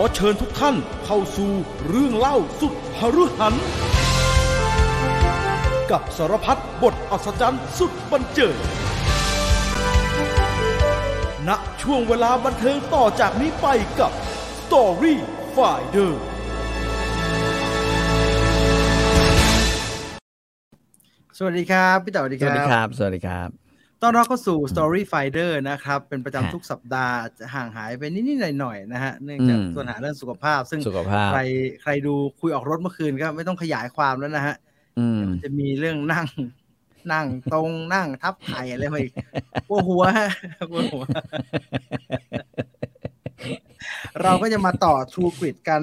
อเชิญทุกท่านเข้าสู่เรื่องเล่าสุดหฤหัน กับสารพัดบทอัศจรรย์สุดบันเจิดณช่วงเวลาบันเทิงต่อจากนี้ไปกับ Story Finder สวัสดีครับ พี่ต่อสวัสดีสควัสดีรับครับ สวัสดีครับ ต้อนรับเข้าสู่ Story Finder นะครับ เป็นประฮะจำทุกสัปดาห์จะห่างหายไปนิดๆหน่อยๆนะฮะเนื่องจากอืมปัญหาเรื่องสุขภาพ ซึ่งสุขภาพใครใครดูคุยออกรถเมื่อคืนก็ไม่ต้องขยายความแล้วนะฮะอืมจะมีเรื่องนั่ง นั่งตรงนั่งทับไข่อะไรมาอีกปวดหัวฮะปวดหัว เราก็จะมาต่อ True Grid กัน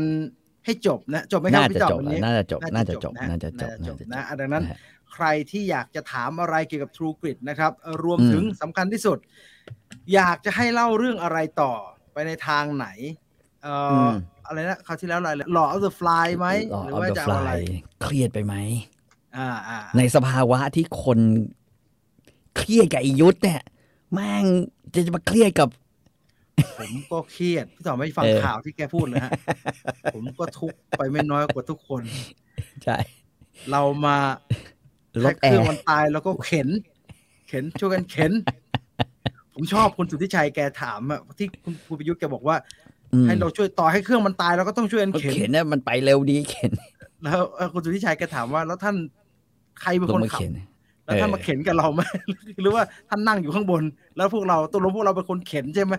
ให้จบนะ จบไหมครับน่าพี่จะต่อจบวันนี้น่าจะจบ น่าจะจบนะน่าจะจบน่าจะจบน่านะจะจบดังนั้นนะฮะ ใครที่อยากจะถามอะไรเกี่ยวกับ True Grid นะครับเอ่อรวมอืมถึงสำคัญที่สุด อยากจะให้เล่าเรื่องอะไรต่อไปในทางไหนเอ่อออะไรนะคราวที่แล้วอะไรหล่อ of the fly ไหมรอหรือเอาว่าเดจะฟเอาลาอะไรยเครียดไปไหมอ่าอ่าในสภาวะที่คนเครียดกับไอายุทธเนี่ยแม่งจะจะมาเครียดกับ ผมก็เครียดพี่ต่อไม่ฟังเออข่าวที่แกพูดเลยฮะผมก็ทุกข์ไปไม่น้อยกว่าทุกคน ใช่ เรามา ลให้ดเคแอรื่องร์มันตายแล้วก็เข็น เข็นช่วยกันเข็น ผมชอบคุณสุทธิชัยแกถามอะที่คุณภูประยุทธ์แกบอกว่าอืมให้เราช่วยต่อให้เครื่องมันตายเราก็ต้องช่วยกันก็เข็นเข็นเนี่ยมันไปเร็วดีเข็น แล้วเอ่อคุณสุทธิชัยแกถามว่า แล้วท่านใครเป็นลคงนมาขับเข็นแล้วท่านเออมาเข็นกับเราไหมหรือว่าท่านนั่งอยู่ข้างบน แล้วพวกเราตัวรวมพวกเราเป็นคนเข็นใช่ไหม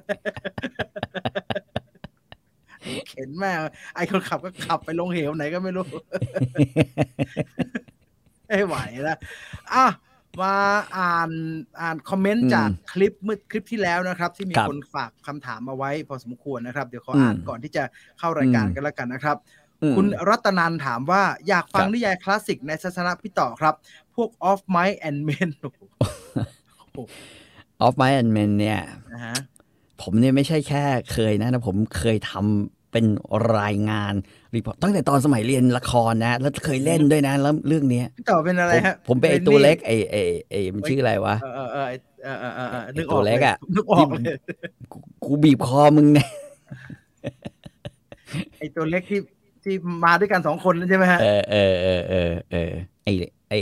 เข็นแม่งไอ้คนขับก็ขับไปลงเหวไหนก็ไม่รู้ ไม่ไหวแล้วอะมาอ่านอ่านคอมเมนต์อืมจากคลิปเมื่อคลิปที่แล้วนะครับ ที่มีครับคนฝากคำถามมาไว้พอสมควรนะครับ เดี๋ยวขออืมอ่านก่อนที่จะเข้ารายการอืมกันแล้วกันนะครับอืมคุณรัตนันถามว่าอยากฟังครับนิยายคลาสสิกในทัศนะพี่ต่อครับ พวก Of Mice and Men โอ้โห Of Mice and Men เนี่ยนะฮะผมเนี่ยไม่ใช่แค่เคยนะนะผมเคยทำ เป็นรายงาน report ตั้งแต่ตอนสมัยเรียนละครนะ แล้วเคยเล่นด้วยนะแล้วเรื่องเนี้ยพี่ต่อเป็นอะไรผมฮะผมเป็นไอตัวเล็กไอไอไอมันชื่ออะไรวะเออเออเออเออเออเออเออนึกอตัอกวเล็กอะนึกออกเลยกูกูบีบคอมึงเนี่ยไอตัวเล็กที่ที่มาด้วยกันสองคนนั่นใช่ไหมฮะเออเออเออเออเออไอไอ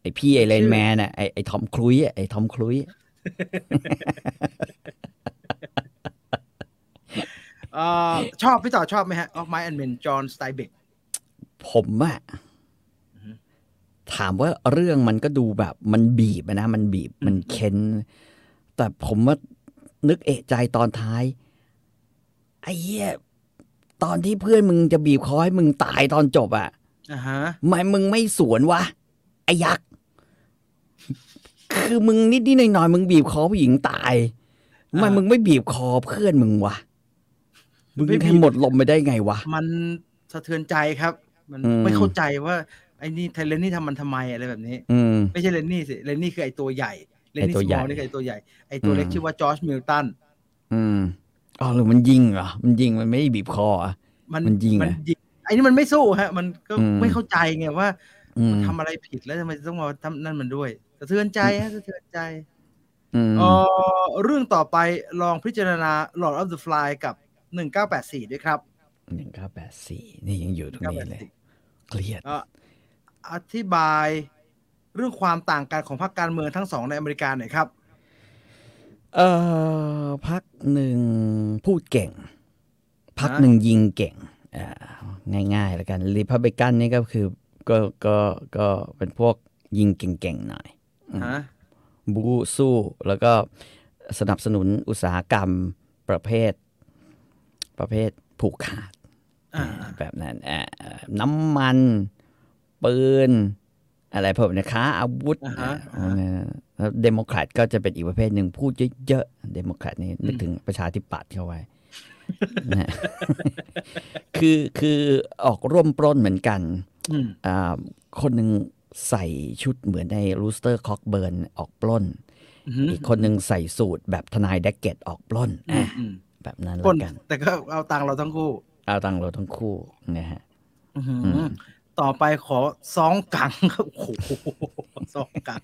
ไอพี่ไอ Rain Man อะไอไอ Tom Cruise อะไอ Tom Cruise อะ เอ่อชอบพี่ต่อชอบไหมฮะ Off My and Men จอห์นสไตเบกผมอะอือฮึถามว่าเรื่องมันก็ดูแบบ มันบีบอะนะ มันบีบมันเค้น แต่ผมว่านึกเอะใจตอนท้าย ไอ้เหี้ยตอนที่เพื่อนมึงจะบีบคอให้มึงตายตอนจบอะอ่าฮะทำไมมึงไม่สวนวะ ไอ้ยักษ์ คือมึงนิดนิดหน่อยหน่อยๆมึงบีบคอผู้หญิงตายทำไมอ่ามึมึงไม่บีบคอเพื่อนมึงวะ มึงไม่บีบให้หมดลมไปได้ไงวะ มันสะเทือนใจครับ มันอืมไม่เข้าใจว่าไอ้นี่ไทเลนนี่ทำมันทำไมอะไรแบบนี้ อืมไม่ใช่เลนนี่สิเลนนี่คือไอ้ตัวใหญ่เลนไอ้นี่ตัสวมใหญ่อลนี่คือไอ้ตัวใหญ่ไอ้ตัวเล็กอืมชื่อว่าจอร์จมิลตันอืมอ๋อหรือมันยิงเหรอมันยิงมันไม่ได้บีบคอเหรอะมันมันยิงมันอะยิงไอ้นี่มันไม่สู้ฮะ มันก็อืมไม่เข้าใจไงว่าอืมทำอะไรผิดแล้วทำไมต้องมาทำนั่นมันด้วยสะเทือนใจฮะสะเทือนใจอืมเออเรื่องต่อไปลองพิจารณา Lord of the Fly กับ 1984ด้วยครับหนึ่งเก้าแปดสี่นี่ยังอยู่ตรงนี้เลย1984เครียดเอ่ออธิบายเรื่องความต่างกันของพรรคการเมืองทั้งสองในอเมริกาหน่อยครับ เอ่อพักหนึ่งพูดเก่ง พักฮะหนึ่งยิงเก่งอ่าง่ายๆแล้วกันรีพับ l ิกันนี่ก็คือก็ก็ก็เป็นพวกยิงเก่งๆหน่อยฮะบู๊สู้แล้วก็สนับสนุนอุตสาหกรรมประเภท ประเภทผูกขาดอ่าแบบนั้นอ่าเอ่อน้ำมัน ปืน อะไรพวกนี้ค้าอาวุธอ่าฮะอ่าแล้วเดโมแครตก็จะเป็นอีกประเภทหนึ่งพูดเยอะๆเดโมแครตนี่นึกถึงประชาธิปัตย์เข้าไว้นะฮะคือคือออกร่วมปล้นเหมือนกันอืมอ่าคนหนึ่งใส่ชุดเหมือนใน Rooster Cogburn ออกปล้นอืมอีกคนหนึ่งใส่สูทแบบทนาย Daggett ออกปล้นอือะมอืม แบบนั้นปแล้นวกัน แต่ก็เอาตังค์เราทั้งคู่ เอาตังค์เราทั้งคู่นะฮะอื้อหืออืมต่อไปขอซองกังครับโอ้โหซองกัง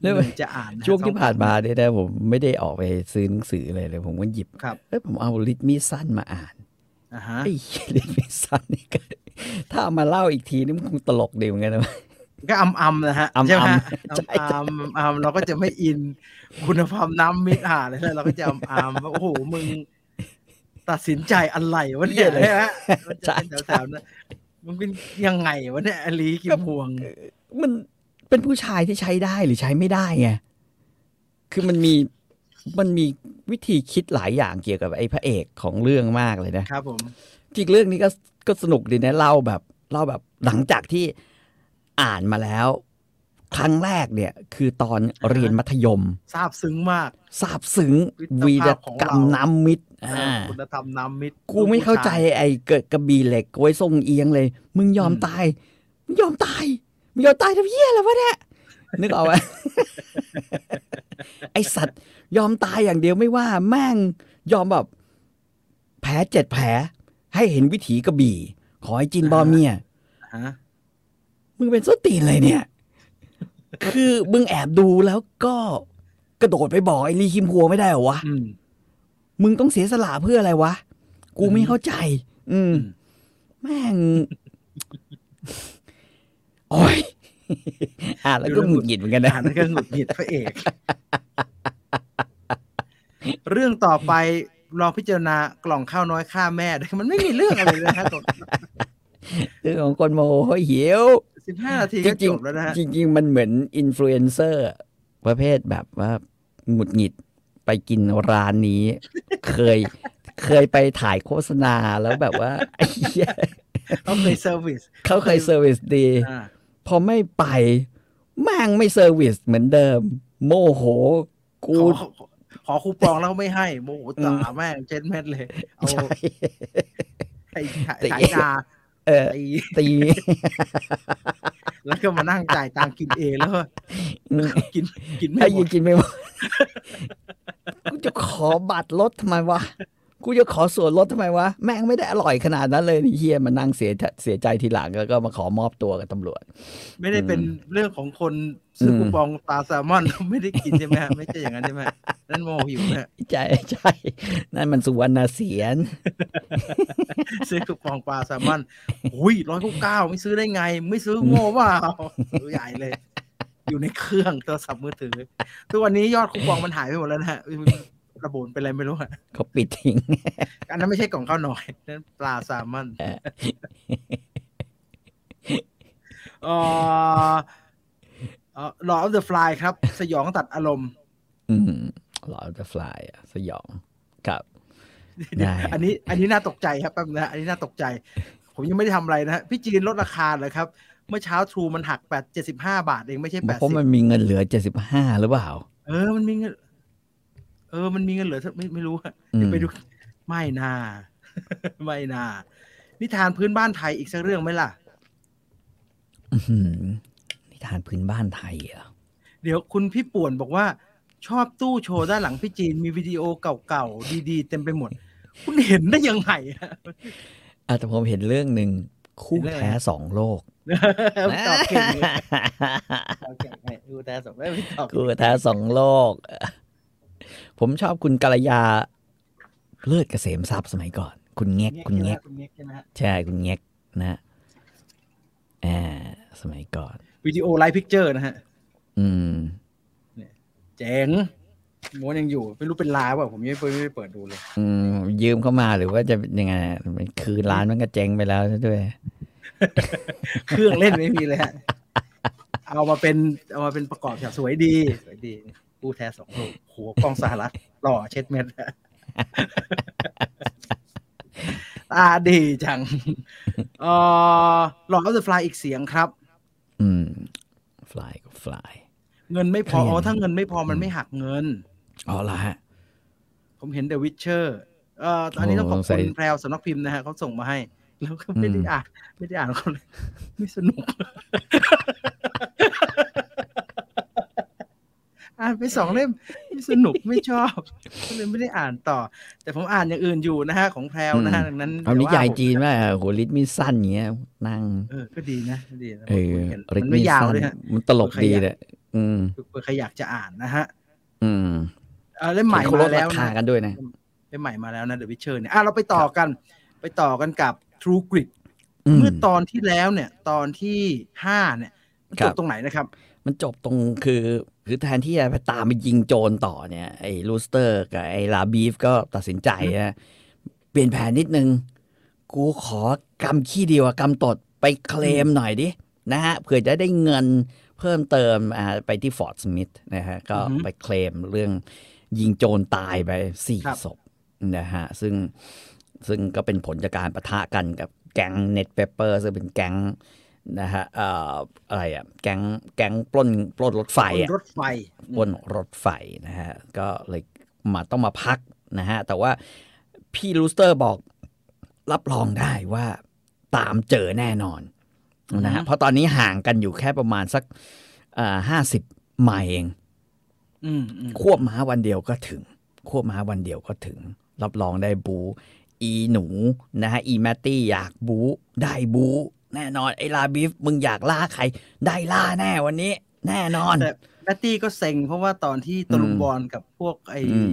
เหนื่อยจะอ่านนะช่วงที่ผ่านมาเนี่ยนะผมไม่ได้ออกไปซื้อหนังสือเลยเลย ผมก็หยิบครับเอ้ยผมเอาลิทมีสั้นมาอ่านอ่าฮะไอ้เหี้ยลิทมีสั้นนี่ก็ถ้าเอามาเล่าอีกทีนี่มันคงตลกดีเหมือนกันนะ ก็อำอำๆนะฮะอำๆใช่ไหมฮะใช่อำๆอำๆเราก็จะไม่อินคุณภาพน้ำมิตรหาเลยนะเราก็จะอำอำว่าโอ้โหมึง ตัดสินใจอะไรวะเนี่ยเลยฮะมันจะเป็นแถวๆนั้นมันเป็นยังไงวะเนี่ยอลีกิมพวง มันเป็นผู้ชายที่ใช้ได้หรือใช้ไม่ได้ไงคือมันมีมันมีวิธีคิดหลายอย่างเกี่ยวกับไอ้พระเอกของเรื่องมากเลยนะครับ ผมจริงเรื่องนี้ก็ก็สนุกดีนะเล่าแบบเล่าแบบหลังจากที่ อ่านมาแล้ว ครั้งแรกเนี่ยคือตอนเรียนมัธยมซาบซึ้งมากทราบซึ้งวิวีตรรภาพของกรรมเราน้ำมิตรอ่าคุณธรรมน้ำมิตรกูไม่เข้าใจไอ้เกิดกระบี่เหล็กไว้ทรงเอียงเลย มึงยอมตายมึงยอมตายมึงยอมตายทำเหี้ยอะไรวะเนี่ยนึกออกไหมไอสัตว์ยอมตายอย่างเดียวไม่ว่าแม่งยอมแบบแผลเจ็ดแผลให้เห็นวิถีกระบี่ ขอให้จินบอเมียฮะ มึงเป็นส้นตีนเลยเนี่ย คือมึงแอบดูแล้วก็กระโดดไปบอกไอ้ลีคิมพัวไม่ได้เหรอวะอืมมึงต้องเสียสละเพื่ออะไรวะ กูไม่เข้าใจอืมอืม แม่ง โอ้ยอ่านแล้วก็หงุดหงิดเหมือนกันนะอ่านแล้วก็หงุดหงิดพระเอก เรื่องต่อไปลองพิจารณากล่องข้าวน้อยฆ่าแม่ มันไม่มีเรื่องอะไรเลยนะครับเรื่องของคนโมโหหิว สิบห้านาทีจก็จริงบแล้วนะฮะๆจริง ๆ มันเหมือนอินฟลูเอนเซอร์ประเภทแบบว่าหงุดหงิดไปกินร้านนี้ เคยเคยไปถ่ายโฆษณาแล้วแบบว่าไอ้เหี้ยเขาเคย service เขาเคย service ดีอ่าพอไม่ไปแม่งไม่ service เหมือนเดิม โมโหกูขอขอขอคูปองแล้วไม่ให้ โมโหตาแม่งเจ็ดเม็ดเลยเอาใช่ไอ้ขายตีขายยา เออตีตี แล้วก็มานั่งจ่ายตังค์กินเองแล้วก็กินกินไม่ไอ้หมยิดงกินไม่หมดกูจะขอบัตรลดทำไมวะ กูจะขอส่วนลดทำไมวะ แม่งไม่ได้อร่อยขนาดนั้นเลยนี่เฮียมานั่งเสียเสียใจทีหลังแล้วก็มาขอมอบตัวกับตำรวจ ไม่ได้เป็นเรื่องของคนซื้อคูปองปลาแซลมอนไม่ได้กินใช่ไหมฮะไม่ใช่อย่างนั้นใช่ไหมนั่นโมหิวนะใช่ใช่นั่นมันสุวรรณเสียน ซื้อคูปองปลาแซลมอนอุ้ยร้อยเก้าไม่ซื้อได้ไง ไม่ซื้อโง่เปล่าใหญ่เลย อยู่ในเครื่องโทรศัพท์มือถือ ทุกวันนี้ยอดคูปองมันหายไปหมดแล้วนะฮะ ระบุนเป็นอะไรไม่รู้อะเขาปิดทิ้ง อันนั้นไม่ใช่กล่องข้าวหน่อยนั่นปลาแซลมอนเออเอ่อเอ่อ Lord of the Fly ครับ สยองตัดอารมณ์ อืมหลอจะฟลายสยองครับได้อันนี้ อันนี้น่าตกใจครับแป๊บนึงนะอันนี้น่าตกใจ ผมยังไม่ได้ทำอะไรนะฮะพี่จีนลดราคาเลยครับ เมื่อเช้าทรูมันหักแปดเจ็ดสิบห้าบาทเองไม่ใช่แปดเพราะสิบมันมีเงินเหลือเจ็ดสิบห้าหรือเปล่า เออมันมีเงิน เออมันมีเงินเหลือเท่าไม่ไม่รู้อะอืมเดี๋ยวไปดูไม่น่าไม่น่านิทานพื้นบ้านไทยอีกสักเรื่องไหมล่ะอื้อหือนิทานพื้นบ้านไทยเหรอะเดี๋ยวคุณพี่ป่วนบอกว่า ชอบตู้โชว์ด้านหลังพี่จีนมีวิดีโอเก่าๆดีๆ เต็มไปหมด คุณเห็นได้ยังไงอะอะแต่ผมเห็นเรื่องหนึ่งคู่เรื่องอะไรแท้สองโลกตอบเก่งเลยตอบเก่งเลยดูแต่สมไม่ตอบคู่แท้สองโลก ผมชอบคุณกัลยา เลิศเกษมทรัพย์สมัยก่อน คุณเง็กคุณเง็กคุณเง็กใช่ไหมฮะใช่คุณเง็กนะอ่าสมัยก่อน วิดีโอไลฟ์พิกเจอร์นะฮะ อืมเจ๋งม้วนยังอยู่ ไม่รู้เป็นลายเปล่าผมยังไม่ไม่ได้เปิดดูเลย อืมยืมเข้ามาหรือว่าจะยังไงมันคือร้านมันก็เจ๊งไปแล้วซะด้วย เครื่องเล่นไม่มีเลยฮะ เอามาเป็น เอามาเป็นประกอบฉากสวยดี สวยดี ผู้แท้สองลูกหัวกล้องสหรัฐหล่อเช็ดเม็ดตาดีจังเอ่อหลอกเอาจะฟลายอีกเสียงครับ อืมฟลายก็ฟลายเงินไม่พอเรียนอ๋อถ้าเงินไม่พอมันไม่หักเงิน อ๋อละฮะ ผมเห็น The Witcher เอ่ออันนี้ต้องขอบโอ้ใส่คุณแพรวสำนักพิมพ์นะฮะเขาส่งมาให้ แล้วก็ไม่ได้อืมอ่านไม่ได้อ่านเขาเลยไม่สนุก อ่านไปสองเล่มไม่สนุกไม่ชอบก็เลยไม่ได้อ่านต่อ แต่ผมอ่านอย่างอื่นอยู่นะฮะของแพรวนะฮะดังนั้นเอานิดี๋วว่ยายผมจีนว่าโหลิทมีสั้นอย่างเงี้ยนั่งเออก็ดีนะก็ดีนะเออผมเห็นลิมัทนไม่มียาวสั้นเลยฮะมันตลกดีขยันเลยอืมเผื่อใครอยากจะอ่านนะฮะ อืมเอ่อเล่มใหม่เห็นเขาลมาดแล้ราวคานะกันด้วยนะเล่มใหม่มาแล้วนะ The Witcher เนี่ยอะเราไปต่อกัน ไปต่อกันกับ True Grit อืมเมื่อตอนที่แล้วเนี่ย ตอนที่ห้าเนี่ยมันครัจบบตรงไหนนะครับ มันจบตรงคือคือแทนที่จะไปตามไปยิงโจรต่อเนี่ยไอ้ลูสเตอร์กับไอ้ลาบีฟก็ตัดสินใจนะเปลี่ยนแผนนิดนึง กูขอกำขี้เดียวอะกำตดไปเคลมหน่อยดิ นะฮะเผื่อจะได้เงินเพิ่มเติมอ่าไปที่ฟอร์ตสมิธนะฮะก็อือฮึไปเคลมเรื่องยิงโจรตายไปสี่ครับศพนะฮะซึ่งซึ่งก็เป็นผลจากการปะทะกันกับแก๊งเน็ตเปเปอร์ซึ่งเป็นแก๊ง นะฮะเอ่ออะไรอะแก๊งแก๊งปล้นปล้นรถไฟบนอะรถไฟบนรถไฟนะฮะก็เลยมาต้องมาพักนะฮะแต่ว่าพี่ลูสเตอร์บอกรับรองได้ว่าตามเจอแน่นอนนะฮะอือฮึเพราะตอนนี้ห่างกันอยู่แค่ประมาณสักห้าสิบไมล์เองอืมอืมควบม้าวันเดียวก็ถึง ควบม้าวันเดียวก็ถึง รับรองได้บูอีหนูนะฮะอีแมตตี้อยากบูได้บู แน่นอนไอ้ลาบิฟมึงอยากล่าใคร ได้ล่าแน่วันนี้ แน่นอนแต่แบตตี้ก็เซ็งเพราะว่าตอนที่ตะลุมอืมบอลกับพวกไอ้อืม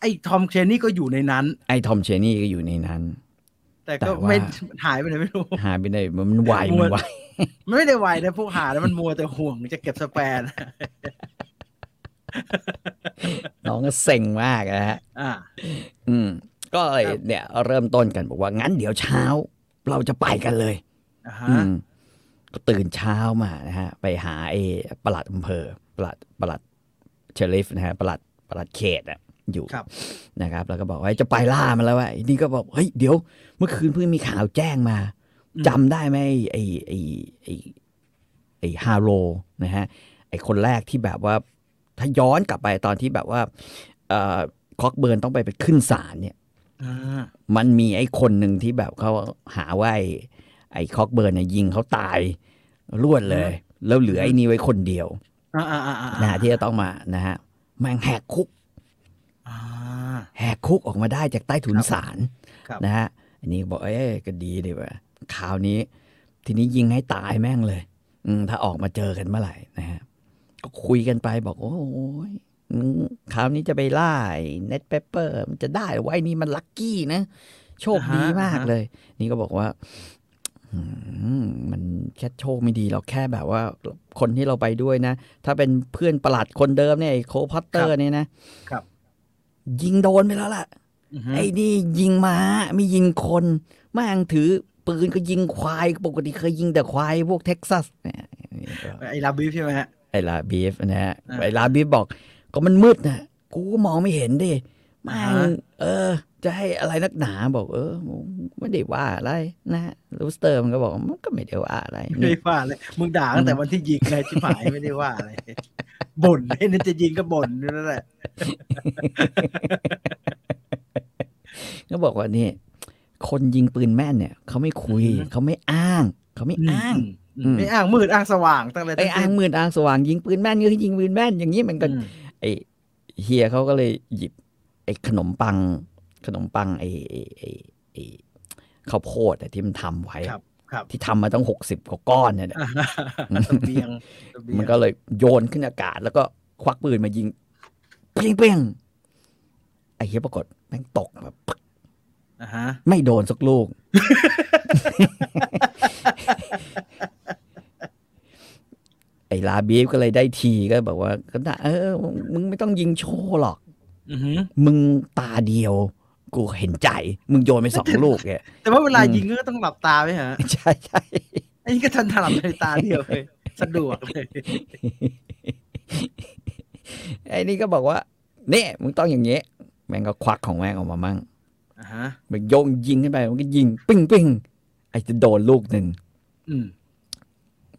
ไอ้ทอมเชนนี่ก็อยู่ในนั้น ไอ้ทอมเชนี่ก็อยู่ในนั้น แต่ก็แต่ว่าไม่หายไปไหนไม่รู้หายไปไหนมันไวมันไวมันไม่ได้ไวนะพวกหาแล้วมันมัวแต่ห่วงจะเก็บสแปนน้องก็เซ็งมากนะฮะอ่า อืม ก็เลยครับเนี่ย เริ่มต้นกันบอกว่างั้นเดี๋ยวเช้า เราจะไปกันเลยอ่าอืฮะมก็ตื่นเช้ามานะฮะ ไปหาไอ้ปลัดอำเภอปลัดปลัดเชลิฟนะฮะปลัดปลัดเขตอะอยู่ครับนะครับ แล้วก็บอกว่าจะไปล่ามันแล้วว่ะไอ้นี่ก็บอกเฮ้ยเดี๋ยว เมื่อคืนเพิ่งมีข่าวแจ้งมาอืมจำได้ไหมไอ้ไอ้ไอ้ไอ้ฮาโลนะฮะไอ้คนแรกที่แบบว่าถ้าย้อนกลับไปตอนที่แบบว่าเอ่อคอกเบิร์นต้องไปไปขึ้นศาลเนี่ยอ่า มันมีไอ้คนหนึ่งที่แบบเขาหาว่าไอ้ไอ้คอกเบิร์นเนี่ยยิงเขาตายรวดเลย แล้วเหลือไอ้นี่ไว้คนเดียวอ่าอ่าอ่าอ่านะฮะที่จะต้องมานะฮะแม่งแหกคุกอ่าแหกคุกออกมาได้จากใต้ถุนศาลครับนะฮะอันนี้บอกเอ้ยก็ดีดีว่ะคราวนี้ ทีนี้ยิงให้ตายแม่งเลย อืมถ้าออกมาเจอกันเมื่อไหร่นะฮะก็คุยกันไปบอก โอ้ยอืม คราวนี้จะไปล่าเน็ตเปเปอร์มันจะได้เหรอวะไอ้นี่มัน lucky นะ โชคดีมากเลย นี่ก็บอกว่าอืมมันแค่โชคไม่ดีหรอกแค่แบบว่าคนที่เราไปด้วยนะ ถ้าเป็นเพื่อนประหลัดคนเดิมเนี่ยไอ้โคพัตเตอร์เนี่ยนะครับ ยิงโดนไปแล้วล่ะอือฮึไอ้นี่ยิงม้าไม่ยิงคนแม่งถือปืนก็ยิงควาย ปกติเคยยิงแต่ควายพวกเท็กซัสเนี่ยไอ้ลาบิฟใช่ไหมฮะไอ้ลาบีฟนะฮะอ่าไอ้ลาบีฟบอก ก็มันมืดนะกูก็มองไม่เห็นดิแม่งอ่าฮะเออ จะให้อะไรนักหนาบอก เออไม่ได้ว่าอะไรนะฮะลูสเตอร์มันก็บอกมันก็ไม่ได้ว่าอะไรไม่นี่ได้ว่าเลยมึงด่าตั้งแต่วันที่ยิงเลยชิบหายไม่ได้ว่าอะไรบ่นไอ้นั่นจะยิงก็บ่นอยู่นั่นแหละก็บอกว่านี่คนยิงปืนแม่นเนี่ยเขาไม่คุยอืมเขาไม่อ้างเขาไม่อ้างอืมอืมไม่อ้างมืดอ้างสว่างตั้งแต่ไอ้อ้างมืดอ้างสว่างยิงปืนแม่นก็คือยิงปืนแม่นอย่างนี้มันก็อืม ไอ้เฮียเขาก็เลยหยิบไอ้ขนมปัง ขนมปังไอ้ไอ้ไอ้ไอ้ข้าวโพดอะที่มันทำไว้อะครับครับที่ทำมาต้องหกสิบกว่าก้อนเนี่ยเสบียงเสบียงมันก็เลยโยนขึ้นอากาศ แล้วก็ควักปืนมายิงเปรี้ยงเปรี้ยงไอ้เฮียปรากฏแม่งตกแบบอ่าฮะไม่โดนสักลูกไอ้ ลาบีฟก็เลยได้ทีก็บอกว่าก็ได้เออ มึงไม่ต้องยิงโชว์หรอกอือหือมึงตาเดียว กูเห็นใจ มึงโยนไปสองลูกเนี่ยแต่ว่าเวลาอืมยิงก็ต้องหลับตาไหมฮะ ใช่ใช่อันนี้ก็ทันถลับในตาเดียวเลยสะดวกเลยไอ้นี่ก็บอกว่าเนี่ยมึงต้องอย่างเงี้ยแม่งก็ควักของแม่งออกมามั่งอ่าฮะมันโยงยิงขึ้นไปมันก็ยิง ปิ้งปิ้งไอ้จะโดนลูกหนึ่งอืม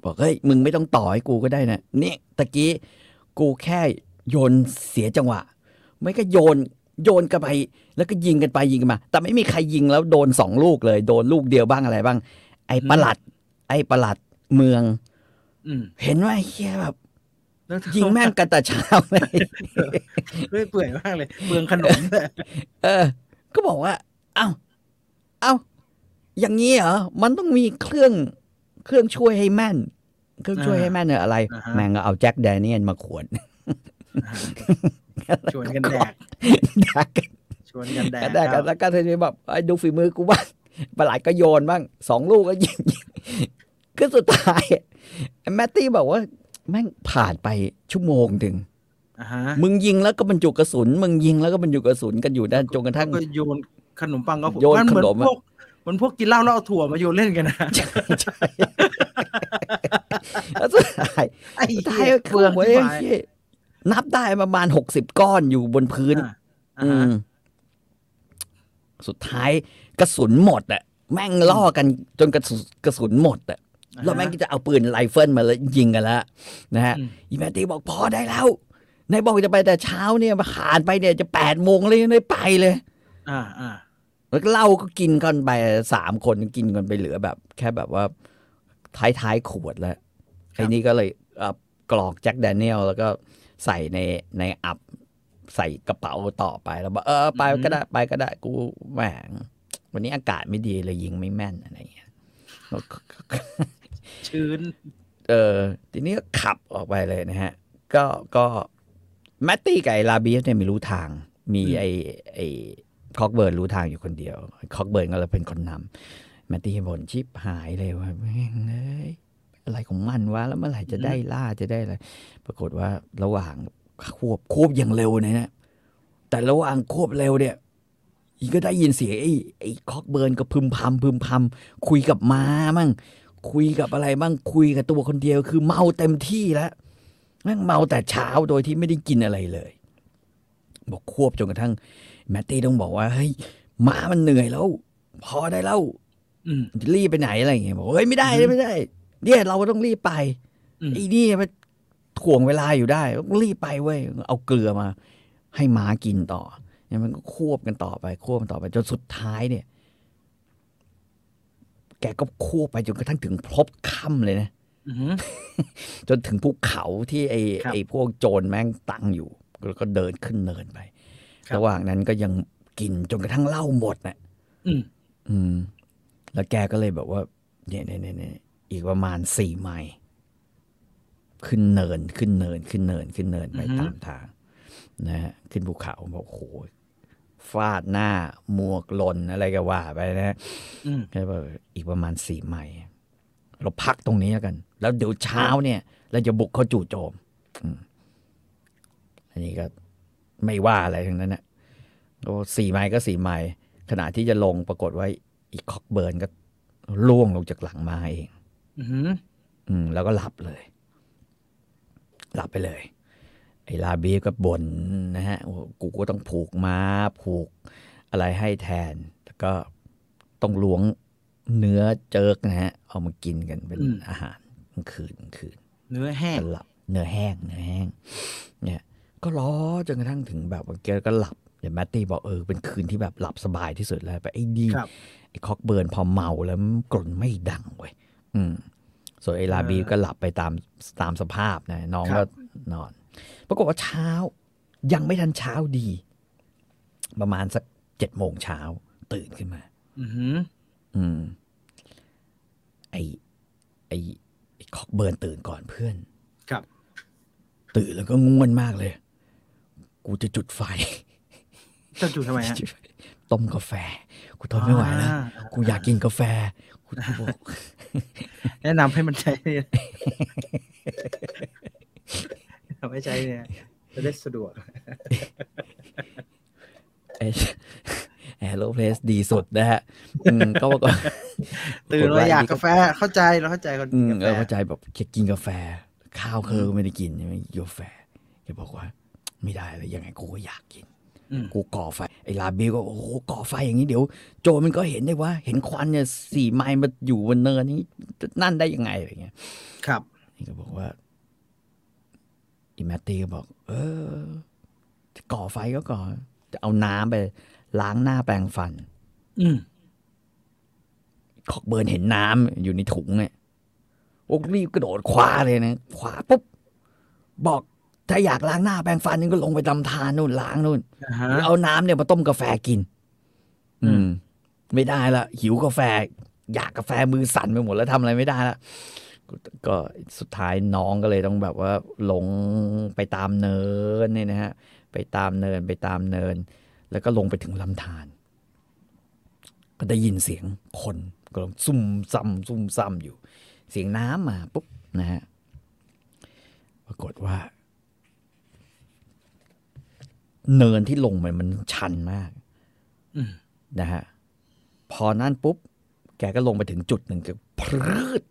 บอกเฮ้ยมึงไม่ต้องต่อให้กูก็ได้นะนี่ตะกี้กูแค่โยนเสียจังหวะ ไม่ก็โยนโยนกันไป แล้วก็ยิงกันไปยิงกันมา แต่ไม่มีใครยิงแล้วโดนสองลูกเลย โดนลูกเดียวบ้างอะไรบ้าง ไอ้ประหลัด ไอ้ประหลัดเมืองอืมเห็นว่าไอ้เฮียแบบแล้วยิงแม่งกันแต่เช้าเลยเรื่อยเปื่อยมากเลยเปลืองขนมเลยเออ ก็บอกว่า เอ้า เอ้า อย่างนี้เหรอ มันต้องมีเครื่องเครื่องช่วยให้แม่น เครื่องช่วยอ่าให้แม่นเนี่ยอะไรอ่าฮะแม่งก็เอาแจ็คแดเนียลมาขวดชวนกันแดกแดกกันชวนกันแดกก็ได้คกัรันบแล้วก็ทีนี้แบบไอ้ดูฝีมือกูบ้างประหลาดก็โยนบ้างสองลูกก็ยิงคือสุดท้ายไอ้แมตตี้บอกว่า แม่งผ่านไปชั่วโมงถึงอ่าฮะมึงยิงแล้วก็บรรจุกระสุน มึงยิงแล้วก็บรรจุกระสุนกันอยู่ด้านจนกระทั่งก็โยนขนมปังก็โยนมัเหมือนขนมอะพวกเห มือนพวกกินเหล้าแล้วเอาถั่วมาโยนเล่นกันนะแล้วสุดท้ายไอ้สุดท้าเหี้ยยคืเปลือองเว้ยที่หายเหี้ยนับได้ประมาณหกสิบก้อนอยู่บนพื้นอ่าอ่าอืฮะมสุดท้ายกระสุนหมดอะแม่งล่อกันจนกระสุนกระสุนหมดอะแล้วแม่งก็จะเอาปืนไรเฟิลมาแล้วยิงกันแล้วนะฮะอืมอีแมตตี้บอกพอได้แล้วนายบอกจะไปแต่เช้าเนี่ยมาผ่านไปเนี่ยจะแปดโมงเลยยังไม่ไปเลย อ่าอ่า แล้วก็เหล้าก็กินกันไปสามคนกินกันไปเหลือแบบ แค่แบบว่าท้ายท้ายๆขวดแล้วไอ้นี่ก็เลยเอากรอกแจ็คแดเนียลแล้วก็ใส่ในในอับใส่กระเป๋าต่อไปแล้วบอกเออไปก็ได้ไปก็ได้กูแหมวันนี้อากาศไม่ดีเลยยิงไม่แม่นอะไรอย่างเงี้ยแล้วก็ชื้น เออ ทีนี้ก็ขับออกไปเลยนะฮะ ก็ก็แมตตี้กับไอ้ลาบีฟเนี่ยไม่รู้ทาง มีอืมไอ้ไอ้ คอกเบิร์นรู้ทางอยู่คนเดียว คอกเบิร์นก็เลยเป็นคนนำแมตตี้บ่นชิบหายเลยว่าแม่งเอ้ยอะไรของมันวะแล้วเมื่อไหร่จะได้ล่าจะได้อะไรปรากฏว่าระหว่างควบควบอย่างเร็วเนี่ยนะแต่ระหว่างควบเร็วเนี่ยอีกก็ได้ยินเสียงไอ้ไอ้คอกเบิร์นก็พึมพำพึมพำคุยกับม้ามั่งคุยกับอะไรบ้างคุยกับตัวคนเดียว คือเมาเต็มที่แล้วแม่งเมาแต่เช้าโดยที่ไม่ได้กินอะไรเลย บอกควบจนกระทั่ง แมตตี้ต้องบอกว่าเฮ้ยหมามันเหนื่อยแล้ว พอได้แล้วอืมจะรีบไปไหนอะไรอย่างเงี้ยบอกเฮ้ยไม่ได้นะไม่ได้ เนี่ยเราต้องรีบไปอืมไอ้นี่มันถ่วงเวลาอยู่ได้ต้องรีบไปเว้ยเอาเกลือมา ให้หมากินต่อเนี่ยมันก็ควบกันต่อไป ควบกันต่อไปจนสุดท้ายเนี่ย แกก็ควบไปจนกระทั่งถึงพบค่ำเลยนะอือหือจนถึงภูเขาที่ไอ้ครับไอ้พวกโจรแม่งตั้งอยู่ แล้วก็เดินขึ้นเนินไปค รับระหว่างนั้นก็ยังกินจนกระทั่งเหล้าหมดนะอืมอืม แล้วแกก็เลยแบบว่าเนี่ยเนี่ยเนี่ยเนี่ยอีกประมาณสี่ไมล์ขึ้นเนินขึ้นเนินขึ้นเนินขึ้นเนินไปอือฮึตามทาง นะฮะขึ้นภูเขาบอกโอ้โหฟาดหน้าหมวกหล่นอะไรก็ว่าไปนะอืมก็แบบอีกประมาณสี่ไมล์เราพักตรงนี้แล้วกัน แล้วเดี๋ยวเช้าเนี่ย เราจะบุกเข้าจู่โจมอืมอันนี้ก็ ไม่ว่าอะไรทั้งนั้นนะก็สี่ไมล์ก็สี่ไมล์ขณะที่จะลงปรากฏว่าอีกคอกเบิร์นก็ล่วงลงจากหลังมาเองอือหืออืมแล้วก็หลับเลย หลับไปเลย ไอ้ลาบีฟก็บ่นนะฮะโอ้กูก็ต้องผูกม้า ผูกอะไรให้แทน แล้วก็ต้องล้วงเนื้อเจิกนะฮะ เอามากินกันเป็นอาหารกลางคืนกลางคืน เนื้อแห้งก็หลับ เนื้อแห้ง เนื้อแห้ง เนี่ย ก็ล้อจนกระทั่งถึงแบบว่าแกก็หลับเดี๋ยวแมตตี้บอกเออเป็นคืนที่แบบหลับสบายที่สุดแล้วไปไอ้ดีครับไอ้คอกเบิร์นพอเมาแล้วมันกล่นไม่ดังเว้ยอืมส่วนไอ้ลาบีฟก็หลับไปตามตามสภาพนะน้องครัก็บนอน ปรากฏว่าเช้า ยังไม่ทันเช้าดี ประมาณสักเจ็ดโมงเช้าตื่นขึ้นมา อือหืออืมไอ้ไอ้ไอ้คอกเบิร์นตื่นก่อนเพื่อน ครับ ตื่นแล้วก็ง่วนมากเลย กูจะจุดไฟเจ้าจู่ทำไมฮะจุดไฟต้มกาแฟ กูทนไม่ไหวแล้วอ่ากูอยากกินกาแฟกูกูบอกแนะนำให้มันใช้เนี่ยทำให้ใช้เนี่ยจะได้สะดวกแอโรเพลสดีสุดนะฮะอืมก็บอกว่าตื่นมาอยากกาแฟเข้าใจเราเข้าใจคนอืกินมกาแฟเออเข้าใจแบบแกกินกาแฟ ข้าวเคอไม่ได้กินใช่ไหมกาแฟแกบอกว่า ไม่ได้เลยยังไงกูก็อยากกินอืมกูก่อไฟไอ้ลาบิลก็โอ้โหก่อไฟอย่างนี้เดี๋ยว โจรมันก็เห็นได้ว่า เห็นควันเนี่ยสี่ไมล์มาอยู่บนเนินนี้จะนั่นได้ยังไงอะไรเงี้ย ครับนี่ก็บอกว่าอีแมตตี้ก็บอก เออจะก่อไฟก็ก่อนจะเอาน้ำไป ล้างหน้าแปรงฟัน อืมคอกเบิร์นเห็นน้ำอยู่ในถุงเนี่ยโอ้รีบกระโดดคว้าเลยนะคว้าปุ๊บบอก ถ้าอยากล้างหน้าแปรงฟันนี่ก็ลงไปตำทานนู่นล้างนู่นอ่าฮะเอาน้ำเนี่ยมาต้มกาแฟกิน อือืมมไม่ได้ละหิวกาแฟ อยากกาแฟมือสั่นไปหมดแล้วทำอะไรไม่ได้ละก็สุดท้ายน้องก็เลยต้องแบบว่าหลงไปตามเนินเนี่ยนะฮะ ไปตามเนินไปตามเนิน แล้วก็ลงไปถึงลำธารก็ได้ยินเสียงคนกำลังซุ่มซ่ำซุ่มซ่ำอยู่ เสียงน้ำมาปุ๊บนะฮะปรากฏว่า เนินที่ลงไปมันชันมากอืมนะฮะพอนั่นปุ๊บ แกก็ลงไปถึงจุดหนึ่งก็พรืด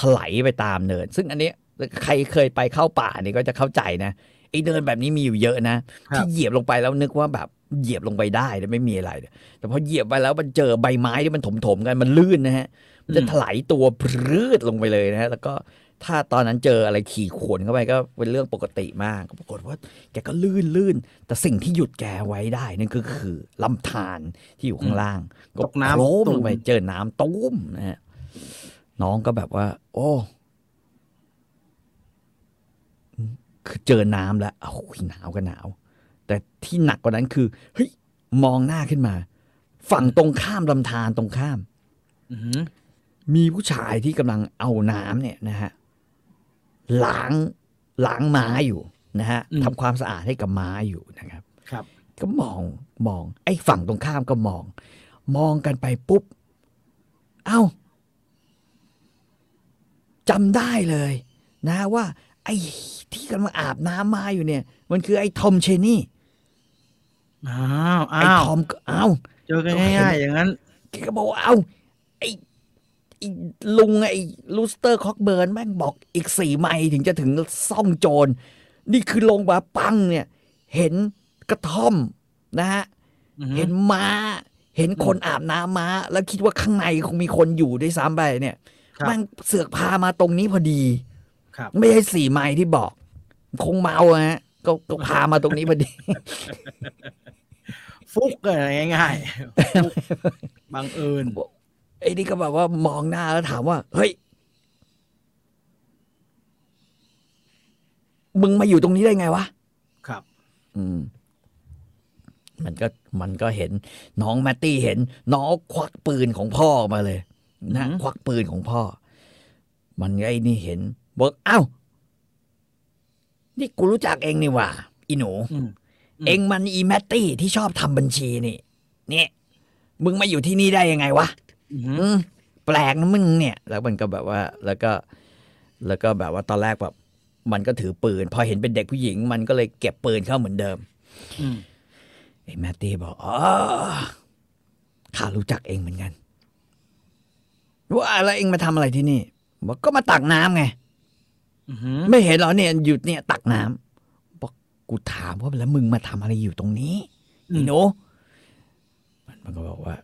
ถลายไปตามเนิน ซึ่งอันเนี้ยใครเคยไปเข้าป่านี่ก็จะเข้าใจนะไอ้เนินแบบนี้มีอยู่เยอะนะครับที่เหยียบลงไปแล้วนึกว่าแบบเหยียบลงไปได้แต่ไม่มีอะไร แต่พอเหยียบไปแล้วมันเจอใบไม้ที่มันถมๆกันมันลื่นนะฮะมันจะถลายตัวพรืดลงไปเลยนะฮะแล้วก็ ถ้าตอนนั้นเจออะไรขี่ขวนเข้าไปก็เป็นเรื่องปกติมากก็ปรากฏว่าแกก็ลื่นลื่นแต่สิ่งที่หยุดแกไว้ได้นั่นก็คือลำธารที่อยู่ข้างล่าง ก็ตกน้ำโครมตุ้ลมงไปเจอน้ำตุ้มนะฮะน้องก็แบบว่า โอ้คือเจอน้ำแล้วโอ้ยหนาวก็หนาว แต่ที่หนักกว่านั้นคือเฮ้ยมองหน้าขึ้นมา ฝั่งตรงข้ามลำธารตรงข้ามอืมมีผู้ชายที่กำลังเอาน้ำเนี่ยนะฮะ ล้างล้างม้าอยู่นะฮะทำความสะอาดให้กับม้าอยู่นะครับ ครับ ก็มองมอง ไอ้ฝั่งตรงข้ามก็มอง มองกันไปปุ๊บ เอ้าจำได้เลยนะว่า ไอ้ที่กำลังอาบน้ำมาอยู่เนี่ย มันคือไอ้ทอมเชนี่อ้าวไอ้อ้าวทอมก็เอ้าเจอกันง่ายๆอย่างนั้นแกก็บอกว่าเอ้าไอ้ไอ้ ลุงไอ้ลูสเตอร์คอกเบิร์นแม่งบอกอีกสี่ไมล์ถึงจะถึงซ่องโจร นี่คือลงมาปังเนี่ย เห็นกระท่อมนะฮะอือฮึเห็นม้า เห็นคนอาบน้ำม้า แล้วคิดว่าข้างในคงมีคนอยู่ด้วยซ้ำไปเนี่ยครับแมันเสือกพามาตรงนี้พอดีครับไม่ใช่สี่ไมล์ที่บอก คงเมาอะฮะก็ก็พามาตรงนี้พอดี ฟลุกอะไรง่ายๆฟุกบังเอิญ ไอ้นี่ก็แบบว่ามองหน้าแล้วถามว่า เฮ้ย มึงมาอยู่ตรงนี้ได้ไงวะ ครับ อืม มันก็มันก็เห็น น้องแมตตี้เห็น น้องควักปืนของพ่อมาเลยนะอือหือควักปืนของพ่อ มันไอ้นี่เห็นบอกเอ้า นี่กูรู้จักเองนี่หว่าอีหนูอืมอืมเองมันอีแมตตี้ที่ชอบทำบัญชีนี่ เนี่ยมึงมาอยู่ที่นี่ได้ยังไงวะอือฮึอืม แปลกนะมึงเนี่ย แล้วมันก็แบบว่า แล้วก็ แล้วก็แบบว่าตอนแรกแบบ มันก็ถือปืน พอเห็นเป็นเด็กผู้หญิง มันก็เลยเก็บปืนเข้าเหมือนเดิมอืมไอ้แมตตี้บอกอ๋อข้ารู้จักเองเหมือนกัน ว่าแล้วเองมาทำอะไรที่นี่บอกก็มาตักน้ำไงอือฮึไม่เห็นเหรอเนี่ยหยุดเนี่ย ตักน้ำบอกกูถามว่าแล้วมึงมาทำอะไรอยู่ตรงนี้อีหนูมันมันก็บอกว่า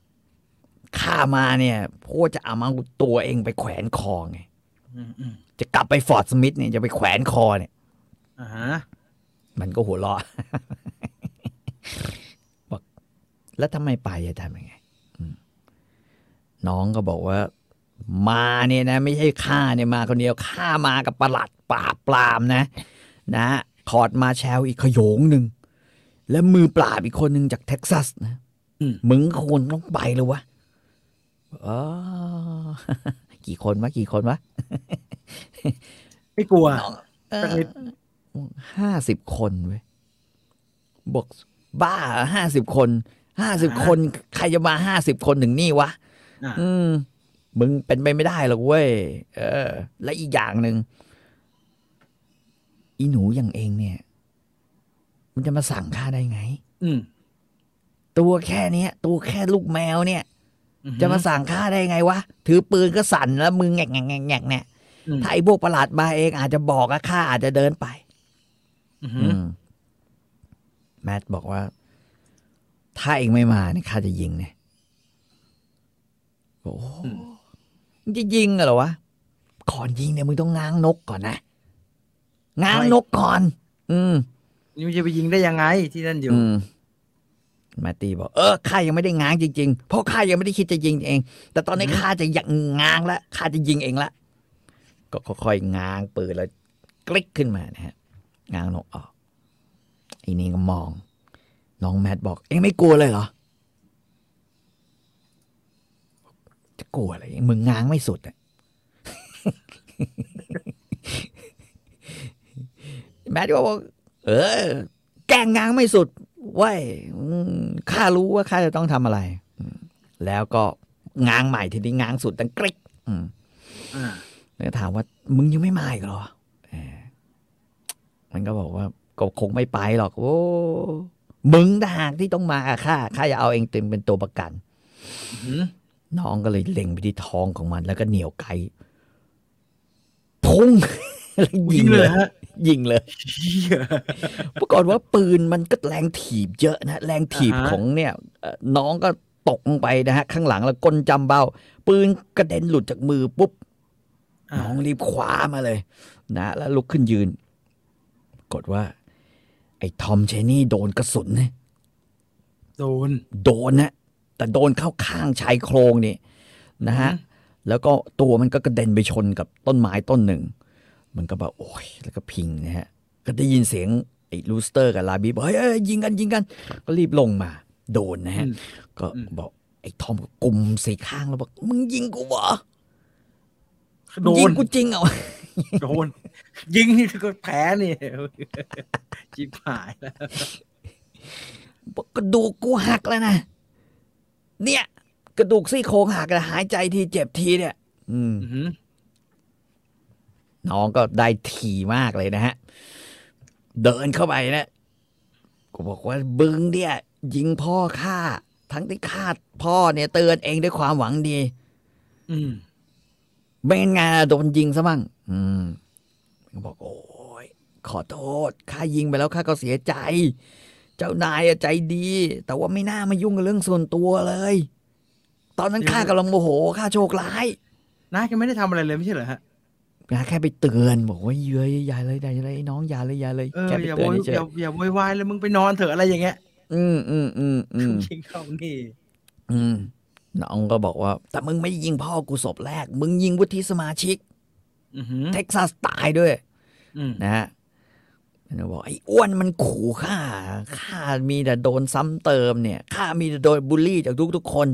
ข้ามาเนี่ยเพราะว่าจะเอามาตัวเองไปแขวนคอไงอืมอืมจะกลับไปฟอร์ดสมิธเนี่ยจะไปแขวนคอเนี่ยอ่าฮะมันก็หัวเราะบอกแล้วทำไมไปจะทำยังไงอืมน้องก็บอกว่า มาเนี่ยนะ ไม่ใช่ข้าเนี่ยมาคนเดียวข้ามากับประหลัดปราบปรามนะ นะคอร์ดมาแชลอีกขโยงหนึ่ง และมือปราบอีกคนหนึ่งจากเท็กซัสนะอืมมึงควรต้องไปเลยวะ อ๋อกี่คนวะกี่คนวะไม่กลัวสักนิดห้าสิบคนเว้ยบอกบ้าห้าสิบคนห้าสิบคนใครจะมาห้าสิบคนถึงนี่วะอ่าอืมมึงเป็นไปไม่ได้หรอกเว้ยเออ และอีกอย่างหนึ่งอีหนูอย่างเองเนี่ย มันจะมาสั่งข้าได้ไง อืมตัวแค่เนี้ย ตัวแค่ลูกแมวเนี่ยอือฮึ จะมาสั่งข้าได้ไงวะ ถือปืนก็สั่นแล้วมือแงกแงกแงกแงกเนี่ยอืมถ้าไอ้พวกประหลาดมาเองอาจจะบอกอะข้าอาจจะเดินไปอือฮึอืมแมทบอกว่า ถ้าเองไม่มาเนี่ยข้าจะยิงเนี่ยโอ้โหมึงจะยิงเหรอวะก่อนยิงเนี่ยมึงต้องง้างนกก่อนนะง้างนกก่อน อืมนี่มันจะไปยิงได้ยังไงที่นั่นอยู่อืม แมตตี้บอกเออข้ายังไม่ได้ง้างจริงๆ เพราะข้ายังไม่ได้คิดจะยิงเอง แต่ตอนนี้ข้าจะยังง้างแล้วข้าจะยิงเองละก็ค่อยๆง้างปืนแล้วกลิกขึ้นมานะฮะง้างนกออกไอ้นี่ก็มอง น้องแมทบอก เอ็งไม่กลัวเลยเหรอ จะกลัวอะไรมึงง้างไม่สุดอะแมทก็บอกเออ แกล้งงางไม่สุดเว้ยอืมข้ารู้ว่าข้าจะต้องทำอะไรอืมแล้วก็ง้างใหม่ทีนี้ง้างสุดดังกริ๊กอืมอ่าแล้วก็ถามว่ามึงยังไม่มาอีกเหรอเออมันก็บอกว่าก็คงไม่ไปหรอกโอ้มึงต่างหากที่ต้องมากับข้าข้าจะเอาเองเต็มเป็นตัวประกันอืมน้องก็เลยเล็งไปที่ท้องของมัน แล้วก็เหนียวไกพุ่งแล้ว ยิงเลยฮะยิงเลยเหี้ยปรากฏว่าปืนมันก็แรงถีบเยอะนะแรงถีบอ่าฮะของเนี่ยเอ่อน้องก็ตกลงไปนะฮะข้างหลังแล้วก้นจำเบ้า ปืนกระเด็นหลุดจากมือปุ๊บอ่าน้องรีบคว้ามาเลย นะ แล้วลุกขึ้นยืนปรากฏว่า ไอ้ทอมเชนี่โดนกระสุนนะโดน โดนนะแต่โดนเข้าข้างชายโครงนี่นะฮะอืมแล้วก็ตัวมันก็กระเด็นไปชนกับต้นไม้ต้นหนึ่ง มันก็แบบโอ้ยแล้วก็พิงนะฮะ ก็ได้ยินเสียงไอ้ลูสเตอร์กับลาบีบอกเฮ้ยเอ้ยยิงกันยิงกัน ก็รีบลงมา โดนนะฮะอืมก็อืมบอกไอ้ทอมก็กลุ่มสีข้างแล้วบอกมึงยิงกูเหรอโดยินงกูจริงเหรอโดนยิงนี่ก็แพ้นี่จิบหายแล้วบอกกระดูกกูหักแล้วนะเนี่ย กระดูกซี่โครงหักแล้วหายใจทีเจ็บทีเนี่ย อืมอื้อหือ น้องก็ได้ถี่มากเลยนะฮะ เดินเข้าไปนะก็บอกว่าบึงเนี่ยยิงพ่อข้าทั้งที่ข้าพ่อเนี่ยเตือนเองด้วยความหวังดี อืมไม่งั้นไงานโดนยิงซะบ้างอืมก็บอกโอ้ยขอโทษข้ายิงไปแล้วข้าก็เสียใจ เจ้านายอะใจดี แต่ว่าไม่น่ามายุ่งกับเรื่องส่วนตัวเลย ตอนนั้นข้ากำลังโมโหข้าโชคร้ายน้าแกไม่ได้ทำอะไรเลยไม่ใช่เหรอฮะ นะแค่ไปเตือนบอกว่าเย้ยอย่าเลยอย่าเลยน้องอย่าเลยอย่าเลยเออแค่ไปอย่าเตืโวอนยเฉอยย่าอย่าโวยวายเลยมึงไปนอนเถอะอะไรอย่างเงี้ยๆอืมอืมอืมอืมยิงเข้านี่อืมน้องก็บอกว่า แต่มึงไม่ได้ยิงพ่อกูศพแรก มึงยิงวุฒิสมาชิกอือหือเท็กซัสตายด้วยอืมนะฮะมันก็บอกไอ้อ้วนมันขู่ข้าข้ามีแต่โดนซ้ำเติมเนี่ยข้ามีแต่โดนบูลลี่จากทุกๆคน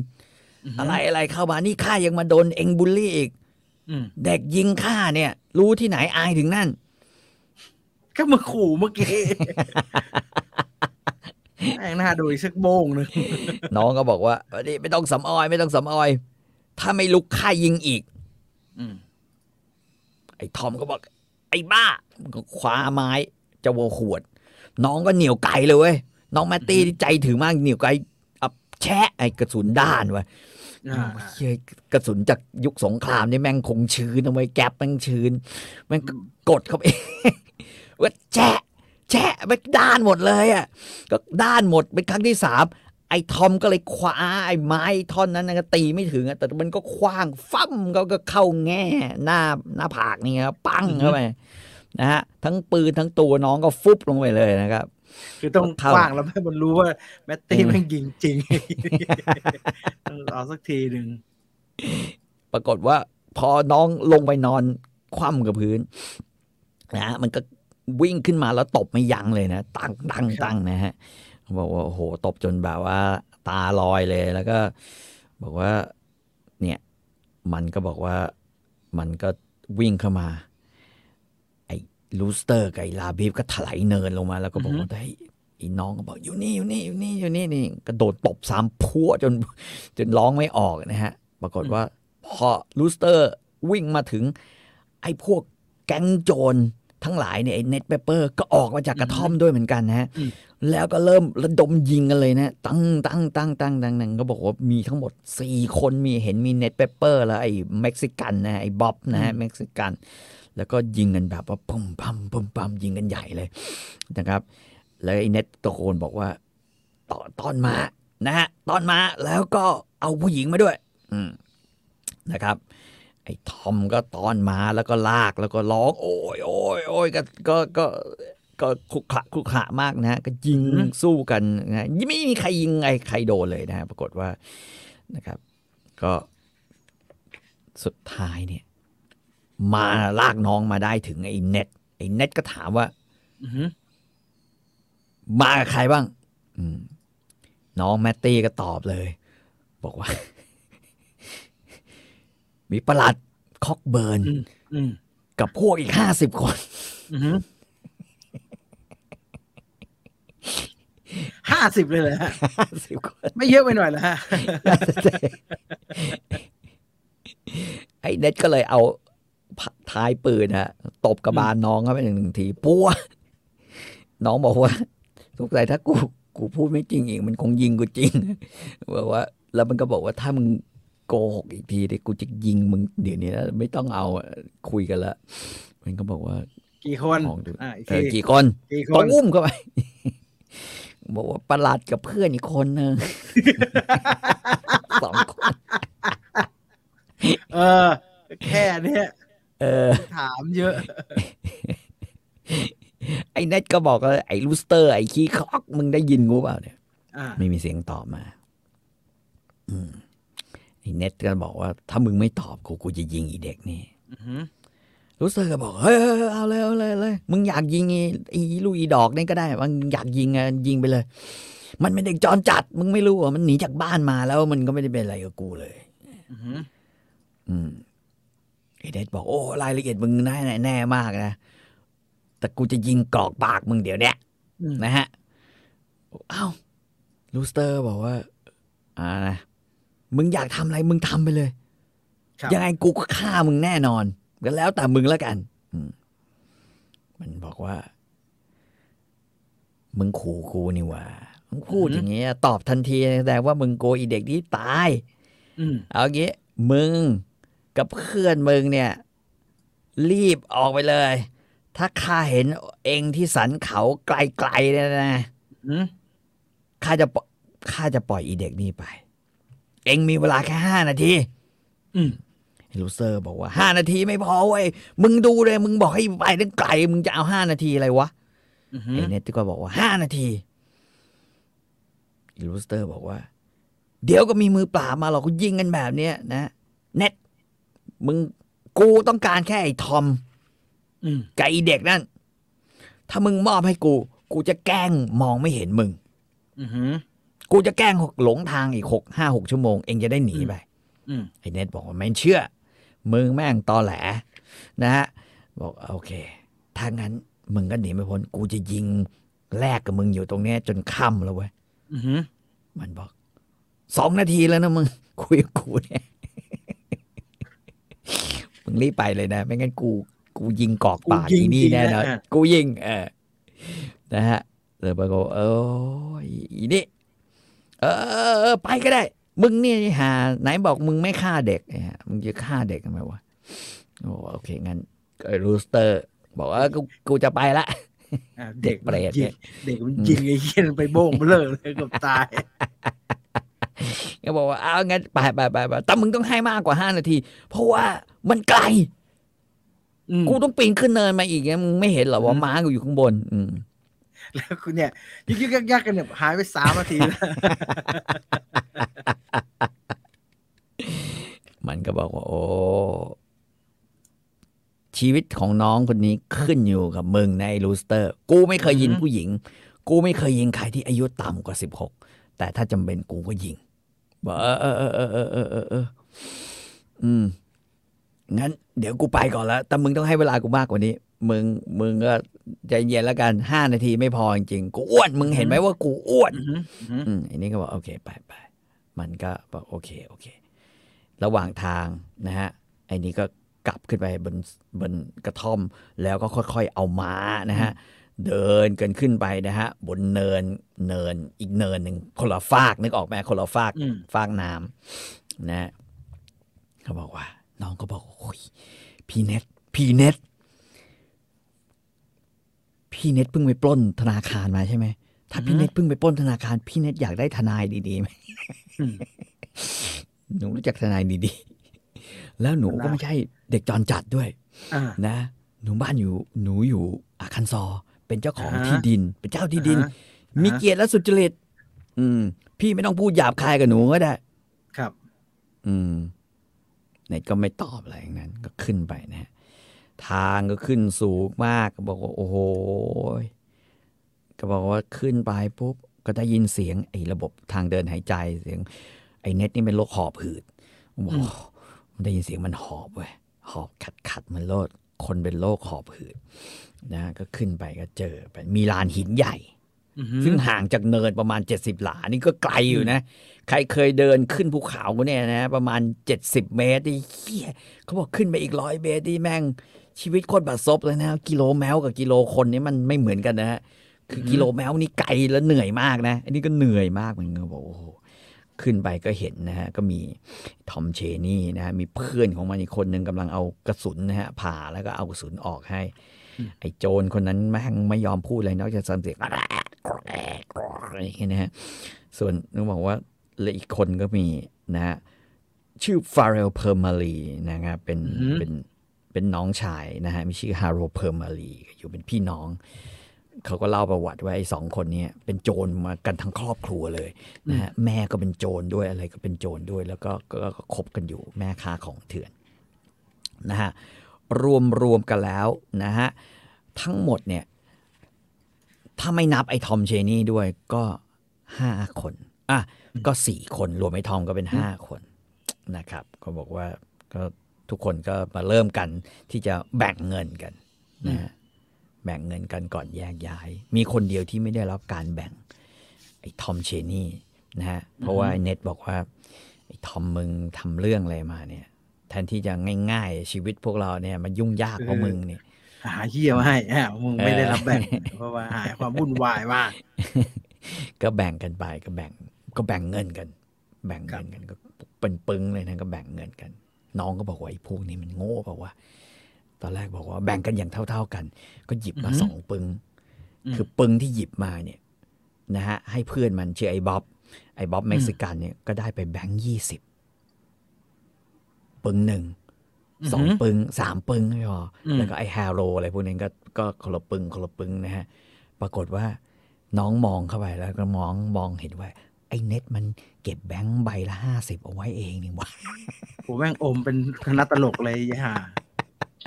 อะไรอะไรเข้ามานี่ข้ายังมาโดนเองบูลลี่อีกอืม เด็กยิงข้าเนี่ย รู้ที่ไหนอายถึงนั่น ก็มาขู่เมื่อกี้แม่งหน้าดูอีกสักโบงหนึ่งน้องก็บอกว่าเอ้ยไม่ต้องสำออย ไม่ต้องสำออย ถ้าไม่ลุกข้ายิงอีกอืมไอ้ทอมก็บอก ไอ้บ้ามันก็คว้าไม้จะโวขวด น้องก็เหนียวไกลเลยเว้ยน้องแมตตี้ที่ใจถึงมากเหนียวไกลอับแชะไอ้กระสุนด้านวะอ่า เฮ้ยกระสุนจากยุคสงครามนี่แม่งคงชื้นเอาไว้แก๊ปแม่งชื้นแม่งก็กดเข้าไปว่าแชะแชะไปด้านหมดเลยอะก็ด้านหมดเป็นครั้งที่สามไอ้ทอมก็เลยคว้าไอ้ไม้ท่อนนั้นนะก็ตีไม่ถึงอะแต่มันก็คว้างฟั่มก็ก็เข้าแง่หน้าหน้าผากนี่ครับปังเข้าไปนะฮะทั้งปืนทั้งตัวน้องก็ฟุบลงไปเลยนะครับ คือต้องเข้ากว้างแล้วให้มันรู้ว่า แมตตี้แม่งยิงจริงต้องเอาสักทีหนึ่งปรากฏว่า พอน้องลงไปนอนคว่ำกับพื้นนะฮะมันก็วิ่งขึ้นมาแล้วตบไม่ยั้งเลยนะตั้งตั้งตั้งนะฮะบอกว่าโอ้โหตบจนแบบว่า ตาลอยเลยแล้วก็ บอกว่า เนี่ย มันก็บอกว่ามันก็วิ่งเข้ามาไอ้ ลูสเตอร์กับไอ้ลาบีฟก็ไถลเนินลงมา แล้วก็บอกว่าไอ้ยไอ้น้องก็บอกอยู่นี่อยู่นี่อยู่นี่อยู่นี่นี่กระโดดตบสามผัวะจนจนร้องไม่ออกนะฮะ ปรากฏว่าพอลูสเตอร์วิ่งมาถึง ไอ้พวกแก๊งโจรทั้งหลายเนี่ยไอ้เน็ตเปเปอร์ก็ออกมาจากกระท่อมด้วยเหมือนกันนะฮะอืมแล้วก็เริ่มระดมยิงกันเลยนะ ตั้งตั้งตั้งตั้งตั้งตั้งก็บอกว่ามีทั้งหมดสี่คนมีเห็นมีเน็ตเปเปอร์แล้วไอ้เม็กซิกันนะไอ้บ๊อบนะฮะเม็กซิกัน แล้วก็ยิงกันแบบว่าปุ่มพัมปุ่มพัมยิงกันใหญ่เลยนะครับ แล้วไอ้เน็ตตะโกนบอกว่าตอนตอนมานะฮะตอนมาแล้วก็เอาผู้หญิงมาด้วย อืมนะครับ ไอ้ทอมก็ตอนมาแล้วก็ลากแล้วก็ร้อง โอ้ยโอ้ยโอ้ยก็ก็ก็ก็คุกขะคุกขะมากนะฮะก็ยิงสู้กันนะไม่มีใครยิงไงใครโดนเลยนะฮะปรากฏว่านะครับ ก็สุดท้ายเนี่ย มาลากน้องมาได้ถึงไอ้เน็ตไอ้เน็ตก็ถามว่าอือหือมากับใครบ้างอืมน้องแมตตี้ก็ตอบเลย บอกว่า มีประหลัดคอกเบิร์นอืมอืมกับพวกอีกห้าสิบคนห้าสิบเลยเหรอฮะห้าสิบคน ไม่เยอะไปหน่อยเหรอฮะไอ้เน็ตก็เลยเอา ท้ายปืนฮะตบกระบาลน้องเข้าไปหนึ่งหนึ่งทีปัวน้องบอกว่าสงสัยถ้ากูกูพูดไม่จริงอีกมันคงยิงกูจริงบอกว่า แล้วมันก็บอกว่าถ้ามึงโกหกอีกทีเดี๋ยวกูจะยิงมึงเดี๋ยวนี้แล้วไม่ต้องเอาคุยกันละมันก็บอกว่า กี่คนมองดูอ่าอีกเอทีอกี่คนกี่คต้อนงอุ้มเข้าไปบอกว่าประหลัดกับเพื่อนอีกคนนึงสองคน เออ แค่เนี้ย เออ ถามเยอะ ไอ้เน็ตก็บอกว่าไอ้ลูสเตอร์ ไอ้ขี้คอกมึงได้ยินกูเปล่าเนี่ยอ่าไม่มีเสียงตอบมา อืมไอ้เน็ตก็บอกว่า ถ้ามึงไม่ตอบกูกูจะยิงอีเด็กนี่อือหือลูสเตอร์ก็บอกเฮ้ยเฮ้ยเฮ้ยเอาเลยเอาเลยเอาเลยมึงอยากยิงไอ้ไอ้ลูกอีดอกนี่ก็ได้มึงอยากยิงอะยิงไปเลย มันเป็นเด็กจรจัด มึงไม่รู้เหรอะมันหนีจากบ้านมาแล้วมันก็ไม่ได้เป็นอะไรกับกูเลยอือหืออืม ไอ้เน็ตบอกโอ้รายละเอียดมึงแน่แน่มากนะ แต่กูจะยิงกรอกปากมึงเดี๋ยวเนี้ยอืมนะฮะอ้าวลูสเตอร์บอกว่า อ่านะมึงอยากทำอะไรมึงทำไปเลยครับยังไงกูก็ฆ่ามึงแน่นอนก็แล้วแต่มึงแล้วกันอืมมันบอกว่า มึงขู่กูนี่หว่ามึงพูดอย่างเงี้ยตอบทันทีแสดงว่ามึงโกอีเด็กที่ตายอืมเอางี้มึง กับเพื่อนมึงเนี่ย รีบออกไปเลย ถ้าข้าเห็นเองที่สันเขาไกลๆเนี่ยนะอืมข้าจะปล่อยข้าจะปล่อยอีเด็กนี่ไป เองมีเวลาแค่ห้านาทีอืมลูสเตอร์บอกว่าห้านาทีไม่พอเว้ยมึงดูเลย มึงบอกให้ไปตั้งไกล มึงจะเอาห้านาทีอะไรวะอือหือไอ้เน็ตก็บอกว่าห้านาทีลูสเตอร์บอกว่า เดี๋ยวก็มีมือเปล่ามาหรอกกูยิงกันแบบเนี้ยนะเน็ต มึงกูต้องการแค่ไอ้ทอมอืมกับไอ้เด็กนั่น ถ้ามึงมอบให้กู กูจะแกล้งมองไม่เห็นมึงอือหือกูจะแกล้งหลงทางอีกหกห้าหกชั่วโมง เองจะได้หนีไปอืมไอ้เน็ตบอกว่าไม่เชื่อ มึงแม่งตอแหล นะฮะ บอกโอเค ถ้างั้นมึงก็หนีไม่พ้น กูจะยิงแลกกับมึงอยู่ตรงเนี้ยจนค่ำแล้วเว้ยอือหือมันบอกสองนาทีแล้วนะมึงคุยกับกูเนี่ย มึงรีบไปเลยนะ ไม่งั้นกู กูยิงกอกปากอีนี่แน่นอนกูยิง เออ นะฮะเลยไปก็เอออีนี่เออเออเออไปก็ได้ มึงนี่หา ไหนบอกมึงไม่ฆ่าเด็กเนี่ยมึงจะฆ่าเด็กทำไมวะโอ้โอเคงั้นไอ้รูสเตอร์ บอกว่ากูกูจะไปละอ่าเด็กเปรตยิเนี่งยเด็กมันยิงไอ้เหี้ยไปโบ้งเบลอเลยเกับตาย ก็บอกว่าเอางั้นไปไปไปไปแต่มึงต้องให้มากกว่าห้านาที เพราะว่ามันไกลอืมกูต้องปีนขึ้นเนินมาอีกไงมึงไม่เห็นเหรอว่าม้ากูอยู่ข้างบน อืมแล้วคุณเนี่ยยึกยึกยักยักกันเนี่ยหายไปสามนาทีแล้วมันก็บอกว่า โอ้ชีวิตของน้องคนนี้ขึ้นอยู่กับมึงในะไอ้รูสเตอร์ กูไม่เคยยิงผู้หญิง กูไม่เคยยิงใครที่อายุต่ำกว่าสิบหกแต่ถ้าจำเป็นกูก็ยิง บอกเออเออเออเออเออเออเอออืมงั้นเดี๋ยวกูไปก่อนละแต่มึงต้องให้เวลากูมากกว่านี้ มึงมึงก็ใจเย็นแล้วกันห้านาทีไม่พอจริงๆ กูอ้วน มึงเห็นไหมว่ากูอ้วนอืมอันนี้ก็บอกโอเคไปไปมันก็บอกโอเคโอเค ระหว่างทางนะฮะไอ้นี้ก็กลับขึ้นไปบนบนกระท่อม แล้วก็ค่อยๆเอาม้านะฮะ เดินกันขึ้นไปนะฮะ บนเนินเนินอีกเนินหนึ่งคนละฟากนึกออกไหมคนละฟากอืมฟากน้ำนะฮะเขาบอกว่า น้องก็บอกโอ้ยพี่เน็ตพี่เน็ตพี่เน็ตเพิ่งไปปล้นธนาคารมาใช่ไหมถ้าพี่เน็ตเพิ่งไปปล้นธนาคาร พี่เน็ตอยากได้ทนายดีๆไหมอืมหนูรู้จักทนายดีๆแล้วหนูก็ไม่ใช่เด็กจรจัดด้วยอ่านะหนูบ้านอยู่ หนูอยู่อาคันซอ เป็นเจ้าของอ่าฮะที่ดิน เป็นเจ้าที่ดินอ่าฮะมีเกียรติและสุจริต อืม พี่ไม่ต้องพูดหยาบคายกับหนูก็ได้ ครับ อืมเน็ตก็ไม่ตอบอะไรอย่างนั้น ก็ขึ้นไปนะฮะทางก็ขึ้นสูงมากก็บอกว่าโอ้โหยก็บอกว่าขึ้นไปปุ๊บก็ได้ยินเสียงไอ้ระบบทางเดินหายใจเสียง ไอ้เน็ตนี่เป็นโรคหอบหืดบอกมันได้ยินเสียงมันหอบเว้ยหอบขัดขัดๆมันโลด คนเป็นโรคหอบหืดนะก็ขึ้นไปก็เจอไปมีลานหินใหญ่อือหือซึ่งห่างจากเนินประมาณ 70 หลา นี่ก็ไกลอยู่นะ ใครเคยเดินขึ้นภูเขาเนี่ยนะ ประมาณ 70 เมตรนี่เฮียเขาบอกขึ้นไปอีกร้อยเมตรนี่แม่งชีวิตโคตรบาดซบเลยนะ กิโลแมวกับกิโลคนนี่มันไม่เหมือนกันนะฮะคือกิโลแม้วนี่ไกลแล้วเหนื่อยมากนะ อันนี้ก็เหนื่อยมากเหมือนกันบอกโอ้โห ขึ้นไปก็เห็นนะฮะก็มีทอมเชนี่นะฮะมีเพื่อนของมันอีกคนหนึ่งกำลังเอากระสุนนะฮะผ่าแล้วก็เอากระสุนออกให้ ไอ้โจรคนนั้นแม่งไม่ยอมพูดเลยนอกจากสั่งเสียอะไรอย่างเงี้ยนะฮะส่วนนึกบอกว่าและอีกคนก็มีนะฮะชื่อฟาเรลเพอร์มาลีนะครับเป็นอือหือเป็นเป็นน้องชายนะฮะมีชื่อฮาโรเพอร์มาลีอยู่เป็นพี่น้อง เขาก็เล่าประวัติว่าไอ้สองคนเนี้ยเป็นโจรมากันทั้งครอบครัวเลยนะฮะแม่ก็เป็นโจรด้วยอะไรก็เป็นโจรด้วย แล้วก็ก็ก็คบกันอยู่แม่ค้าของเถื่อนนะฮะรวมรวมกันแล้วนะฮะทั้งหมดเนี่ยถ้าไม่นับไอ้ทอมเชนี่ด้วยก็ห้าคนอะก็สี่คนรวมไอ้ทอมก็เป็นห้าคนนะครับ ก็บอกว่าก็ทุกคนก็มาเริ่มกันที่จะแบ่งเงินกันนะฮะ แบ่งเงินกันก่อนแยกย้าย มีคนเดียวที่ไม่ได้รับการแบ่ง ไอ้ทอมเชนี่นะฮะ เพราะว่าไอ้เน็ตบอกว่าไอ้ทอมมึงทำเรื่องอะไรมาเนี่ย แทนที่จะง่ายๆ ชีวิตพวกเราเนี่ยมันยุ่งยากเพราะมึงเนี่ยหาเฮียมาให้แอบมึงไม่ได้รับแบ่ง เพราะว่าหาความวุ่นวายมาก ก็แบ่งกันไปก็แบ่งก็แบ่งเงินกัน แบ่งเงินกันก็เป็นปึ้งเลยนะก็แบ่งเงินกัน น้องก็บอกว่าไอ้พวกนี้มันโง่เปล่าวะ ตอนแรกบอกว่าแบ่งกันอย่างเท่า ๆกัน ก็หยิบมาอือฮึสองปึ้งอืมคือปึ้งที่หยิบมาเนี่ยนะฮะให้เพื่อนมันชื่อไอ้บ๊อบไอ้บ๊อบเม็กซิกันเนี่ยก็ได้ไปแบงค์ยี่สิบปึ้งหนึ่งสองปึ้งสามปึ้งไม่พออมแล้วก็ไอ้แฮร์โรอะไรพวกนี้ก็ก็คนละปึ้งคนละปึ้งนะฮะปรากฏว่าน้องมองเข้าไปแล้วก็มองมองเห็นว่า ไอ้เน็ตมันเก็บแบงค์ใบละห้าสิบเอาไว้เองนี่หวะผมแม่งอมเป็นคณะตลกเลยไอ้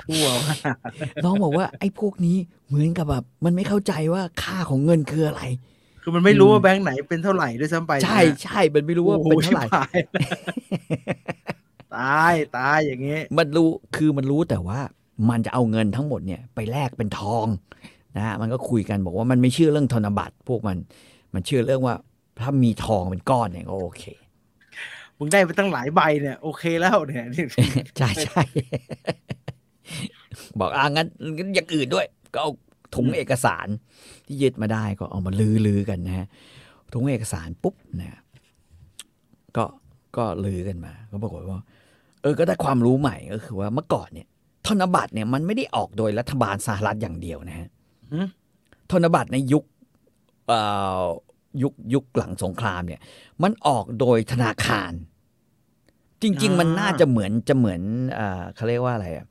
ห่าทั่วมากน้องบอกว่าไอ้พวกนี้เหมือนกับแบบมันไม่เข้าใจว่าค่าของเงินคืออะไร คือมันไม่รู้ว่าแบงค์ไหนเป็นเท่าไหร่ด้วยซ้ำไป ใช่นะใช่มันไม่รู้ว่าเป็นเท่าไหร่โอ้โชิบยตายตายอย่างงี้มันรู้คือมันรู้แต่ว่ามันจะเอาเงินทั้งหมดเนี่ยไปแลกเป็นทองนะฮะมันก็คุยกันบอกว่ามันไม่เชื่อเรื่องธนบัตรพวกมัน มันเชื่อเรื่องว่าถ้ามีทองเป็นก้อนเนี่ยก็โอเคมึงได้ไปตั้งหลายใบเนี่ยโอเคแล้วเนี่ยใช่ใช่ บอกอ่างั้นงั้นอย่างอื่นด้วย ก็เอาถุงเอกสารที่ยึดมาได้ก็เอามาลือลือกันนะฮะถุงเอกสารปุ๊บนะก็ก็ลือกันมา ก็ปรากฏว่า เออก็ได้ความรู้ใหม่ก็คือว่าเมื่อก่อนเนี่ยธนบัตรเนี่ยมันไม่ได้ออกโดยรัฐบาลสหรัฐอย่างเดียวนะฮะหืมธนบัตรในยุคเอ่อยุคยุคหลังสงครามเนี่ย มันออกโดยธนาคาร จริง ๆ มันน่าจะเหมือนจะเหมือนเอ่อเขาเรียกว่าอะไรอะเอ่อ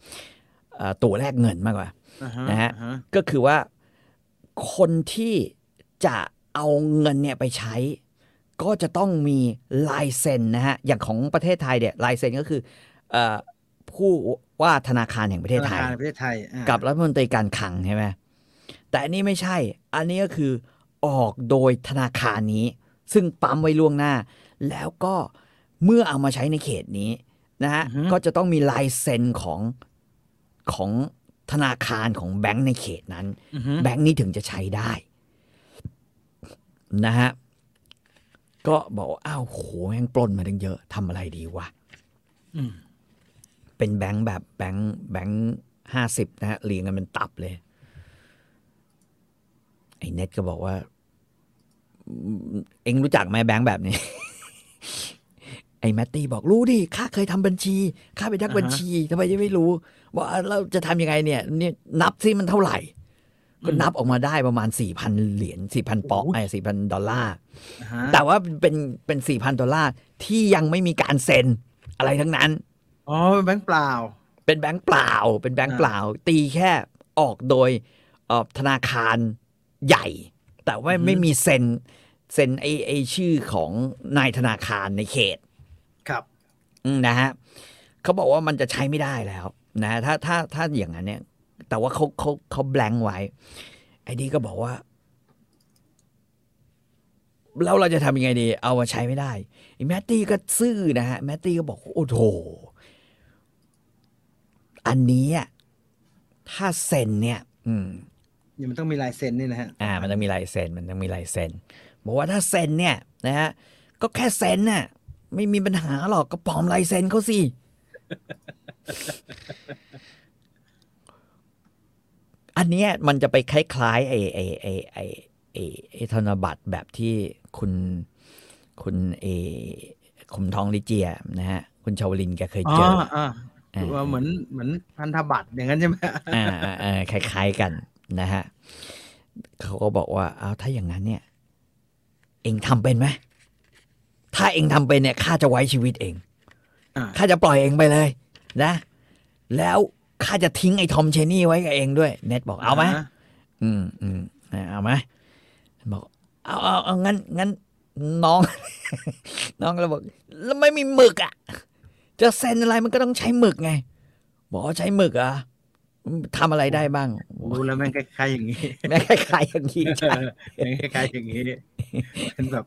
ตัวแลกเงินมากกว่าอ่านะฮะอ่าก็คือว่าคนที่จะเอาเงินเนี่ยไปใช้ ก็จะต้องมีลายเซ็นนะฮะอย่างของประเทศไทยเนี่ยลายเซ็นก็คือเอ่อผู้ว่าธนาคารแห่งประเทศไทยธนาคารประเทศไทยอ่ากับรัฐมนตรีการคลังใช่ไหมแต่อันนี้ไม่ใช่ อันนี้ก็คือออกโดยธนาคารนี้ ซึ่งปั๊มไว้ล่วงหน้า แล้วก็เมื่อเอามาใช้ในเขตนี้นะฮะก็จะต้องมีลายเซ็นของ ของธนาคารของแบงก์ในเขตนั้นอือหือแบงก์นี้ถึงจะใช้ได้นะฮะก็บอกว่าอ้าวโหแม่งปล้นมาตั้งเยอะทำอะไรดีวะอืมเป็นแบงค์แบบแบงค์แบงค์ห้าสิบนะฮะเรียงกันเป็นตับเลย ไอ้เน็ตก็บอกว่าอืมเอ็งรู้จักไหมแบงค์แบบนี้ ไอ้แมตตี้บอกรู้ดิข้าเคยทำบัญชีข้าเป็นนักบัญชีทำไมจะไม่รู้ ว่าเราจะทำยังไงเนี่ยเนี่ยนับซิมันเท่าไหร่ ก็นับออกมาได้ประมาณสี่พันเหรียญสี่พันปอกไอ้สี่พันดอลลาร์อ่าฮะแต่ว่าเป็นเป็นสี่พันดอลลาร์ที่ยังไม่มีการเซ็นอะไรทั้งนั้น อ๋อเป็นแบงค์เปล่า เป็นแบงค์เปล่า เป็นแบงค์เปล่า ตีแค่ออกโดยเอ่อธนาคารใหญ่ แต่ว่าอือฮึไม่มีเซ็นเซ็นไอไอชื่อของนายธนาคารในเขต ครับอืมนะฮะเขาบอกว่ามันจะใช้ไม่ได้แล้ว นะถ้าถ้าถ้าอย่างนั้นเนี่ย แต่ว่าเขาเขาเขาแบงค์ไว้ ไอ้นี่ก็บอกว่าแล้วเราจะทำยังไงดี เอามาใช้ไม่ได้ไอ้แมตตี้ก็ซื่อนะฮะแมตตี้ก็บอก โอ้โห อันนี้อะถ้าเซ็นเนี่ย อืมเนี่ยมันต้องมีลายเซ็นนี่นะฮะ อ่า มันต้องมีลายเซ็น มันต้องมีลายเซ็น บอกว่าถ้าเซ็นเนี่ย นะฮะ ก็แค่เซ็นน่ะ ไม่มีปัญหาหรอก ก็ปลอมลายเซ็นเขาสิ อันเนี้ยมันจะไปคล้ายๆไอ้ไอ้ไอ้ไอ้ไอ้ไอ้ธนบัตรแบบที่คุณคุณเอคุมทองลิเจียนะฮะ คุณชาวลินแกเคยอ๋อเจออ่าอ่าว่าเหมือนเหมือนพันธบัตรอย่างนั้นใช่ไหมอ่าอ่าอ่าคล้าย ๆกันนะฮะเขาก็บอกว่าเอาถ้าอย่างนั้นเนี่ย เองทำเป็นไหมถ้าเองทำเป็นเนี่ยข้าจะไว้ชีวิตเองอ่าข้าจะปล่อยเองไปเลย นะ แล้วข้าจะทิ้งไอ้ทอมเชนี่ไว้กับเองด้วย เน็ตบอกเอาไหมอืมอืมเอาไหมบอกเอาเอาเอางั้นงั้นน้อง น้องก็เลยบอกแล้วไม่มีหมึกอะ จะเซ็นอะไรมันก็ต้องใช้หมึกไง บอกว่าใช้หมึกอะทำอะไรได้บ้างรู้แล้วแม่งคล้ายๆอย่างนี้แม่คล้ายๆอย่างนี้ใช่แม่งคล้ายๆอย่างนี้เป็นแบบ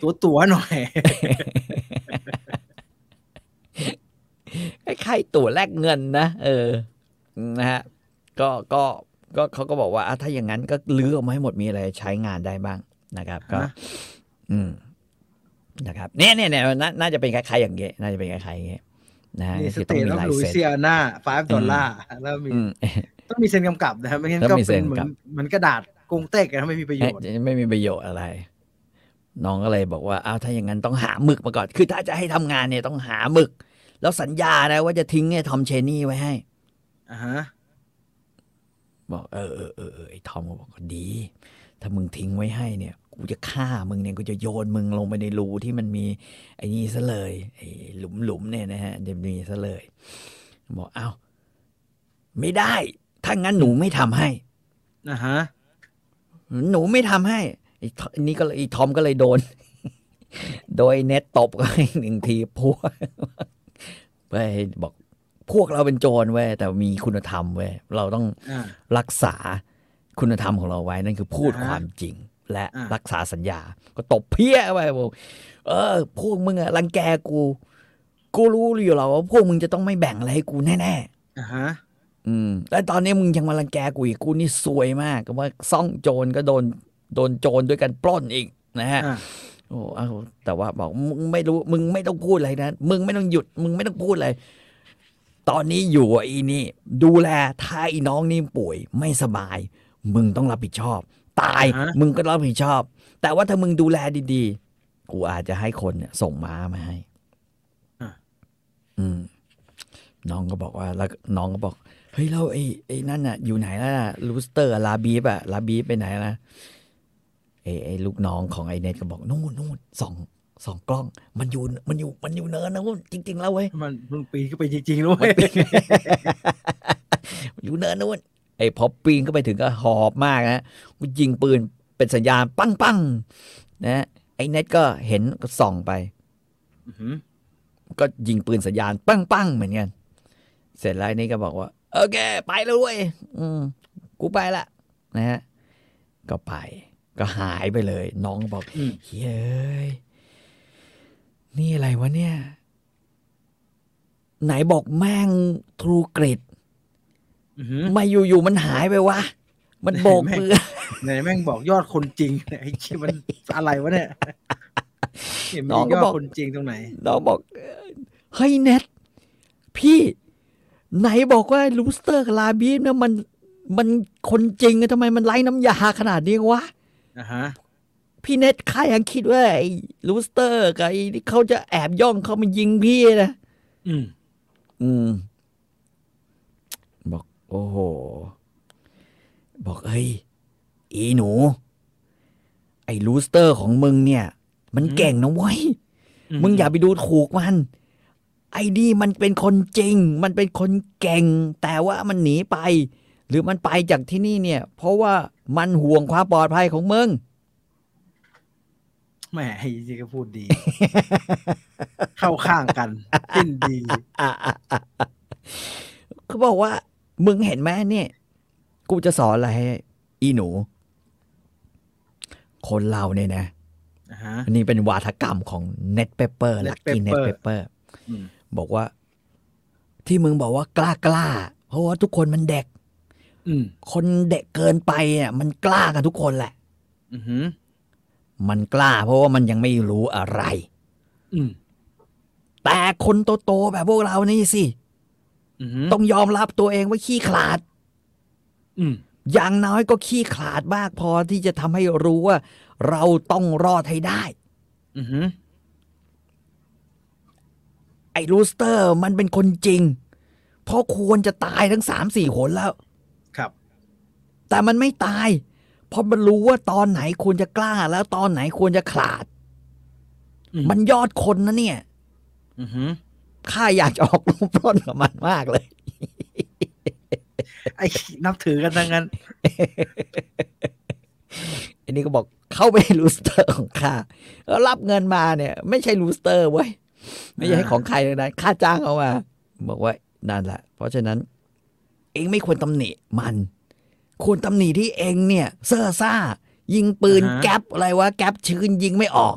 ตัวตัวๆหน่อย คล้ายๆตั๋วแลกเงินนะ เออนะฮะก็ก็ก็เขาก็บอกว่าอะถ้าอย่างนั้นก็ลื้อออกมาให้หมดมีอะไรใช้งานได้บ้างนะครับ ก็ฮะอืมนะครับเนี่ยเนี่ยเนี่ยน่าน่าจะเป็นคล้ายๆอย่างเงี้ยน่าจะเป็นคล้ายๆอย่างเงี้ยนะฮะนี่สคือเตต้องทมีออฟลายลุยเซ็นเซียนา5ดอลลาร์แล้วมีอืมต้องมีเซ็นกำกับนะครับไม่งั้นแล้วก็มีเซ็เป็นนเหมือนกำกับเหมือนกระดาษกงเต็กอะไม่มีประโยชน์ไม่มีประโยชน์อะไร น้องก็เลยบอกว่าอ้าวถ้าอย่างนั้นต้องหาหมึกมาก่อน คือถ้าจะให้ทำงานเนี่ยต้องหาหมึก แล้วสัญญานะ ว่าจะทิ้งเนี่ยทอมเชนี่ไว้ให้อ่าฮะบอกเออเออเออเออไอ้ทอมก็บอกก็ดี ถ้ามึงทิ้งไว้ให้เนี่ย กูจะฆ่ามึงเนี่ยกูจะโยนมึงลงไปในรูที่มันมีไอ้นี่ซะเลยไอ้หลุมหลุมๆเนี่ยนะฮะเดี๋ยวมีซะเลย บอกเอ้าไม่ได้ ถ้างั้นหนูไม่ทำให้อ่าฮะหนูไม่ทำให้ไอ้ทไอ้นี่ก็เลยไอ้ทอมก็เลยโดน โดยเน็ตตบก็ให้หนึ่งทีพว กไปบอกพวกเราเป็นโจรเว้ยแต่มีคุณธรรมเว้ยเราต้องอ่ารักษาคุณธรรมของเราไว้นั่นคือพูดอ่าฮะความจริง และอ่ารักษาสัญญา ก็ตบเพี้ยไปบอกเออ พวกมึงอะรังแกกู กูรู้อยู่แล้วว่าพวกมึงจะต้องไม่แบ่งอะไรให้กูแน่ๆอ่าฮะอืมแล้วตอนนี้มึงยังมารังแกกูอีกกูนี่ซวยมากก็ว่าซ่องโจรก็โดนโดนโจรด้วยกันปล้นอีกนะฮะอ่า โอ้เอาแต่ว่าบอกมึงไม่รู้ มึงไม่ต้องพูดอะไรนะ มึงไม่ต้องหยุด มึงไม่ต้องพูดอะไร ตอนนี้อยู่กับอีนี่ ดูแลถ้าอีน้องนี่ป่วยไม่สบาย มึงต้องรับผิดชอบ ตาย มึงก็รับผิดชอบ แต่ว่าถ้ามึงดูแลดีๆ กูอาจจะให้คนเนี่ยส่งม้ามาให้อืม น้องก็บอกว่า แล้วน้องก็บอก เฮ้ยแล้วไอ้ไอ้นั่นน่ะ อยู่ไหนแล้วล่ะลูสเตอร์ลาบีฟอะลาบีฟไปไหนนะ ไอ้ไอ้ลูกน้องของไอ้เน็ตก็บอกนู่นนู่นสองสองกล้อง มันอยู่มันอยู่มันอยู่เนินนะจริง ๆ แล้วเว้ยมันเพิ่งปีนขึ้นไปจริงๆด้วยอยู่เนินนู่นไอ้พอปีนเข้าไปถึงก็หอบมากนะกูยิงปืนเป็นสัญญาณปังปังนะไอ้เน็ตก็เห็นก็ส่องไปอื้อหือก็ยิงปืนสัญญาณปังปังเหมือนกันเสร็จแล้วไอ้นี่ก็บอกว่า โอเค ไปแล้วเว้ยอืมกูไปละนะฮะก็ไป ก็หายไปเลย น้องก็บอกอืมเฮ้ยนี่อะไรวะเนี่ย ไหนบอกแม่งทรูกริดอื้อหือมาอยู่ๆมันหายไปวะ มันโบกมือไหนแม่งบอกยอดคนจริงไอ้ที่มันอะไรวะเนี่ยเห็นน้องมีก็ยอดบอกคนจริงตรงไหนน้องบอกเฮ้ยเน็ตพี่ ไหนบอกว่าลูสเตอร์กับลาบีฟเนี่ยมันมันคนจริงอะทำไมมันไร้น้ำยาขนาดนี้วะ อ่าฮะพี่เน็ตใครยังคิดว่าไอ้ลูสเตอร์กับไอ้ที่เขาจะแอบย่องเข้ามายิงพี่นะอืม อืม บอก โอ้โห บอกเฮ้ย อีหนู ไอ้ลูสเตอร์ของมึงเนี่ย มันเก่งนะเว้ย มึงอย่าไปดูถูกมัน ไอ้นี่มันเป็นคนจริง มันเป็นคนเก่ง แต่ว่ามันหนีไป หรือมันไปจากที่นี่เนี่ย เพราะว่ามันห่วงความปลอดภัยของมึงแหมไอ้ที่ก็พูดดี เข้าข้างกันสิ้นดีอะอะอะอะเขาบอกว่า มึงเห็นไหมเนี่ย กูจะสอนอะไรให้อีหนู คนเราเนี่ยนะอ่าฮะอันนี้เป็นวาทกรรมของเน็ตเปเปอร์ Ned ลักกี้เน็ต Pepper เปเปอร์อืมบอกว่า ที่มึงบอกว่ากล้ากล้าเพราะว่าทุกคนมันเด็กอืม คนเด็กเกินไปอะมันกล้ากันทุกคนแหละอือหือมันกล้า เพราะว่ามันยังไม่รู้อะไรอืมแต่คนโตๆแบบพวกเรานี่สิอือหือต้องยอมรับตัวเองว่าขี้ขลาดอืมอย่างน้อยก็ขี้ขลาดมากพอที่จะทำให้รู้ว่า เราต้องรอดให้ได้อือหือไอ้รูสเตอร์มันเป็นคนจริง เพราะควรจะตายทั้งสามสี่หนแล้วครับ แต่มันไม่ตาย เพราะมันรู้ว่าตอนไหนควรจะกล้า แล้วตอนไหนควรจะขลาดอืมมันยอดคนนะเนี่ยอือหือข้าอยากจะออกรูปปล้นกับมันมากเลย ไอ้นับถือกันทั้งนั้น อันนี้ก็บอกเข้าไปในรูสเตอร์ของข้าแล้วรับเงินมาเนี่ย ไม่ใช่รูสเตอร์เว้ย ไม่ใช่อ่าของใครเลยนะค่าจ้างเอามา บอกว่านั่นแหละ เพราะฉะนั้น เองไม่ควรตำหนิมัน ควรตำหนิที่เองเนี่ย เซ่อซ่า ยิงปืนแก๊ปอะไรวะแก๊ปชื้นยิงไม่ออก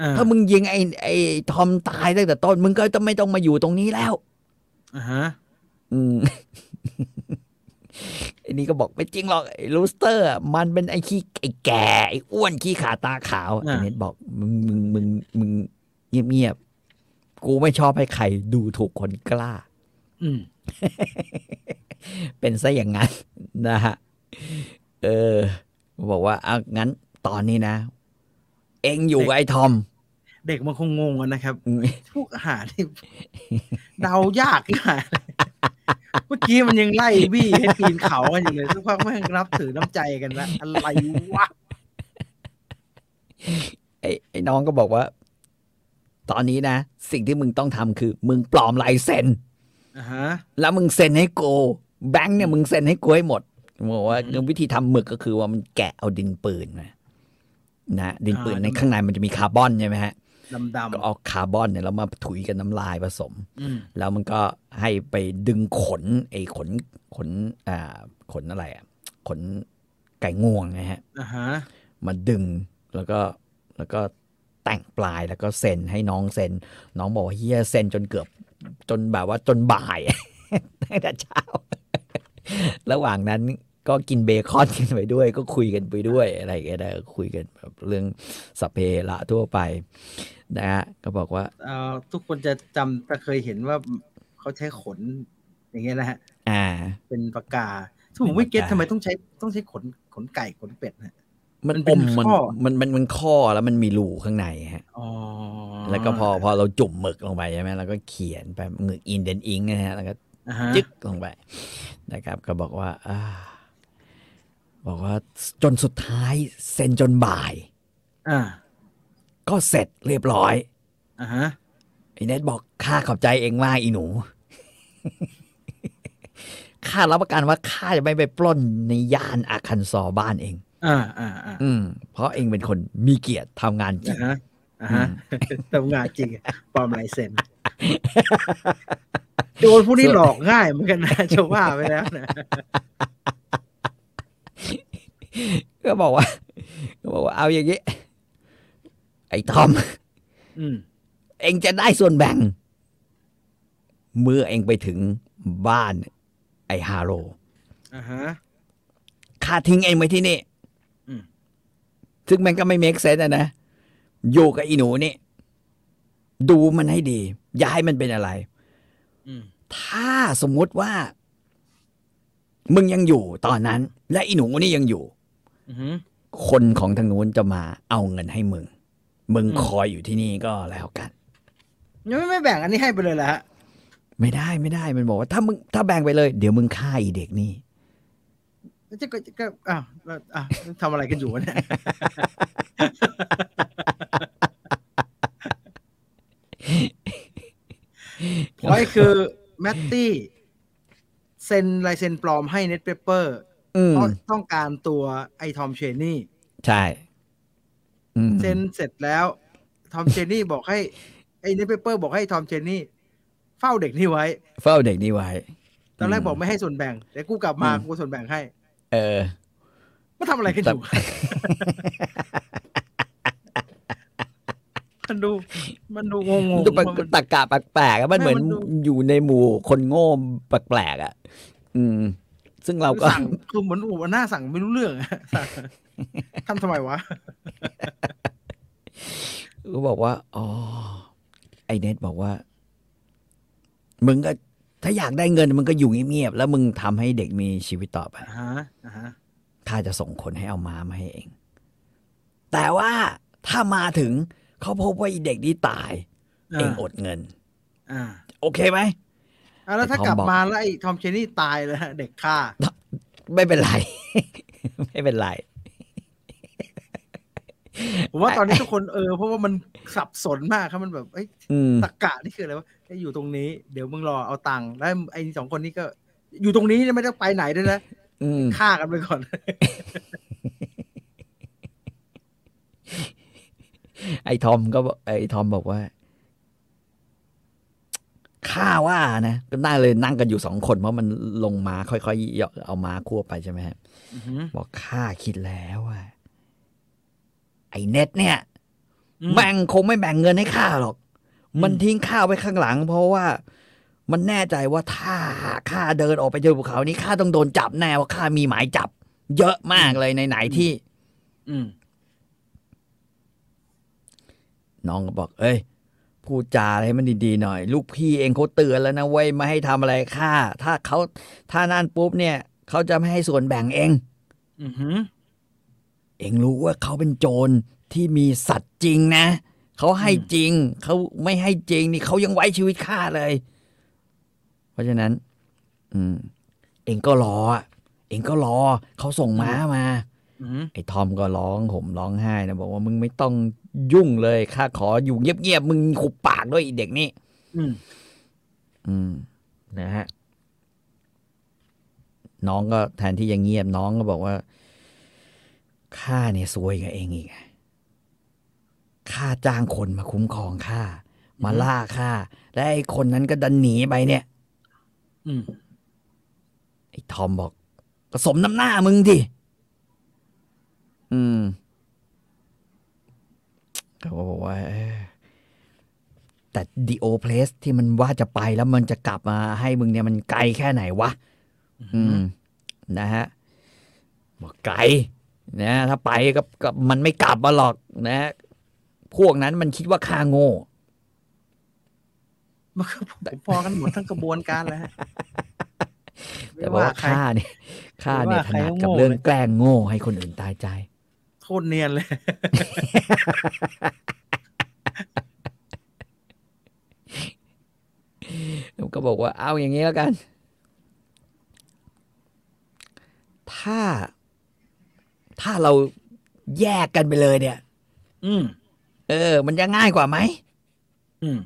อ่าถ้ามึงยิงไอ้ไอ้ทอมตายตั้งแต่ต้น มึงก็จะไม่ต้องมาอยู่ตรงนี้แล้ว อ่าฮะอืม ไอ้นี่ก็บอกไม่จริงหรอกไอ้ลูสเตอร์อะมันเป็นไอ้ขี้ไอ้แก่ไอ้อ้วนขี้ขาตาขาวไอ้เน็ตบอกมึงมึงมึงมึงเงียบเงียบๆกูไม่ชอบให้ใครดูถูกคนกล้า อืมเป็นซะอย่างนั้นนะฮะ เออ บอกว่าเอางั้นตอนนี้นะ เอ็งอยู่กับไอ้ทอม เด็กมันคงงงกันนะครับอืมพวกอาหารที่เดายากที่หายเมื่อกี้มันยังไล่บี้ให้ปีนเขากันอยู่เลยสักพักแม่งนับถือน้ำใจกันละอะไรวะไอ้ไอ้น้องก็บอกว่า ตอนนี้นะ สิ่งที่มึงต้องทำคือ มึงปลอมลายเซ็นอ่าฮะแล้วมึงเซ็นให้กูแบงค์เนี่ยมึงเซ็นให้กูให้หมด บอกว่าอืมวิธีทำหมึกก็คือว่ามันแกะเอาดินปืนมานะดินปืนอ่าในข้างในมันจะมีคาร์บอนใช่ไหมฮะดำดก็เอาคาร์บอนเนี่ยแล้วมาถุยกับน้ำลายผสมำอืมแล้วมันก็ให้ไปดึงขนไอ้ขนขนอ่าขนอะไรอะขนไก่งวงนะฮะอ่าฮะมาดึงแล้วก็แล้วก็แต่งปลายแล้วก็เซ็นให้น้องเซ็น น้องบอกว่าเฮียเซ็นจนเกือบจนแบบว่าจนบ่ายตั้งแต่เช้า ระหว่างนั้นก็กินเบคอนกันไปด้วย ก็คุยกันไปด้วยอะไรอย่างเงี้ยนะคุยกันแบบเรื่องสพเพละทั่วไป นะฮะก็บอกว่าเอ่อทุกคนจะจำจะเคยเห็นว่าเขาใช้ขน อย่างเงี้ยนะฮะอ่า เป็นปากกาถ้าผมไม่เก็ตเป็นปากกาทำไมต้องใช้ต้องใช้ขนขนไก่ขนเป็ดฮะมันมันเป็อนมมันข้อมันมันมันข้อแล้วมันมีรูข้างในฮะอ๋อแล้วก็พอพอเราจุ่มหมึกลงไปใช่ไหมแล้วก็เขียนไปหมึกอินเดนอิงนะฮะแล้วก็อ่าฮะ จึ๊กลงไปนะครับ ก็บอกว่าอาบอกว่าจนสุดท้ายเซ็นจนบ่ายอ่าก็เสร็จเรียบร้อยอ่าฮะไอ้เน็ตบอกข้าขอบใจเองมากอีหนูข้ารับประกันว่าข้าจะไม่ไปปล้นในย่านอาคันซอบ้านเองอ่าอ่าอ่าอืมเพราะเองเป็นคนมีเกียรติทำงานจริอ่างฮะอ่าฮะทำงานจริงปลอมลายเซ็น โดนผู้นี้หลอกง่ายเหมือนกันนะจะว่าไปแล้วนะก็บอกว่าก็บอกว่าเอาอย่างนี้ ไอ้ทอมอืมเองจะได้ส่วนแบ่ง เมื่อเองไปถึงบ้าน ไอ้ฮาโลอ่าฮะข้าทิ้งเองไว้ที่นี่อืมซึ่งมันก็ไม่เมคเซนนะนะอยู่กับอีหนูนี่ ดูมันให้ดีอ ย่าให้มันเป็นอะไรอืมถ้าสมมุติว่า มึงยังอยู่ตอนนั้น และอีหนูนี่ยังอยู่อือฮึคนของทางนู้นจะมาเอาเงินให้มึง มึงอืมคอยอยู่ที่นี่ก็แล้วกันยังไม่ไม่แบ่งอันนี้ให้ไปเลยเหรอฮะไม่ได้ไม่ได้มันบอกว่าถ้ามึงถ้าแบ่งไปเลย เดี๋ยวมึงฆ่าอีเด็กนี่จะก็ก็อ้าวแล้วอะทำอะไรกันอยู่วะเนี่ย พอยคือแมตตี้เซ็นลายเซ็นปลอมให้เน็ตเปเปอร์อืมเพราะต้องการตัวไอ้ทอมเชนนี่ ใช่อืมเซ็นเสร็จแล้ว ทอมเชนนี่บอกให้ ไอ้เน็ตเปเปอร์บอกให้ทอมเชนนี่ เฝ้าเด็กนี่ไว้ เฝ้าเด็กนี่ไว้ ตอนแรกอืมบอกไม่ให้ส่วนแบ่งแต่กูกลับมาอืมกูส่วนแบ่งให้ เออมาทำอะไรกันอยู่ มันดู มันดูงงงดูแปลกตะกะแปลกๆอะมันเหมือนไม่มันดู อยู่ในหมู่คนโง่แปลกๆอะ อืม ซึ่งเราก็ สั่งคือเหมือนอูหน้าสั่งไม่รู้เรื่องอะทำทำไมวะ ก็บอกว่า อ๋อ ไอเน็ตบอกว่า มึงก็ถ้าอยากได้เงินมึงก็อยู่เงียบๆ แล้วมึงทำให้เด็กมีชีวิตต่อไป อ่าฮะอ่าฮะข้าจะส่งคนให้เอาม้ามาให้เอง แต่ว่าถ้ามาถึง เขาพบว่าไอีเด็กนี้ตาย เองอดเงิน อ่า โอเคไหมอ่าแล้วถ้าไอ้ทอมกลับบอกมาแล้วไอ้ทอมเชนี่ตายเลยฮะเด็กฆ่า ไม่เป็นไร ไม่เป็นไรผมว่าตอนนี้ทุกคนเออเพราะว่ามันสับสนมากครับมันแบบเอ้ยอืมตะกะนี่คืออะไรวะไอ้อยู่ตรงนี้เดี๋ยวมึงรอเอาตังค์แล้วไอ้สองคนนี้ก็ อยู่ตรงนี้ไม่ต้องไปไหนด้วยนะอืมฆ่ากันไปก่อน ไอ้ทอมก็บอกไอ้ทอมบอกว่าข้าว่านะก็นั่งเลยนั่งกันอยู่สองคน เพราะมันลงมาค่อยๆเอามาควบไปใช่ไหมฮะอือหือบอกข้าคิดแล้วว่าไอ้เน็ตเนี่ยอืมแม่งคงไม่แบ่งเงินให้ข้าหรอก มันทิ้งข้าไว้ข้างหลัง เพราะว่ามันแน่ใจว่าถ้าข้าเดินออกไปเจอภูเขานี้ข้าต้องโดนจับแน่ว่าข้ามีหมายจับ เยอะมากเลยในไหนๆที่ อืม น้องก็บอก เอ้ยพูดจาอะไรให้มันดีๆหน่อย ลูกพี่เองเขาเตือนแล้วนะเว้ยไม่ให้ทำอะไรข้าถ้าเขาถ้านั่นปุ๊บเนี่ยเขาจะไม่ให้ส่วนแบ่งเองอือหือเองรู้ว่าเขาเป็นโจรที่มีสัตว์จริงนะเขาให้จริงเขาไม่ให้จริงนี่เขายังไว้ชีวิตข้าเลย เพราะฉะนั้น อืม เองก็รออะเองก็รอเขาส่งม้ามาอือหือไอ้ทอมก็ร้องห่มร้องไห้นะบอกว่ามึงไม่ต้อง ยุ่งเลยข้าขออยู่เงียบๆมึงขุบปากด้วยไอีเด็กนี่อืม อืม นะฮะ น้องก็แทนที่จะเงียบน้องก็บอกว่าข้าเนี่ยซวยกับเองอีกอะข้าจ้างคนมาคุ้มครองข้ามาล่าข้าและไอ้คนนั้นก็ดันหนีไปเนี่ย อืมไอ้ทอมบอกก็สมน้ำหน้ามึงดิอืม เขาก็บอกว่าเอ้ยแต่ดีโอเพลสที่มันว่าจะไปแล้วมันจะกลับมาให้มึงเนี่ยมันไกลแค่ไหนวะ อืม นะฮะบอกไกลนะถ้าไปก็ก็มันไม่กลับมาหรอกนะ พวกนั้นมันคิดว่าข้าโง่มันก็ผมพอกันหมดทั้งกระบวนการแล้วฮะแต่ว่าใครข้าเนี่ยข้าเนี่ยไม่ถว่าใครนัดกับก็โง่เรื่องเลยแกล้งโง่ให้คนอื่นตายใจ โคตรเนียนเลย ผมก็บอกว่าเอาอย่างนี้แล้วกัน ถ้า ถ้าเราแยกกันไปเลยเนี่ย อืม เออ มันจะง่ายกว่าไหม อืม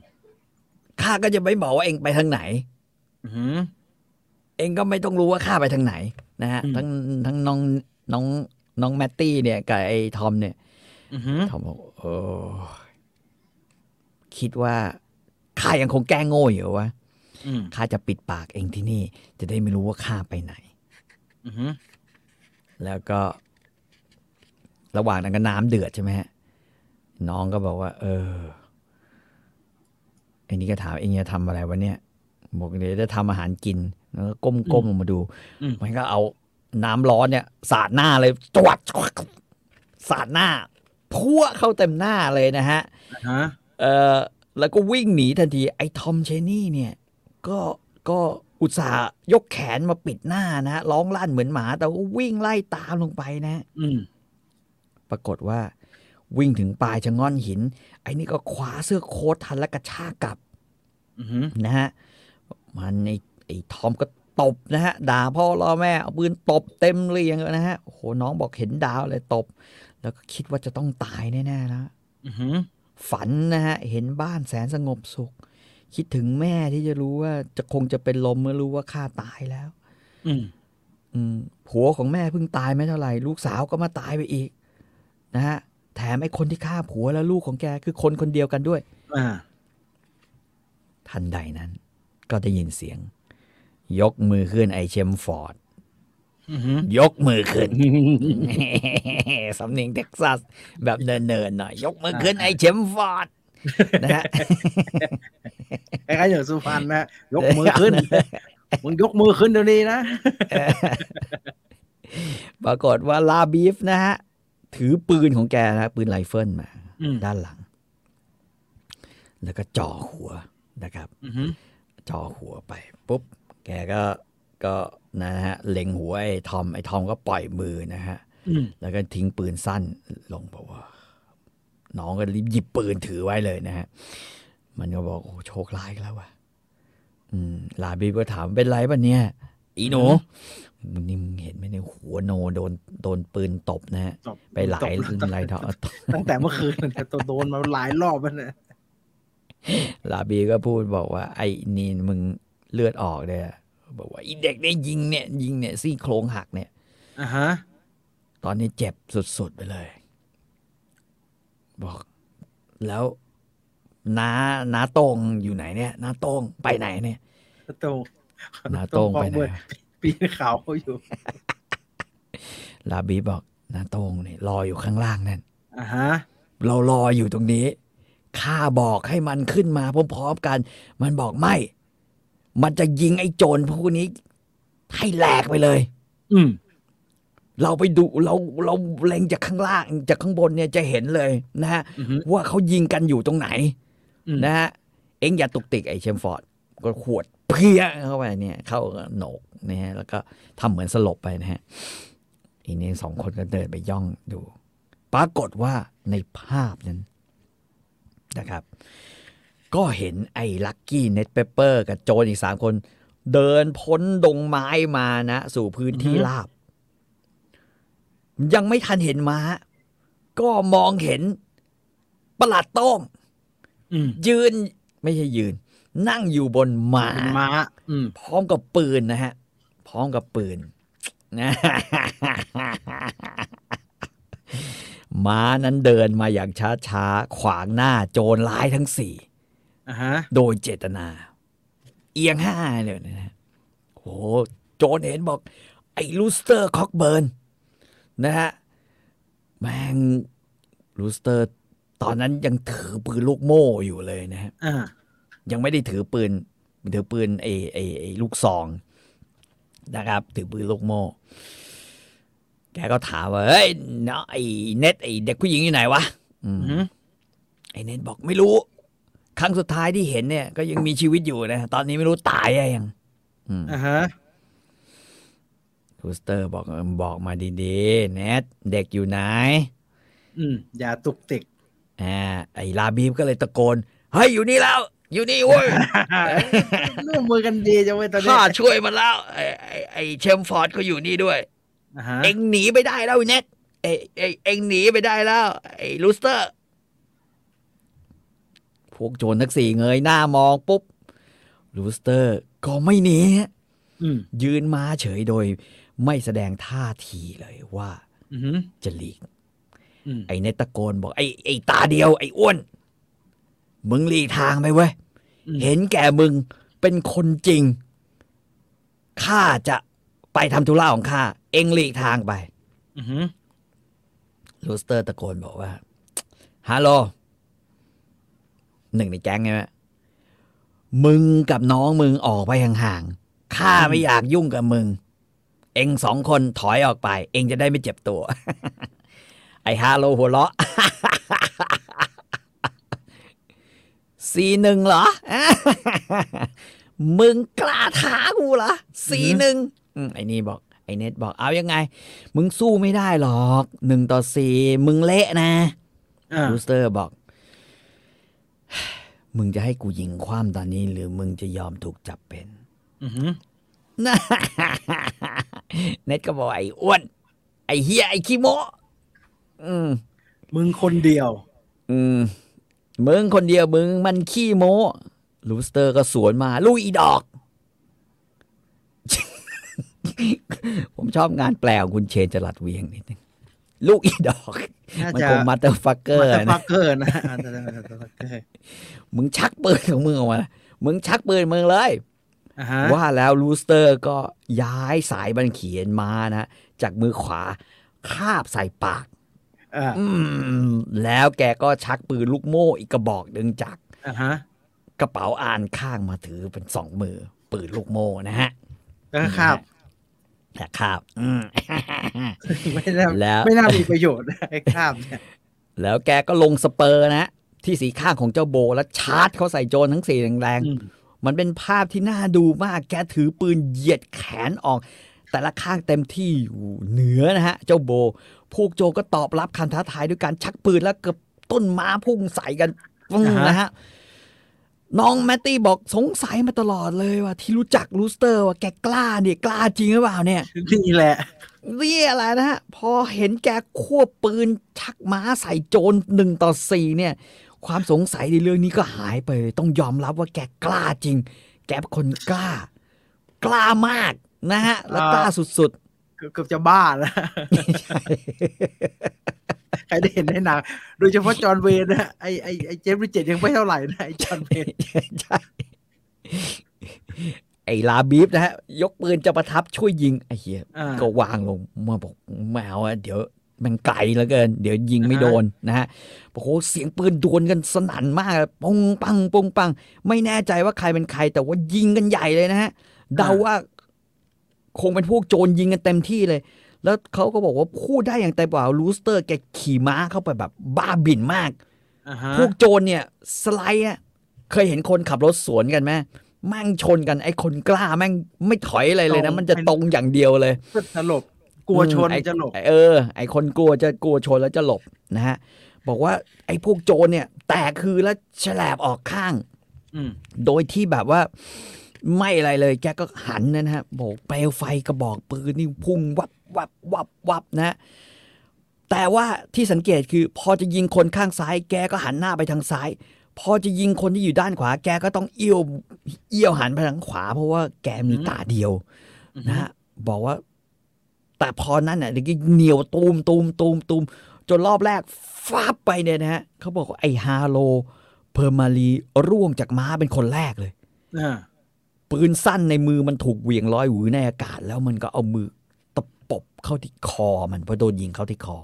ข้าก็จะไม่บอกว่าเองไปทางไหน อือหือเองก็ไม่ต้องรู้ว่าข้าไปทางไหน นะฮะอืมทั้งทั้งน้องน้อง น้องแมตตี้เนี่ยกับไอ้ทอมเนี่ยอือหือทอมบอกโอ้คิดว่าข้ายังคงแกล้งโง่อยู่วะอืมข้าจะปิดปากเองที่นี่ จะได้ไม่รู้ว่าข้าไปไหนอือหือแล้วก็ ระหว่างนั้นก็น้ำเดือดใช่ไหมฮะน้องก็บอกว่า เออไอ้นี่ก็ถามเองจะทำอะไรวะเนี่ยบอกเดี๋ยวจะทำอาหารกินแล้วก็ก้มก้มลงมาดูอืมมันก็เอา น้ำร้อนเนี่ย สาดหน้าเลยจวดสาดหน้าพัวเข้าเต็มหน้าเลยนะฮะอ่าฮะเออแล้วก็วิ่งหนีทันที ไอ้ทอมเชนี่เนี่ย ก็ก็อุตส่าห์ยกแขนมาปิดหน้านะฮะร้องลั่นเหมือนหมา แต่ว่าวิ่งไล่ตามลงไปนะ อืมปรากฏว่า วิ่งถึงปลายชะง่อนหิน ไอ้นี่ก็คว้าเสื้อโค้ททันแล้วกระชากกลับอือหือนะฮะมันไอ้ไอ้ทอมก็ ตบนะฮะด่าพ่อล่อแม่เอาปืนตบเต็มเรียงเลยนะฮะโอ้โหน้องบอกเห็นดาวเลยตบ แล้วก็คิดว่าจะต้องตายแน่ๆแล้วอือหือฝันนะฮะเห็นบ้านแสนสงบสุข คิดถึงแม่ที่จะรู้ว่าจะคงจะเป็นลมเมื่อรู้ว่าข้าตายแล้ว อืมอืมผัวของแม่เพิ่งตายไม่เท่าไหร่ ลูกสาวก็มาตายไปอีก นะฮะแถมไอ้คนที่ฆ่าผัวและลูกของแกคือคนคนเดียวกันด้วย อ่า ทันใดนั้น ก็ได้ยินเสียง ยกมือขึ้นไอเชมฟอร์ดอือหือยกมือขึ้นสำเนียงเท็กซัส แบบเนินๆหน่อย ยกมือขึ้นไอเชมฟอร์ดนะฮะคล้ายๆอย่างสุพรรณนะยกมือขึ้นมึงยกมือขึ้นเดี๋ยวนี้นะ ปรากฏว่าลาบีฟนะฮะ ถือปืนของแกนะปืนไรเฟิลมาอืมด้านหลัง แล้วก็จ่อหัวนะครับอือหือจ่อหัวไปปุ๊บ แกก็ก็นะฮะเล็งหัวไอ้ทอมไอ้ทอมก็ปล่อยมือนะฮะอืมแล้วก็ทิ้งปืนสั้นลงบอกว่า น้องก็รีบหยิบปืนถือไว้เลยนะฮะ มันก็บอกโอ้โชคร้ายอีกแล้วว่ะอืมลาบีบก็ถามเป็นไรป่ะเนี่ย อีหนูมึงนี่มึงเห็นไหมเนี่ยหัวโนโดนโดนปืนตบนะฮะตบไปหลายตบหลายทอตั้งแต่เมื่อคืนเนี่ยตัวโดนมาหลายรอบแล้วเนี่ยลาบีก็พูดบอกว่า ไอ้นี่มึง เลือดออกเลยอะบอกว่าอีเด็กเนี่ยยิงเนี่ย ยิงเนี่ยซี่โครงหักเนี่ยอ่าฮะตอนนี้เจ็บสุดๆไปเลย บอกแล้วน้าน้าโต้งอยู่ไหนเนี่ยน้าโต้งไปไหนเนี่ยโตรงน้าโต้งไปไหนปีนเขาอยู่ลาบีบอกน้าโต้งเนี่ยรออยู่ข้างล่างนั่นอ่าฮะเรารออยู่ตรงนี้ข้าบอกให้มันขึ้นมาพร้อมๆกัน มันบอกไม่ มันจะยิงไอ้โจรพวกนี้ให้แหลกไปเลย อืมเราไปดูเราเราเล็งจากข้างล่างจากข้างบนเนี่ยจะเห็นเลยนะฮะอือหือว่าเขายิงกันอยู่ตรงไหนอืมนะฮะเอ็งอย่าตุกติกไอ้เชมฟอร์ดก็หวดเพียะเข้าไปเนี่ย เข้าโหนกนะฮะแล้วก็ทำเหมือนสลบไปนะฮะอีนี่สองคนก็เดินไปย่องดู ปรากฏว่าในภาพนั้นนะครับ ก็เห็นไอ้ลักกี้เน็ตเปเปอร์กับโจรอีกสามคน เดินพ้นดงไม้มานะ สู่พื้นที่อือฮึราบ ยังไม่ทันเห็นม้า ก็มองเห็นประหลัดโต้งอืมยืนไม่ใช่ยืน นั่งอยู่บนม้าเป็นม้าอืมพร้อมกับปืนนะฮะ พร้อมกับปืนนะม้านั้นเดินมาอย่างช้าๆ ขวางหน้าโจรร้ายทั้งสี่อ่าฮะ โดยเจตนา เอียงห้าเลยนะฮะโหโจรเห็นบอก ไอ้ลูสเตอร์คอกเบิร์นนะฮะแม่งลูสเตอร์ ตอนนั้นยังถือปืนลูกโม่อยู่เลยนะฮะอ่ายังไม่ได้ถือปืน ถือปืนไอ้ไอ้ไอ้ลูกซองนะครับ ถือปืนลูกโม่แกก็ถามว่าเฮ้ยเนาะไอ้เน็ตไอ้เด็กผู้หญิงอยู่ไหนวะอืมอือหือไอ้เน็ตบอกไม่รู้ ครั้งสุดท้ายที่เห็นเนี่ย ก็ยังมีชีวิตอยู่นะ ตอนนี้ไม่รู้ตายยังอืมอ่าฮะทูสเตอร์บอกบอกมาดีๆ เน็ตเด็กอยู่ไหน อืม อย่าตุกติกอ่าไอ้ลาบีบก็เลยตะโกน เฮ้ย อยู่นี่แล้ว อยู่นี่เว้ยร่วมมือกันดีจังเว้ยตอนนี้ข้าช่วยมันแล้ว ไอ้ไอ้ไอ้เชมฟอร์ดก็อยู่นี่ด้วยอ่าฮะเอ็งหนีไปได้แล้วไอ้เน็ตเอ้ยเอ้ยเอ็งหนีไปได้แล้ว ไอ้ลูสเตอร์พ วกโจรทั้งสี่เงยหน้ามองปุ๊บลูสเตอร์ก็ไม่หนีฮะอืมยืนมาเฉยโดย ไม่แสดงท่าทีเลยว่าอือหือจะหลีกอืมไอ้เน็ตตะโกนบอก ไอ้ไอ้ตาเดียว ไอ้อ้วน มึงหลีกทางไปเว้ยอืมเห็นแก่มึงเป็นคนจริง ข้าจะไปทำธุระของข้า เอ็งหลีกทางไปอือหือลูสเตอร์ตะโกนบอกว่าฮัลโหล หนึ่งในแก๊งไงไหมมึงกับน้องมึงออกไปห่างๆข้าไม่อยากยุ่งกับมึง เอ็งสองคนถอยออกไป เอ็งจะได้ไม่เจ็บตัว ไอ้ฮาโลหัวเราะสีหนึ่งเหรอ มึงกล้าท้ากูเหรอสีหนึ่งอืมไอ้นี่บอกไอ้เน็ตบอกเอายังไง มึงสู้ไม่ได้หรอกหนึ่งต่อสี่มึงเละนะอ่ารูสเตอร์บอก มึงจะให้กูยิงคว่ำตอนนี้ หรือมึงจะยอมถูกจับเป็นอือหือเน็ตก็บอกไอ้อ้วน ไอ้เฮียไอ้ขี้โมอืม มึงคนเดียว อืม มึงคนเดียวมึงมันขี้โมลูสเตอร์ก็สวนมา ลุยอีดอก ผมชอบงานแปลของคุณเชนจรัดเวียงนิดนึง ลูกอีดอกน่ามันจะคงมาเตอร์ฟักเกอมาร์ตาฟันะกเกอร์นะอ่าแต่แต่แต่แต่แต่มึงชักปืนของมึงออกมา มึงชักปืนมึงเลยอ่าฮะว่าแล้วลูสเตอร์ก็ย้ายสายบันเขียนมานะจากมือขวาคาบใส่ปากอ่าอืมแล้วแกก็ชักปืนลูกโม่อีกกระบอกหนึ่งจากอ่าฮะกระเป๋าอ่านข้างมาถือเป็นสองมือ ปืนลูกโม่นะฮะแล้วก็คาบ แต่คาบอืมไม่น่าแล้วไม่น่ามีประโยชน์ไอ้คาบเนี่ยแล้วแกก็ลงสเปอร์นะที่สีข้างของเจ้าโบแล้วชาร์จเขาใส่โจรทั้งสี่แรงๆ มันเป็นภาพที่น่าดูมาก แกถือปืนเหยียดแขนออก แต่ละข้างเต็มที่อยู่เหนือนะฮะ เจ้าโบ พวกโจรก็ตอบรับคำท้าทายด้วยการชักปืนแล้วกระตุ้นม้าพุ่งใส่กันปึ้งนะฮะ น้องแมตตี้บอกสงสัยมาตลอดเลยว่าที่รู้จักลูสเตอร์ว่าแกกล้าเนี่ยกล้าจริงหรือเปล่าเนี่ยนี่แหละนี่อะไรนะฮะ พอเห็นแกควบปืนชักม้าใส่โจรหนึ่งต่อสี่เนี่ย ความสงสัยในเรื่องนี้ก็หายไปเลยต้องยอมรับว่าแกกล้าจริง แกเป็นคนกล้า กล้ามากนะฮะ แล้วกล้าสุดเกือบเกือบจะบ้าแล้ว ใครได้เห็นในหนังโดยเฉพาะจอห์นเวนนะไอไอไอเจฟฟรีย์เจ็ดยังไม่เท่าไหร่นะไอจอห์นเวนๆใช่ไอ้ลาบีฟนะฮะ ยกปืนจะประทับช่วยยิงไอ้เหี้ยอ่าก็วางลงมาบอกแมวอะเดี๋ยวมันไกลเหลือเกิน เดี๋ยวยิงไม่โดนนะฮะโอ้โหเสียงปืนดวลกันสนั่นมากปงปังปงปัง ไม่แน่ใจว่าใครเป็นใคร แต่ว่ายิงกันใหญ่เลยนะฮะเดาว่า คงเป็นพวกโจรยิงกันเต็มที่เลย แล้วเขาก็บอกว่าพูดได้อย่างเต็มปากลูสเตอร์แกขี่ม้าเข้าไปแบบบ้าบิ่นมากอ่าฮะพวกโจรเนี่ยสไลด์อะเคยเห็นคนขับรถสวนกันไหมแม่งชนกันไอ้คนกล้าแม่งไม่ถอยอะไรเลยนะ มันจะตรงอย่างเดียวเลยเพื่อจะหลบกลัวชนอืมไอ้จะหลบเออ ไอ้คนกลัวจะกลัวชนแล้วจะหลบนะฮะบอกว่าไอ้พวกโจรเนี่ย แตกคือแล้วฉลบออกข้างอืมโดยที่แบบว่า ไม่อะไรเลยแกก็หันนะฮะบอกเปลวไฟกระบอกปืนนี่พุ่งวับวับวับวับนะ แต่ว่าที่สังเกตคือพอจะยิงคนข้างซ้าย แกก็หันหน้าไปทางซ้าย พอจะยิงคนที่อยู่ด้านขวา แกก็ต้องเอี้ยวเอี้ยวหันไปทางขวา เพราะว่าแกมีตาเดียวนะฮะบอกว่า แต่พอนั้นน่ะเดี๋ยวก็เหนียวตูมตูมตูมตูมจนรอบแรกฟาบไปเนี่ยนะฮะเขาบอกว่าไอ้ฮาโลเพอร์มารีร่วงจากม้าเป็นคนแรกเลยอ่า ปืนสั้นในมือมันถูกเหวี่ยงลอยหวือในอากาศ แล้วมันก็เอามือตะปบเข้าที่คอมันเพราะโดนยิงเข้าที่คอ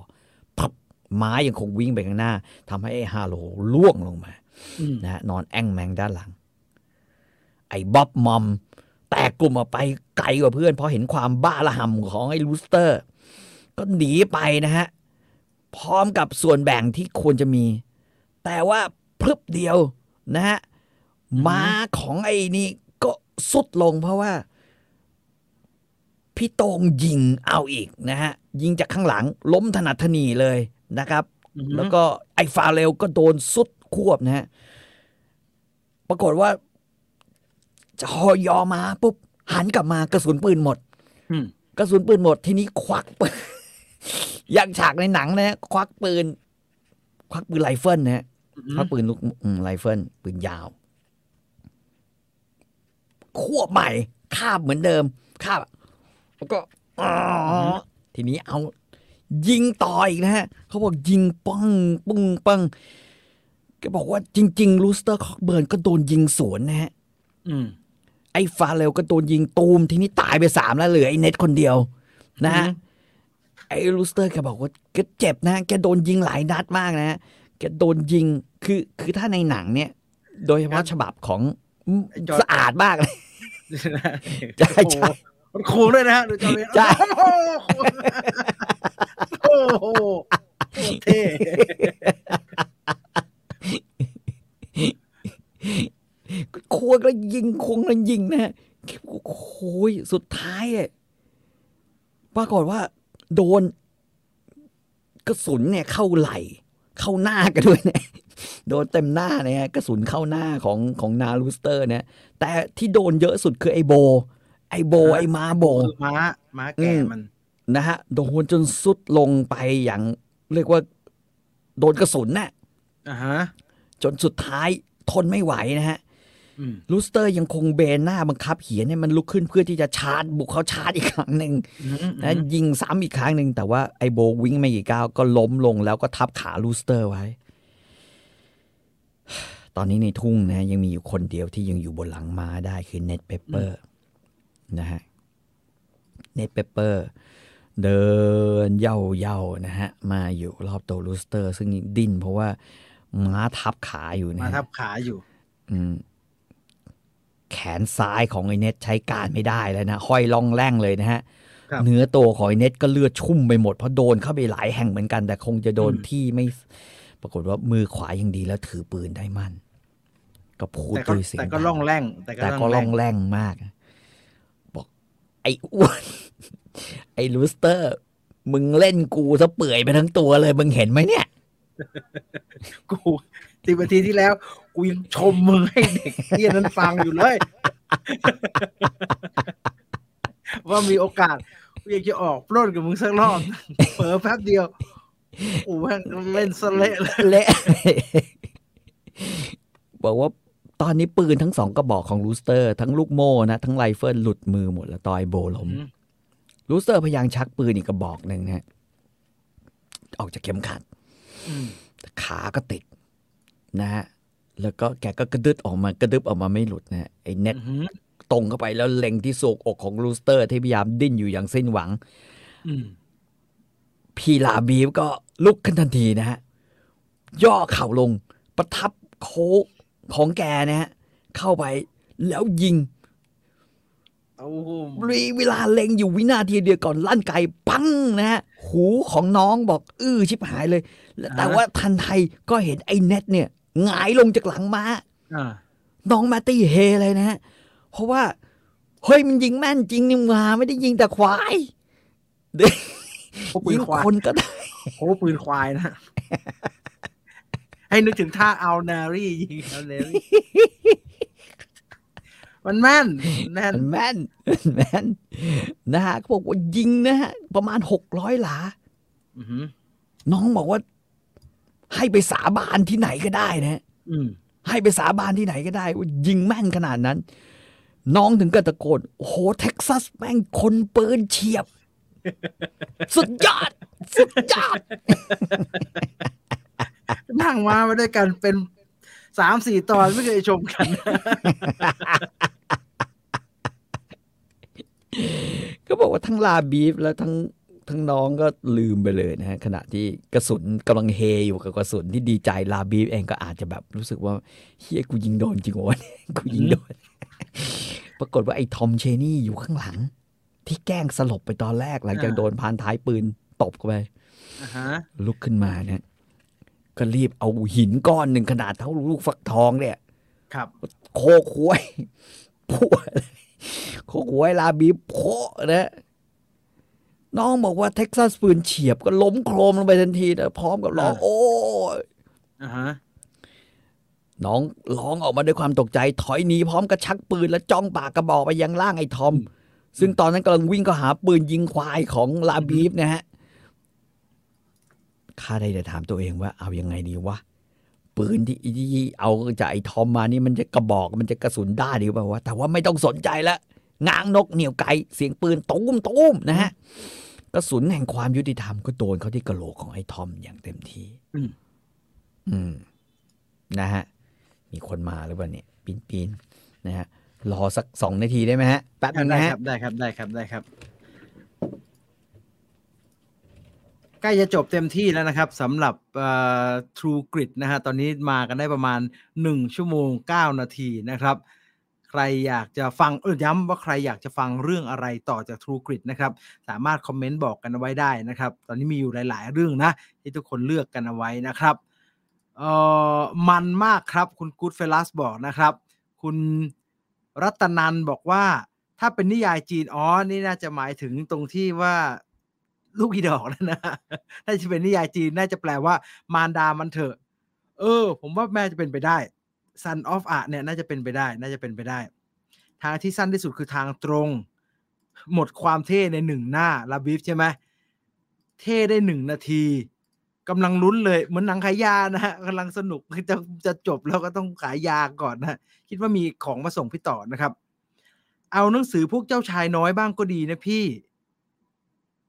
พับม้ายังคงวิ่งไปข้างหน้าทำให้ไอ้ฮาโลล่วงลงมาอืมนะฮะนอนแอ่งแมงด้านหลัง ไอ้บ๊อบมอม แตกกลุ่มออกไปไกลกว่าเพื่อน เพราะเห็นความบ้าระห่ำของไอ้ลูสเตอร์ ก็หนีไปนะฮะ พร้อมกับส่วนแบ่งที่ควรจะมี แต่ว่าพรึบเดียวนะฮะม้าของไอ้นี่ก็ สุดลงเพราะว่า พี่โตงยิงเอาอีกนะฮะ ยิงจากข้างหลังล้มถนัดถนีเลยนะครับอือฮึแล้วก็ไอ้ฟาเรลก็โดนสุดควบนะฮะ ปรากฏว่าจอยอมาปุ๊บหันกลับมากระสุนปืนหมดอืมกระสุนปืนหมดทีนี้ควักปืนอย่างฉากในหนังนะฮะควักปืน ควักปืนไรเฟิลนะฮะควักปืนลูกอืมไรเฟิลปืนยาว ควบใหม่คาบเหมือนเดิมคาบแล้วก็อ๋อทีนี้เอา ยิงต่ออีกนะฮะเขาบอกยิงปังปุ้งปังแกบอกว่าจริงๆลูสเตอร์คอกเบิร์นก็โดนยิงสวนนะฮะอืมไอ้ฟาเรลก็โดนยิงตูม ทีนี้ตายไปสามแล้วเหลือไอ้เน็ตคนเดียว นะฮะอือฮึไอ้ลูสเตอร์แกบอกว่าแกเจ็บนะแกโดนยิงหลายนัดมากนะฮะแกโดนยิงคือคือถ้าในหนังเนี่ย โดยเฉพาะฉบับของ สะอาดมากเลยใช่ใช่มันคูลด้วยนะฮะดูจอห์นเวนใช่โอ้โหโอ้โหโคตรเท่ควงแล้วยิงควงแล้วยิงนะฮะโอ้โหสุดท้ายอะปรากฏว่า โดน กระสุนเนี่ยเข้าไหล เข้าหน้ากันด้วยเนี่ยโดนเต็มหน้าเนี่ยฮะกระสุนเข้าหน้าของของนาลูสเตอร์เนี่ยแต่ที่โดนเยอะสุดคือไอ้โบ ไอ้โบไอ้ม้าโบคือม้าม้าแก่มันนะฮะโดนจนทรุดลงไปอย่างเรียกว่า โดนกระสุนน่ะอ่าฮะจนสุดท้ายทนไม่ไหวนะฮะอืม ลูสเตอร์ยังคงเบนหน้าบังคับเหียนให้มันลุกขึ้นเพื่อที่จะชาร์จบุกเขาชาร์จอีกครั้งหนึ่งอืมนะยิงซ้ำอีกครั้งหนึ่งแต่ว่าไอ้โบวิ่งไม่กี่ก้าวก็ล้มลงแล้วก็ทับขาลูสเตอร์ไว้ ตอนนี้ในทุ่งนะ ยังมีอยู่คนเดียวที่ยังอยู่บนหลังม้าได้คือเน็ตเปเปอร์นะฮะเน็ตเปเปอร์เดินเหยาะเหยาะๆนะฮะ มาอยู่รอบตัวลูสเตอร์ ซึ่งดิ้นเพราะว่าม้าทับขาอยู่นะมาฮะทับขาอยู่ อืม แขนซ้ายของไอ้เน็ตใช้การไม่ได้แล้วนะห้อยล่องแร่งเลยนะฮะครับเนื้อตัวของไอ้เน็ตก็เลือดชุ่มไปหมดเพราะโดนเข้าไปหลายแห่งเหมือนกัน แต่คงจะโดนอืมที่ไม่ปรากฏว่ามือขวายังดีแล้วถือปืนได้มั่นก็พูดแต่ก็ด้วยเสียงแต่ก็ดังล่องแร่ง แต่ก็แต่ก็ล่ล่อองงแร่งแร่งมาก บอก ไอ้อ้วนไอ้ลูสเตอร์ มึงเล่นกูซะเปื่อยไปทั้งตัวเลย มึงเห็นไหมเนี่ย กู สิบนาทีที่แล้วกูยังชมมึงให้เด็กเที่ยนั้นฟังอยู่เลย ว่ามีโอกาสกูอยากจะออกปล้นกับมึงสักรอบเผลอแป๊บเดียวโอ้แม่งเล่นสะเละเลยเละบอกว่าตอนนี้ปืนทั้งสองกระบอกของลูสเตอร์ ทั้งลูกโม่นะ ทั้งไรเฟิลหลุดมือหมดแล้วตอนโบล้มอืมลูสเตอร์พยายามชักปืนอีกกระบอกหนึ่งนะฮะออกจากเข็มขัดอืมแต่ขาก็ติด นะฮะแล้วก็แกก็กระดึบออกมากระดึบออกมาไม่หลุดนะฮะไอ้เน็ตอืมตรงเข้าไปแล้วเล็งที่โศกอกของลูสเตอร์ที่พยายามดิ้นอยู่อย่างสิ้นหวังอืมพี่ลาบีฟก็ลุกขึ้นทันทีนะฮะย่อเข่าลง ประทับโค้งของแกนะฮะเข้าไปแล้วยิงเอารีเวลาเล็งอยู่วินาทีเดียวก่อนลั่นไกปังนะฮะหูของน้องบอก อื้อชิบหายเลยแล้วแต่ว่าทันไทยก็เห็นไอ้เน็ตเนี่ย หงายลงจากหลังม้าอ่าน้องมาตี้เฮเลยนะฮะ เพราะว่า เฮ้ยมันยิงแม่นจริงนี่หว่าไม่ได้ยิงแต่ควายโอ้ปืยินงควายคนก็ได้โอ้ปืนควายนะ ให้นึกถึงท่าเอานารี่ยิงเอานารี่มันแม่นมันแม่นมันแม่นมันแม่นนะฮะเขาบอกว่ายิงนะฮะ ประมาณหกร้อยหลาอือหือน้องบอกว่า ให้ไปสาบานที่ไหนก็ได้นะอืมให้ไปสาบานที่ไหนก็ได้ว่ายิงแม่นขนาดนั้น น้องถึงกับตะโกนโอ้โหเท็กซัสแม่งคนปืนเฉียบ สุดยอด สุดยอด นั่งมามาด้วยกันเป็นสามสี่ตอนไม่เคยชมกัน ก็บอกว่าทั้งลาบีฟแล้วทั้ง ทั้งน้องก็ลืมไปเลยนะฮะขณะที่กระสุนกำลังเฮอยู่กับกระสุนที่ดีใจลาบีฟเองก็อาจจะแบบรู้สึกว่าเฮียกูยิงโดนจริงวะเนี่ยกูยิงโดน ปรากฏว่าไอ้ทอมเชนี่อยู่ข้างหลัง ที่แกล้งสลบไปตอนแรกหลังจากอ่าโดนพานท้ายปืนตบเข้าไปอ่าฮะลุกขึ้นมาเนี่ยก็รีบเอาหินก้อนหนึ่งขนาดเท่าลูกฟักทองเนี่ย ครับ โคกหวยพัวเลยโคกหวยลาบีบโพะนะ น้องบอกว่าเท็กซัสปืนเฉียบก็ล้มโครมลงไปทันทีนะพร้อมกับร้องอ่าโอ้ยอ่าฮะน้องร้องออกมาด้วยความตกใจ ถอยหนีพร้อมกับชักปืน แล้วจ้องปากกระบอกไปยังล่างไอ้ทอม ซึ่งตอนนั้นกำลังวิ่งก็หาปืนยิงควายของลาบีฟนะฮะข้าได้แต่ถามตัวเองว่า เอายังไงดีวะปืนที่ที่เอาจากไอ้ทอมมานี่มันจะกระบอกมันจะกระสุนด้านหรือเปล่าวะแต่ว่าไม่ต้องสนใจละง้างนกเหนียวไก่เสียงปืนตุ้มตุ้มนะฮะ กระสุนแห่งความยุติธรรมก็โดนเขาที่กระโหลกของไอ้ทอมอย่างเต็มที่อืมอืมนะฮะมีคนมาหรือเปล่าเนี่ยปีนปีนนะฮะรอสักสองนาทีได้ไหมฮะแป๊บนึงได้นะคฮะรับได้ครับได้ครับได้ครับ ใกล้จะจบเต็มที่แล้วนะครับสำหรับเอ่อ True Grid นะฮะตอนนี้มากันได้ประมาณ 1 ชั่วโมง 9 นาทีนะครับ ใครอยากจะฟังเออย้ำว่าใครอยากจะฟังเรื่องอะไรต่อจาก True Grid นะครับ สามารถคอมเมนต์บอกกันเอาไว้ได้นะครับ ตอนนี้มีอยู่หลาย ๆ เรื่องนะ ที่ทุกคนเลือกกันเอาไว้นะครับเออมันมากครับคุณกูดเฟลัสบอกนะครับ คุณรัตนันบอกว่าถ้าเป็นนิยายจีนอ๋อนี่น่าจะหมายถึงตรงที่ว่าลูกอีดอกนั่นะน่าจะเป็นนิยายจีนน่าจะแปลว่ามารดามันเถอะ เออ ผมว่าแม่จะเป็นไปได้ Son of a เนี่ยน่าจะเป็นไปได้ น่าจะเป็นไปได้ ทางที่สั้นที่สุดคือทางตรง หมดความเท่ในหนึ่งหน้าลาบีฟใช่ไหมเท่ได้หนึ่งนาทีกำลังลุ้นเลยเหมือนหนังขายยานะฮะกำลังสนุกจะจะจบแล้วก็ต้องขายยาก่อนนะคิดว่ามีของมาส่งพี่ต่อนะครับ เอาหนังสือพวกเจ้าชายน้อยบ้างก็ดีนะพี่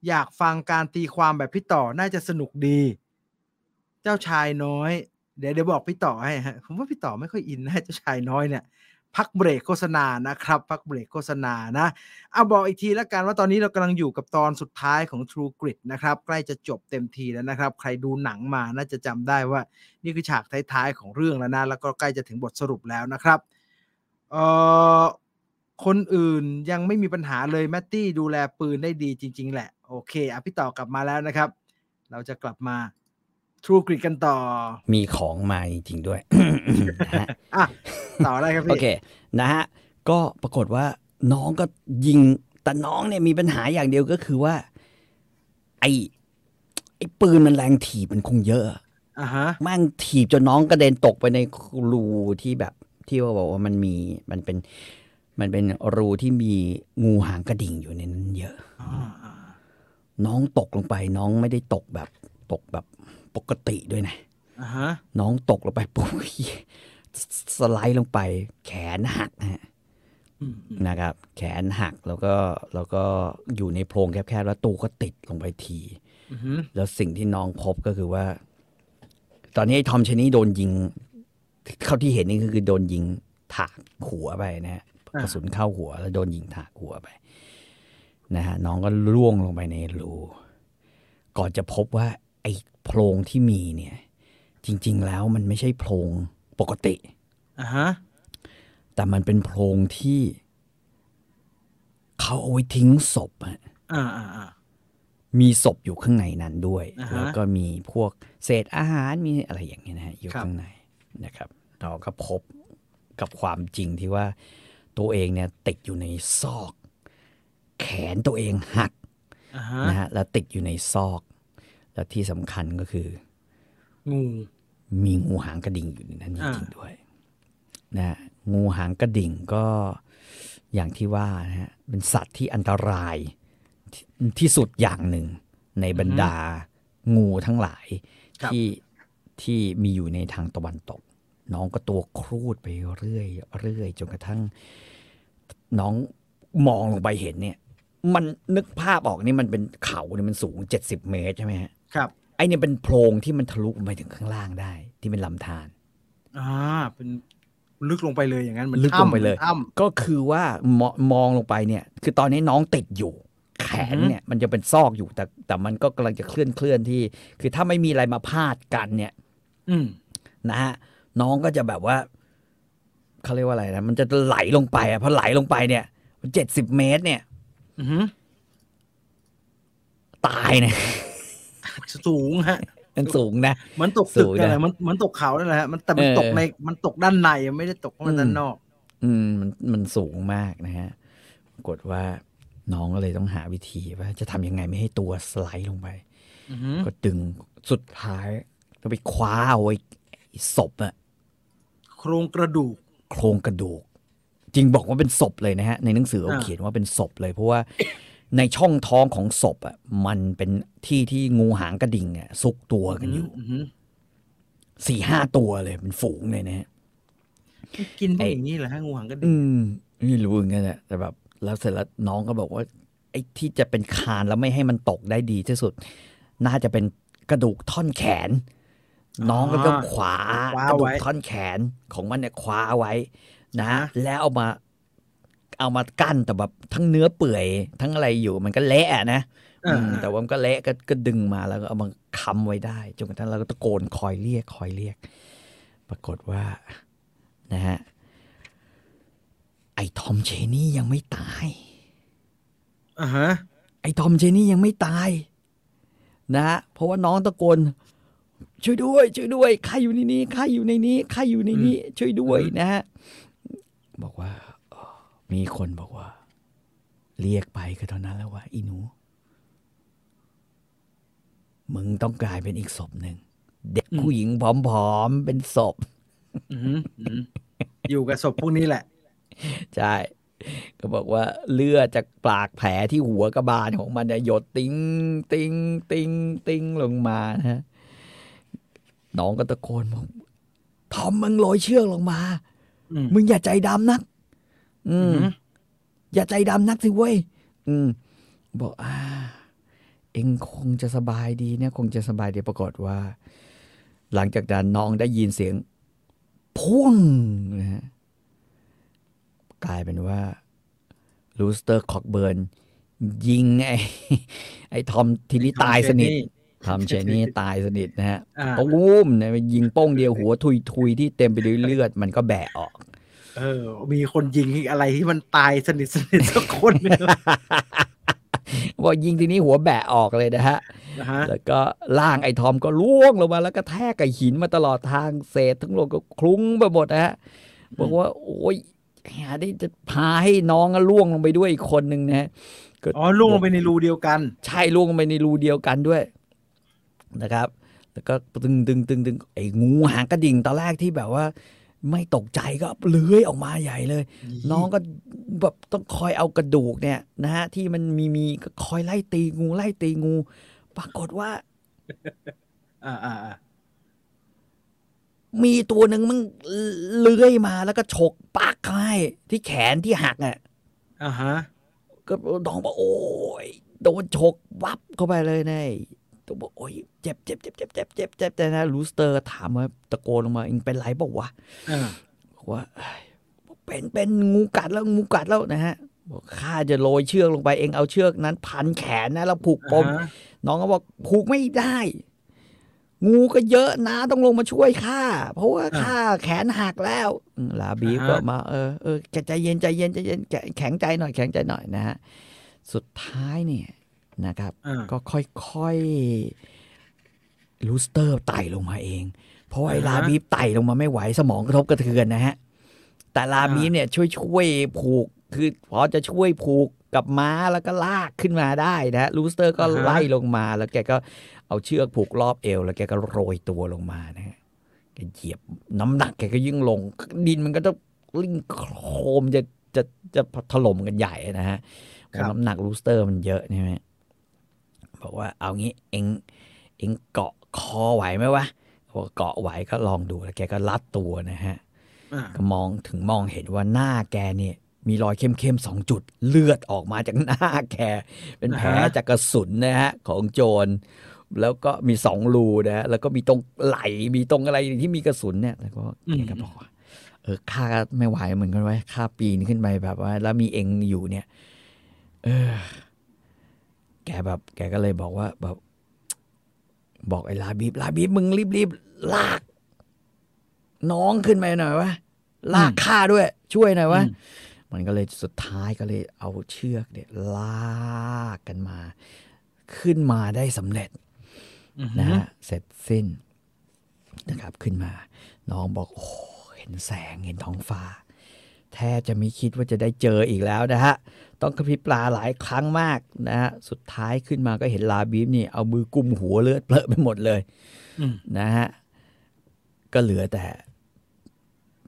อยากฟังการตีความแบบพี่ต่อน่าจะสนุกดี เจ้าชายน้อย เดี๋ยวเดี๋ยวบอกพี่ต่อให้ฮะผมว่าพี่ต่อไม่ค่อยอินนะเจ้าชายน้อยเนี่ยพักเบรกโฆษณานะครับพักเบรกโฆษณานะเอาบอกอีกทีแล้วกันว่าตอนนี้เรากำลังอยู่กับตอนสุดท้ายของ True Grit นะครับ ใกล้จะจบเต็มทีแล้วนะครับ ใครดูหนังมาน่าจะจำได้ว่านี่คือฉากท้ายๆของเรื่องแล้วนะ แล้วก็ใกล้จะถึงบทสรุปแล้วนะครับเอ่อคนอื่นยังไม่มีปัญหาเลยแมตตี้ดูแลปืนได้ดีจริง ๆ แหละ โอเคอะพี่ต่อกลับมาแล้วนะครับ เราจะกลับมา True Grit กันต่อ มีของมาจริงๆด้วยนะฮะอะต่อได้ครับโอพี่เค นะฮะ ก็ปรากฏว่าน้องก็ยิง แต่น้องเนี่ยมีปัญหาอย่างเดียวก็คือว่า ไอ้ไอ้ปืนมันแรงถีบมันคงเยอะอ่าฮะแม่งถีบจนน้องกระเด็นตกไปในรูที่แบบ ที่ว่าบอกว่ามันมีมันเป็น มันเป็นรูที่มีงูหางกระดิ่งอยู่ในนั้นเยอะอ่าอ่าน้องตกลงไป น้องไม่ได้ตกแบบ ตกแบบ ปกติด้วยนะอ่าฮะน้องตกลงไปปุ๊บสสไลด์ลงไป แขนหักนะฮะอืมอืมนะครับ แขนหักแล้วก็แล้วก็อยู่ในโพรงแคบๆแล้วตัวก็ติดลงไปทีอือฮึแล้วสิ่งที่น้องพบก็คือว่า ตอนนี้ไอ้ทอมเชนี่โดนยิง เข้าที่เห็นนี่ก็คือโดนยิงถากหัวไปนะฮะกระสุนเข้าหัว แล้วโดนยิงถากหัวไปนะฮะน้องก็ล่วงลงไปในรูก่อนจะพบว่า ไอ้ โพรงที่มีเนี่ย จริง ๆ แล้วมันไม่ใช่โพรงปกติอ่าฮะแต่มันเป็นโพรงที่เขาเอาไว้ทิ้งศพอะอ่าอ่าอ่ามีศพอยู่ข้างในนั้นด้วย อ่าฮะ แล้วก็มีพวกเศษอาหารมีอะไรอย่างเงี้ยนะฮะอยู่ครับข้างในนะครับ เราก็พบกับความจริงที่ว่าตัวเองเนี่ยติดอยู่ในซอก แขนตัวเองหัก อ่าฮะนะฮะแล้วติดอยู่ในซอก แล้วที่สำคัญก็คือ งูมีงูหางกระดิ่งอยู่ในนั้นจอ่าริงๆด้วยนะฮะงูหางกระดิ่งก็อย่างที่ว่านะฮะเป็นสัตว์ที่อันตรายที่ที่สุดอย่างหนึ่งในบรรดางูทั้งหลายครับที่ที่มีอยู่ในทางตะวันตก น้องก็ตัวครูดไปเรื่อยเรื่อยจนกระทั่ง น้องมองลงไปเห็นเนี่ย มันนึกภาพออกนี่มันเป็นเขาเนี่ยมันสูงเจ็ดสิบเมตรใช่ไหมฮะ ครับไอเนี่ยเป็นโพรงที่มันทะลุลงไปถึงข้างล่างได้ ที่เป็นลำธารอ่าเป็นลึกลงไปเลยอย่างนั้นเหมือนลึกลงไปเลยถ้ำก็คือว่ามอมองลงไปเนี่ย คือตอนนี้น้องติดอยู่ แขนเนี่ยมันจะเป็นซอกอยู่แต่ แต่มันก็กำลังจะเคลื่อนเคลื่อนที่ คือถ้าไม่มีอะไรมาพาดกันเนี่ย อืมนะฮะน้องก็จะแบบว่าเขาเรียกว่าอะไรนะมันจะไหลลงไปอะพอไหลลงไปเนี่ยเจ็ดสิบเมตร เนี่ยอือฮึตายนะ สูงฮะ มันสูงนะเหมือนตกสูตึกงนั่นแหนะละมันเหมือนตกเขานั่นแหละฮะมันแต่มันเออตกในมันตกด้านในไม่ได้ตกเข้ามาด้านนอก อืมมันมันสูงมากนะฮะปรากฏว่าน้องก็เลยต้องหาวิธีว่าจะทำยังไงไม่ให้ตัวสไลด์ลงไปอือฮึก็ดึงสุดท้ายก็ไปคว้าเอาไว้ไอ้ศพอะโครงกระดูก โครงกระดูก จริงบอกว่าเป็นศพเลยนะฮะ ในหนังสือเขาอ่าเขียนว่าเป็นศพเลย เพราะว่า ในช่องท้องของศพอะมันเป็นที่ที่งูหางกระดิ่งอะซุกตัวกันอยู่อือฮึสี่ห้าตัวเลยเป็นฝูงเลยนะฮะกินพวไอ้กอย่างนี้เหรอฮะงูหางกระดิ่อืงมไม่รู้เหมือนกันอะแต่แบบ แล้วเสร็จแล้วน้องก็บอกว่า ไอ้ที่จะเป็นคานแล้วไม่ให้มันตกได้ดีที่สุด น่าจะเป็นกระดูกท่อนแขน น้องก็ต้องขวากระดูกท่อนแขนของมันเนี่ยคว้าไว้นะ แล้วเอามา เอามากั้นแต่แบบทั้งเนื้อเปื่อย ทั้งอะไรอยู่มันก็เละอะนะอ่าอืมแต่ว่ามันก็เละก็ก็ดึงมาแล้วก็เอามาค้ำไว้ได้จนกระทั่งเราก็ตะโกนคอยเรียกคอยเรียก ปรากฏว่านะฮะไอ้ทอมเชนี่ยังไม่ตายอ่าฮะไอ้ทอมเชนี่ยังไม่ตาย นะฮะเพราะว่าน้องตะโกนช่วยด้วย ช่วยด้วยใครอยู่ในนี้ใครอยู่ในนี้ใครอยู่ในนี้ ช่วยด้วยนะฮะบอกว่าเอ่อ มีคนบอกว่า เรียกไปก็เท่านั้นแล้วว่าอีหนู มึงต้องกลายเป็นอีกศพหนึ่ง เด็กผู้หญิงผอมๆ เป็นศพอือฮึอือฮึอยู่กับศพพวกนี้แหละ ใช่ ก็บอกว่าเลือดจากปากแผลที่หัวกระบาลของมันเนี่ยหยดติ้งติ้งติ้งติ้งลงมานะฮะน้องก็ตะโกนบอกทอมมึงโรยเชือกลงมาอืมมึงอย่าใจดำนัก อือืมอฮึอย่าใจดำนักสิเว้ย อืม บอกอ่า เองคงจะสบายดีเนี่ย คงจะสบายดีปรากฏว่า หลังจากนั้นน้องได้ยินเสียงพุ่งนะฮะกลายเป็นว่าลูสเตอร์คอกเบิร์นยิงไอ้ไอ้ทอมทีนี้ตายสนิททอมเชนี่ตายสนิทนะฮะอ่าปุ้มเนี่ยยิงโป้งเดียวหัวทุยทุยๆที่เต็มไปด้วยเลือด มันก็แบะออก เออ มีคนยิงอะไรที่มันตายสนิทสนิทสักคนหนึงบอกยิงทีนี้หัวแบะออกเลยนะฮะนะฮะ แล้วก็ร่างไอ้ทอมก็ร่วงลงมาแล้วก็แถกกับหินมาตลอดทางเศษกะโหลกก็คลุ้งไปหมดนะฮะ บอกว่า โอ้ยหาได้จะพาให้น้องอะล่วงลงไปด้วยอีกคนหนึ่งนะฮะก็อ๋อล่วงลงไปในรูเดียวกัน ใช่ล่วงลงไปในรูเดียวกันด้วยนะครับ แล้วก็ตึงตึงตึงตึงไอ้งูหางกระดิ่งตอนแรกที่แบบว่า ไม่ตกใจก็เลื้อยออกมาใหญ่เลย น้องก็แบบต้องคอยเอากระดูกเนี่ยนะฮะที่มันมีมีก็คอยไล่ตีงูไล่ตีงู ปรากฏว่า อ่าอ่าอ่ามีตัวหนึ่งมึงเลื้อยมาแล้วก็ฉกปักเข้าให้ที่แขนที่หักอะอ่าฮะ ก็น้องบอกโอ้ยโดนฉกวับเข้าไปเลยนะ ตัวบอกโอ้ยเจ็บเจ็บเจ็บเจ็บเจ็บเจ็บเจ็บแต่นะลูสเตอร์ถามว่าตะโกนลงมาเองเป็นไรบอกวะอ่าบอกว่าเอ้ยเป็นเป็นงูกัดแล้วงูกัดแล้วนะฮะบอกข้าจะโรยเชือกลงไปเองเอาเชือกนั้น พันแขนนะแล้วผูกปมอ่าฮะน้องก็บอกผูกไม่ได้ งูก็เยอะนะต้องลงมาช่วยข้าเพราะว่าข้าแขนหักแล้วอืมลาบีฟก็มาเออเออแกใจเย็นใจเย็นใจเย็นแกแข็งใจหน่อยแข็งใจหน่อยนะฮะสุดท้ายเนี่ย นะครับอ่าก็ค่อยๆลูสเตอร์ไต่ลงมาเอง เพราะว่าไอ้อ่าฮะลาบีฟไต่ลงมาไม่ไหวสมองกระทบกระเทือนนะฮะ แต่ลาบีฟเนี่ยช่วยช่วยผูกคือพอจะช่วยผูกกับม้าแล้วก็ลากขึ้นมาได้นะฮะลูสเตอร์ก็อ่าฮะไล่ลงมาแล้วแกก็เอาเชือกผูกรอบเอว แล้วแกก็โรยตัวลงมานะฮะแกเหยียบน้ำหนักแกก็ยิ่งลง ดินมันก็ต้องลิ่งโครมจะจะจะถล่มกันใหญ่นะฮะเพราะน้ำหนักลูสเตอร์มันเยอะใช่ไหม บอกว่าเอางี้เองเองเกาะคอไหวไหมวะบอกเกาะไหวก็ลองดูแล้วแกก็รัดตัวนะฮะอ่าก็มองถึงมองเห็นว่าหน้าแกเนี่ย มีรอยเข้มๆสองจุดเลือดออกมาจากหน้าแก เป็นแผลจากกระสุนนะฮะของโจร แล้วก็มีสองรูนะฮะแล้วก็มีตรงไหลมีตรงอะไรที่มีกระสุนเนี่ยแล้วก็แกก็บอกว่าเออข้าก็ไม่ไหวเหมือนกันไว้ยข้าปีนขึ้นไปแบบว่า แล้วมีเองอยู่เนี่ย เออ แกแบบแกก็เลยบอกว่าแบบบอกไอ้ลาบีบลาบีบมึงรีบรีบลาก น้องขึ้นไปหน่อยวะลากข้าด้วย ช่วยหน่อยวะอืมมันก็เลยสุดท้ายก็เลยเอาเชือกเนี่ยลากกันมา ขึ้นมาได้สำเร็จอือฮึนะฮะเสร็จสิ้นนะครับขึ้นมา น้องบอกโอ้เห็นแสงเห็นท้องฟ้า แทบจะไม่คิดว่าจะได้เจออีกแล้วนะฮะ ต้องกระพริบปลาหลายครั้งมากนะฮะสุดท้ายขึ้นมาก็เห็นลาบีฟนี่ เอามือกุมหัวเลือดเปลอะไปหมดเลยอืมนะฮะก็เหลือแต่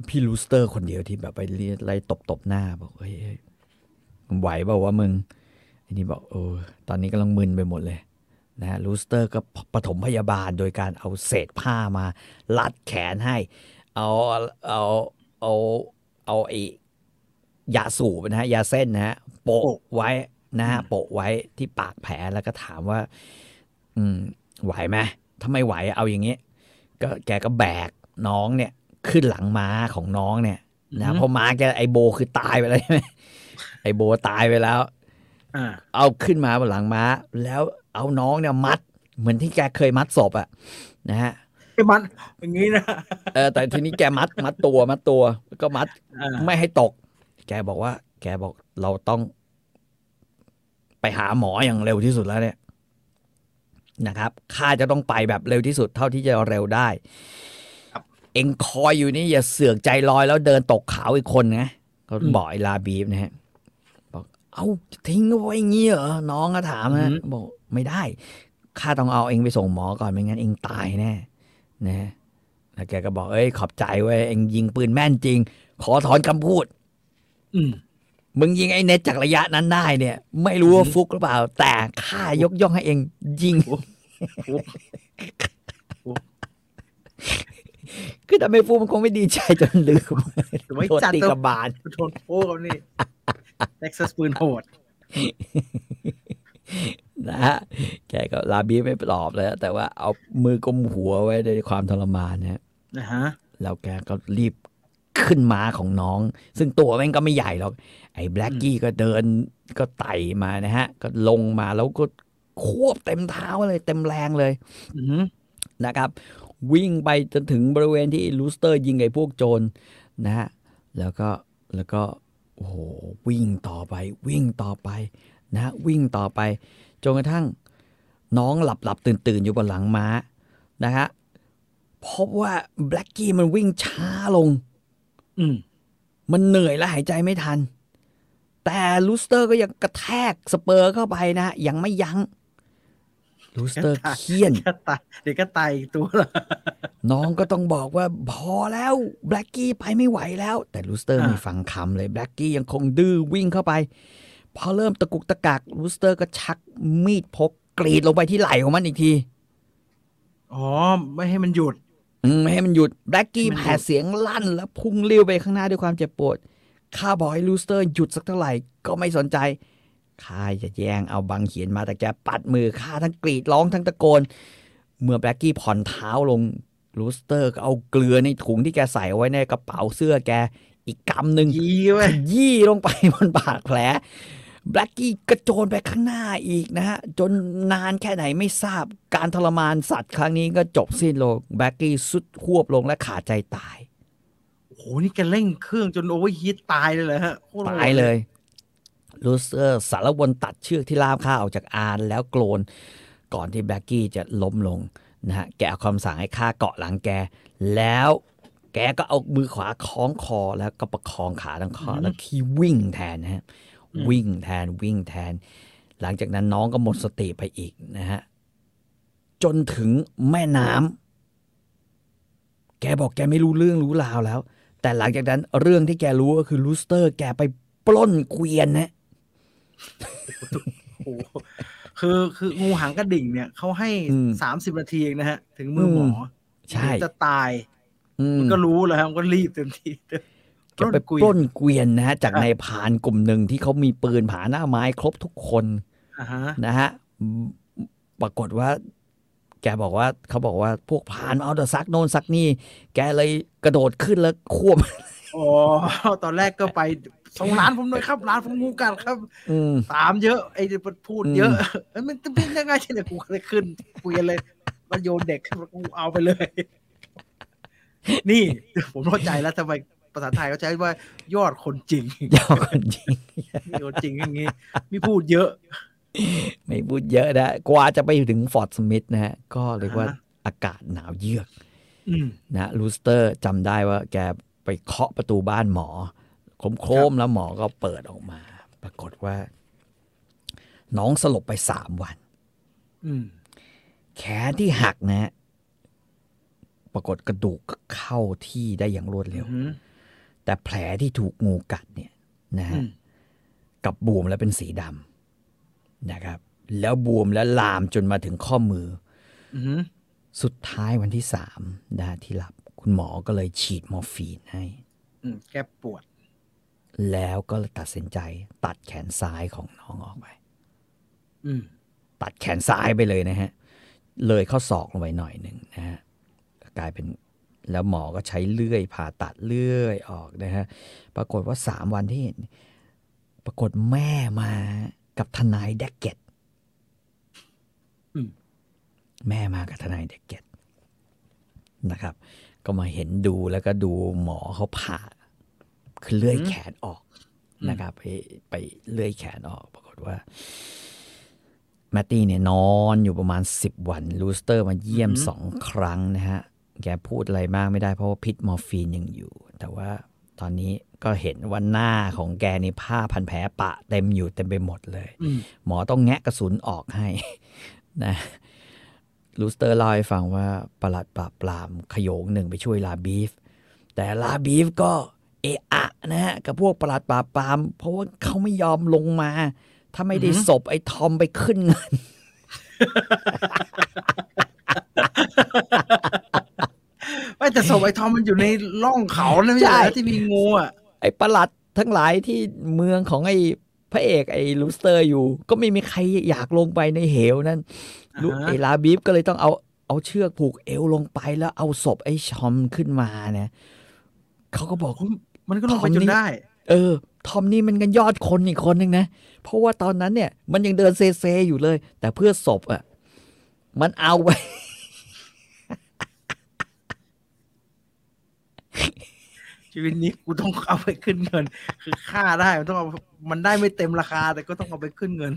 พี่ลูสเตอร์คนเดียวที่แบบไปเรียไล่ตบตบๆหน้าบอกเฮ้ยเฮ้ยมึงไหวเปล่าวะมึงอันนี้บอกเออตอนนี้กำลังมึนไปหมดเลยนะฮะลูสเตอร์ก็ปฐมพยาบาลโดยการเอาเศษผ้ามารัดแขนให้ เอาเอาเอาเอาไอ้ยาสูบนะฮะยาเส้นนะฮะ โปะไว้นะฮะโปะไว้ที่ปากแผลแล้วก็ถามว่า อืม ไหวไหมถ้าไม่ไหวเอาอย่างนี้ก็แกก็แบกน้องเนี่ย ขึ้นหลังม้าของน้องเนี่ย นะเพราะม้าแกไอโบคือตายไปแล้วใช่ไหมไอโบตายไปแล้วอ่าเอาขึ้นมาบนหลังม้า แล้วเอาน้องเนี่ยมัด เหมือนที่แกเคยมัดศพอะนะฮะไอ้มันอย่างนี้นะเออแต่ทีนี้แกมัดมัดตัวมัดตัวแล้วก็มัดอ่าไม่ให้ตก แกบอกว่า แกบอกเราต้องไปหาหมออย่างเร็วที่สุดแล้วเนี่ยนะครับข้าจะต้องไปแบบเร็วที่สุดเท่าที่จะเร็วได้ เอ็งคอยอยู่นี่อย่าเสือกใจลอยแล้วเดินตกเขาอีกคนนะก็บอกไอ้ลาบีฟนะฮะบอกเอาจะทิ้งเอาไว้อย่างงี้เหรอน้องก็ถามนะบอกไม่ได้ข้าต้องเอาเอ็งไปส่งหมอก่อนไม่งั้นเอ็งตายแน่นะแล้วแกก็บอกเอ้ยขอบใจเว้ยเอ็งยิงปืนแม่นจริง ขอถอนคำพูด อืม มึงยิงไอ้เน็ตจากระยะนั้นได้เนี่ย ไม่รู้ว่าฟลุคหรือเปล่า แต่ข้ายกย่องให้เอ็งยิงคือถ้าไม่ฟลุคมันคงไม่ดีใจจนลืมแต่ไม่โดนจัดตีตัวกับบาลโทนโป้เขานี่เท็กซัสปืนโหดนะฮะแกก็ลาบีไม่ปลอบเลยแต่ว่าเอามือกลมหัวไว้ด้วยความทรมานนะฮะนะฮะแล้วแกก็รีบ ขึ้นม้าของน้อง ซึ่งตัวแม่งก็ไม่ใหญ่หรอก ไอ้แบล็กกี้ก็เดินก็ไต่มานะฮะ ก็ลงมาแล้วก็ควบเต็มเท้าเลย เต็มแรงเลยอืมนะครับ วิ่งไปจนถึงบริเวณที่ลูสเตอร์ยิงไอ้พวกโจรนะฮะแล้วก็แล้วก็โอ้โหวิ่งต่อไป วิ่งต่อไปนะฮะวิ่งต่อไปจนกระทั่งน้องหลับหลับตื่นตื่นอยู่บนหลังม้านะฮะพบว่าแบล็กกี้มันวิ่งช้าลง อืม มันเหนื่อยและหายใจไม่ทัน แต่ลูสเตอร์ก็ยังกระแทก spur เข้าไปนะฮะยังไม่ยั้งลูสเตอร์เคียนก็ตายเดี๋ยวก็ตายอีกตัวละน้องก็ต้องบอกว่าพอแล้วแบล็กกี้ไปไม่ไหวแล้ว แต่ลูสเตอร์อ่าไม่ฟังคำเลยแบล็กกี้ยังคงดื้อวิ่งเข้าไป พอเริ่มตะกุกตะกักลูสเตอร์ก็ชักมีดพกกรีดลงไปที่ไหล่ของมันอีกที อ๋อ ไม่ให้มันหยุดอืมไม่ ให้มันหยุดแบล็กกี้ให้มันหยุดแผดเสียงลั่น แล้วพุ่งเลี้ยวไปข้างหน้าด้วยความเจ็บปวดข้าบอกให้ลูสเตอร์หยุดสักเท่าไหร่ก็ไม่สนใจข้าจะแย่งเอาบังเหียนมาแต่แกปัดมือข้าทั้งกรีดร้องทั้งตะโกน เมื่อแบล็กกี้ผ่อนเท้าลงลูสเตอร์ก็เอาเกลือในถุงที่แกใส่เอาไว้ในกระเป๋าเสื้อแกอีกกำหนึ่งยีไว้ขยี้ลงไปบนบาดแผล แบล็กกี้กระโจนไปข้างหน้าอีกนะฮะ จนนานแค่ไหนไม่ทราบการทรมานสัตว์ครั้งนี้ก็จบสิ้นลงแบล็กกี้ทรุดฮวบลงและขาดใจตาย โอ้โห นี่แกเร่งเครื่องจน overheat ตายเลยเหรอฮะโคตรโหดตายเลยลูสเตอร์สาละวนตัดเชือกที่ล่ามข้าออกจากอานแล้วโกรนก่อนที่แบล็กกี้จะล้มลงนะฮะแกเอาคำสั่งให้ข้าเกาะหลังแก แล้วแกก็เอามือขวาคล้องคอแล้วก็ประคองขาทั้งคอแล้วขี่วิ่งแทนนะฮะ วิ่งแทนวิ่งแทน หลังจากนั้นน้องก็หมดสติไปอีกนะฮะ จนถึงแม่น้ำแกบอกแกไม่รู้เรื่องรู้ราวแล้ว แต่หลังจากนั้นเรื่องที่แกรู้ก็คือลูสเตอร์ แกไปปล้นเกวียนนะโอ้โหคือคืองูหางกระดิ่งเนี่ยเขาให้อืมสามสิบนาทีเองนะฮะ ถึงมือหมออใช่เดี๋ยวจะตายอืมมันก็รู้แล้วฮะมันก็รีบเต็มที่ แกไปกุยปล้นเกวียนนะฮะจากอะในายพรานกลุ่มหนึ่งที่เขามีปืนผาหน้าไม้ครบทุกคนอ่าฮะนะฮะอืมปรากฏว่า แกบอกว่าเขาบอกว่าพวกพรานเอาแต่ซักโน่นซักนี่ แกเลยกระโดดขึ้นแล้วควบอ๋อตอนแรกก็ไปส่งร้านผมหน่อยครับร้านผมงูกัดครับอืมตามเยอะไอ้พูดเยอะอืมเอ้ยมันจะเป็นยังไงเนี่ยกูเลยขึ้นคุยกันเลยมันโยนเด็กขึ้นมากูเอาไปเลย นี่ผมเข้าใจแล้วทำไม ภาษาไทยเขาใช้ว่ายอดคนจริงยาวคนจริงยอดจริงอย่างงี้ไมีพูดเยอะ ไม่พูดเยอะนะกว่าจะไปถึงฟอร์ดสมิธนะฮะก็เรียกว่าอ่าฮะอากาศหนาวเยือกอืมนะลูสเตอร์จำได้ว่าแกไปเคาะประตูบ้านหมอโคมโคมๆแล้วหมอก็เปิดออกมา ปรากฏว่า น้องสลบไปสามวันอืมแขนที่หักนะฮะปรากฏกระดูกก็เข้าที่ได้อย่างรวดเร็วอืม แต่แผลที่ถูกงูกัดเนี่ยนะอืฮะมกลับบวมแล้วเป็นสีดำนะครับ แล้วบวมแล้วลามจนมาถึงข้อมืออืมสุดท้ายวันที่สามนะฮะที่หลับ คุณหมอก็เลยฉีดมอร์ฟีนให้อืมแก้ปวด แล้วก็เลยตัดสินใจตัดแขนซ้ายของน้องออกไปอืมตัดแขนซ้ายไปเลยนะฮะ เลยเข้าศอกลงไปหน่อยหนึ่งนะฮะกลายเป็น แล้วหมอก็ใช้เลื่อยผ่าตัดเลื่อยออกนะฮะ ปรากฏว่าสามวันที่เห็น ปรากฏแม่มากับทนายแดกเก็ตอืมแม่มากับทนายแดกเก็ตนะครับ ก็มาเห็นดูแล้วก็ดูหมอเขาผ่าคือเลื่อยแขนออกนะครับไปไปเลื่อยแขนออก ปรากฏว่าแมตตี้เนี่ยนอนอยู่ประมาณสิบวัน ลูสเตอร์มาเยี่ยมอือหือสองครั้งนะฮะ แกพูดอะไรมากไม่ได้เพราะว่าพิษมอร์ฟีนยังอยู่ แต่ว่าตอนนี้ก็เห็นว่าหน้าของแกนี่ผ้าพันแผลปะเต็มอยู่เต็มไปหมดเลยอืมหมอต้องแงะกระสุนออกให้นะลูสเตอร์เล่าให้ฟังว่าประหลัดปราบปรามขโยงหนึ่งไปช่วยลาบีฟ แต่ลาบีฟก็เอะอะนะฮะกับพวกประหลัดปราบปราม เพราะว่าเขาไม่ยอมลงมา ถ้าไม่ได้อือหือศพไอ้ทอมไปขึ้นเงิน ไม่แต่ศพไอ้ทอมมันอยู่ในร่องเขานะไม่ใช่เหรอที่มีงูอะไอ้ประหลัดทั้งหลายที่เมืองของไอ้พระเอกไอ้ลูสเตอร์อยู่ ก็ไม่มีใครอยากลงไปในเหวนั้นลูอ่าฮะไอ้ลาบีฟก็เลยต้องเอาเอาเชือกผูกเอวลงไปแล้วเอาศพไอ้ทอมขึ้นมาเนี่ยเขาก็บอกมันก็ลงไปทอมจนี่นได้ เออ ทอมนี่มันกันยอดคนอีกคนหนึ่งนะ เพราะว่าตอนนั้นเนี่ย มันยังเดินเซเซอยู่เลย แต่เพื่อศพอะ มันเอาไป ชีวิตนี้กูต้องเอาไปขึ้นเงิน คือค่าได้มันต้องเอามันได้ไม่เต็มราคา แต่ก็ต้องเอาไปขึ้นเงิน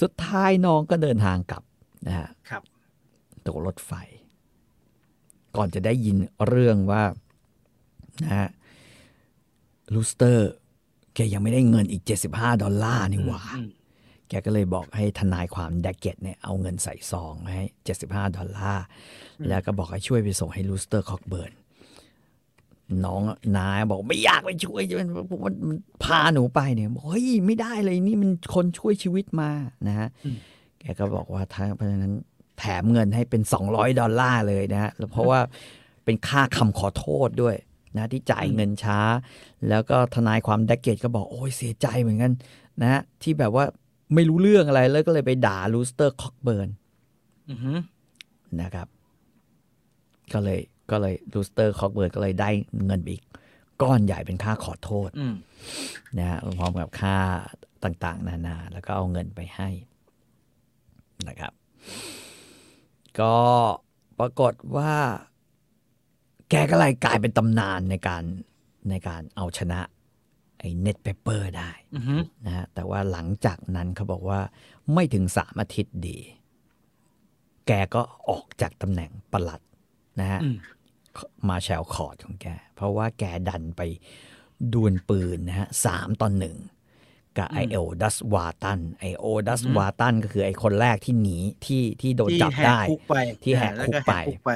สุดท้ายน้องก็เดินทางกลับนะฮะครับตัวรถไฟ ก่อนจะได้ยินเรื่องว่านะฮะลูสเตอร์แกยังไม่ได้เงินอีก 75 ดอลลาร์นี่หว่าอืม แกก็เลยบอกให้ทนายความแดกเก็ตเนี่ยเอาเงินใส่ซองให้75ดอลลาร์ แล้วก็บอกให้ช่วยไปส่งให้ลูสเตอร์คอกเบิร์นน้องนายบอกไม่อยากไปช่วยมันมันมันพาหนูไปเนี่ยบอกเฮ้ยไม่ได้เลยนี่มันคนช่วยชีวิตมานะฮะแกก็บอกว่าถ้าเพราะฉะนั้นแถมเงินให้เป็น 200 ดอลลาร์เลยนะฮะแล้วเพราะว่าเป็นค่าคำขอโทษด้วยนะที่จ่ายเงินช้า แล้วก็ทนายความแดกเกตก็บอกโอ้ยเสียใจเหมือนกันนะฮะที่แบบว่า ไม่รู้เรื่องอะไรแล้วก็เลยไปด่าลูสเตอร์คอกเบิร์นอือหือนะครับ ก็เลยก็เลยลูสเตอร์คอกเบิร์นก็เลยได้เงินไปอีก ก้อนใหญ่เป็นค่าขอโทษอืมนะฮะพร้อมกับค่าต่าง ๆ นานา แล้วก็เอาเงินไปให้นะครับ ก็ปรากฏว่า แกก็เลยกลายเป็นตำนานในการในการเอาชนะ ไอ้เน็ตเปเปอร์ได้อือหือนะฮะแต่ว่าหลังจากนั้นเขาบอกว่าไม่ถึงสามอาทิตย์ดี แกก็ออกจากตำแหน่งปลัดนะฮะอืม marshal court ของแก เพราะว่าแกดันไปดวลปืนนะฮะสามต่อหนึ่งกับไอ้โอดัสวาตันไอ้โอดัสวาตันก็คือไอ้คนแรกที่หนีที่ที่โดนที่จับแหกได้คุกไปที่แหกล้วคุกไปคุกไป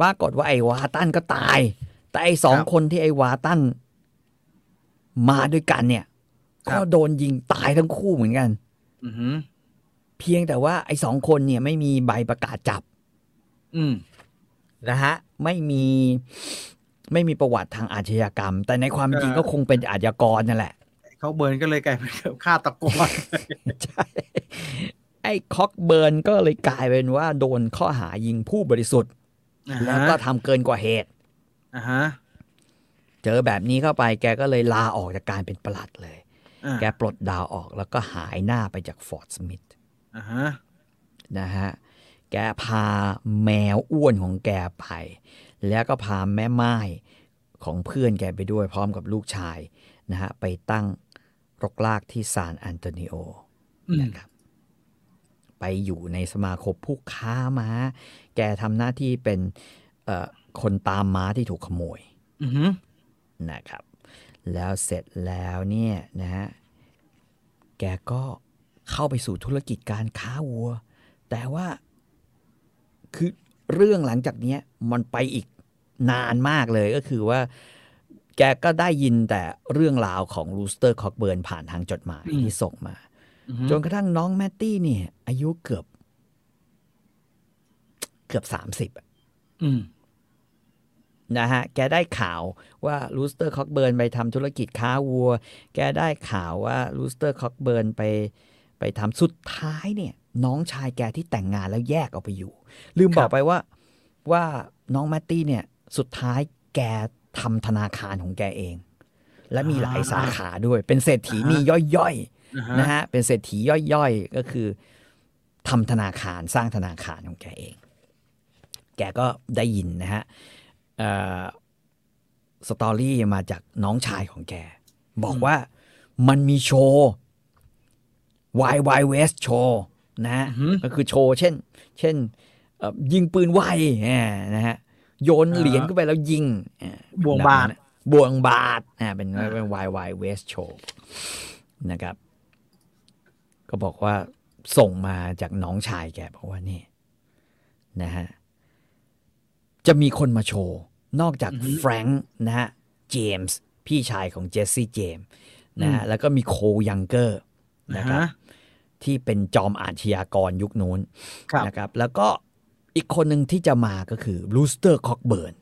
ปรากฏว่าไอวาตันก็ตาย แต่ไอสองครับคนที่ไอวาตัน มาด้วยกันเนี่ยครัก็บโดนยิงตายทั้งคู่เหมือนกันอือหือเพียงแต่ว่าไอ้สองคนเนี่ยไม่มีใบประกาศจับ อืมนะฮะ ไม่มีไม่มีประวัติทางอาชญากรรม แต่ในความจริงเออก็คงเป็นอาชญากรนั่นแหละเขาเบิร์นก็เลยกลายเป็นฆาตกรใช่ไอ้คอกเบิร์นก็เลยกลายเป็นว่าโดนข้อหายิงผู้บริสุทธิ์อ่าแล้วฮะก็ทำเกินกว่าเหตุอ่าฮะ เจอแบบนี้เข้าไปแกก็เลยลาออกจากการเป็นปลัดเลยอ่าแกปลดดาวออกแล้วก็หายหน้าไปจากฟอร์ดสมิธอ่าฮะนะฮะ แกพาแมวอ้วนของแกไป แล้วก็พาแม่ไม้ของเพื่อนแกไปด้วยพร้อมกับลูกชายนะฮะ ไปตั้งรกรากที่ซานอันโตนิโออืมนะครับไปอยู่ในสมาคมผู้ค้าม้า แกทำหน้าที่เป็นเอ่อคนตามม้าที่ถูกขโมยอือหือ นะครับ แล้วเสร็จแล้วเนี่ยนะฮะแกก็เข้าไปสู่ธุรกิจการค้าวัว แต่ว่าคือเรื่องหลังจากเนี้ยมันไปอีกนานมากเลยก็คือว่า แกก็ได้ยินแต่เรื่องราวของลูสเตอร์คอกเบิร์นผ่านทางจดหมายอืมที่ส่งมาอือหือจนกระทั่งน้องแมตตี้เนี่ย อายุเกือบ เกือบสามสิบอืม นะฮะ แกได้ข่าวว่าลูสเตอร์คอกเบิร์นไปทำธุรกิจค้าวัว แกได้ข่าวว่าลูสเตอร์คอกเบิร์นไปไปทำสุดท้ายเนี่ย น้องชายแกที่แต่งงานแล้วแยกออกไปอยู่ ลืมบอกไปว่าว่าน้องแมตตี้เนี่ยสุดท้ายแกทำธนาคารของแกเอง และมีหลายสาขาด้วย เป็นเศรษฐีมีย่อยๆอ่าฮะนะฮะ เป็นเศรษฐีย่อยๆ ก็คือทำธนาคารสร้างธนาคารของแกเอง แกก็ได้ยินนะฮะเอ่อ สตอรี่มาจากน้องชายของแก บอกว่ามันมีโชว์ Y Y West โชว์นะฮะอือหือก็คือโชว์ เช่น เช่นเอ่อยิงปืนไวอ่านะฮะโยนเหรียญเข้าไปแล้วยิงอ่าบวงบาทบวงบาทอ่าเป็นเป็น Y Y West Show นะครับ ก็บอกว่าส่งมาจากน้องชายแกบอกว่านี่นะฮะ จะมีคนมาโชว์ นอกจากแฟรงค์นะฮะเจมส์พี่ชายของเจสซี่เจมส์นะฮะแล้วก็มีโคลยังเกอร์นะครับอ่าฮะที่เป็นจอมอาชญากรยุคนู้นครับนะครับ แล้วก็อีกคนหนึ่งที่จะมาก็คือลูสเตอร์คอกเบิร์น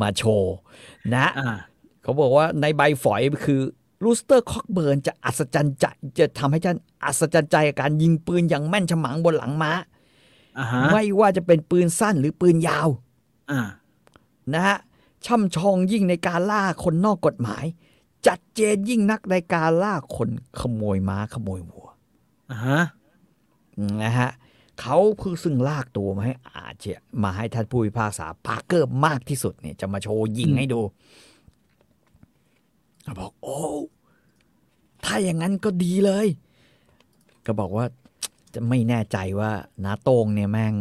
มาโชว์นะอ่าเขาบอกว่าในใบฝอยคือลูสเตอร์คอกเบิร์นจะอัศจรรย์ใจจะทำให้ท่านอัศจรรย์ใจกับการยิงปืนอย่างแม่นฉมังบนหลังม้าอ่าฮะ ไม่ว่าจะเป็นปืนสั้นหรือปืนยาวอ่านะฮะช่ำชองยิ่งในการล่าคนนอกกฎหมาย จัดเจนยิ่งนักในการล่าคนขโมยม้าขโมยวัวอ่าฮะนะฮะเขาคือซึ่งลากตัวมาให้อาเจมาให้ท่านผู้พิพากษาพาร์เกอร์มากที่สุดเนี่ยจะมาโชว์ยิงให้ดูก็บอกโอ้ถ้าอย่างนั้นก็ดีเลย ก็บอกว่า จะไม่แน่ใจว่านาโตงเนี่ยแม่ง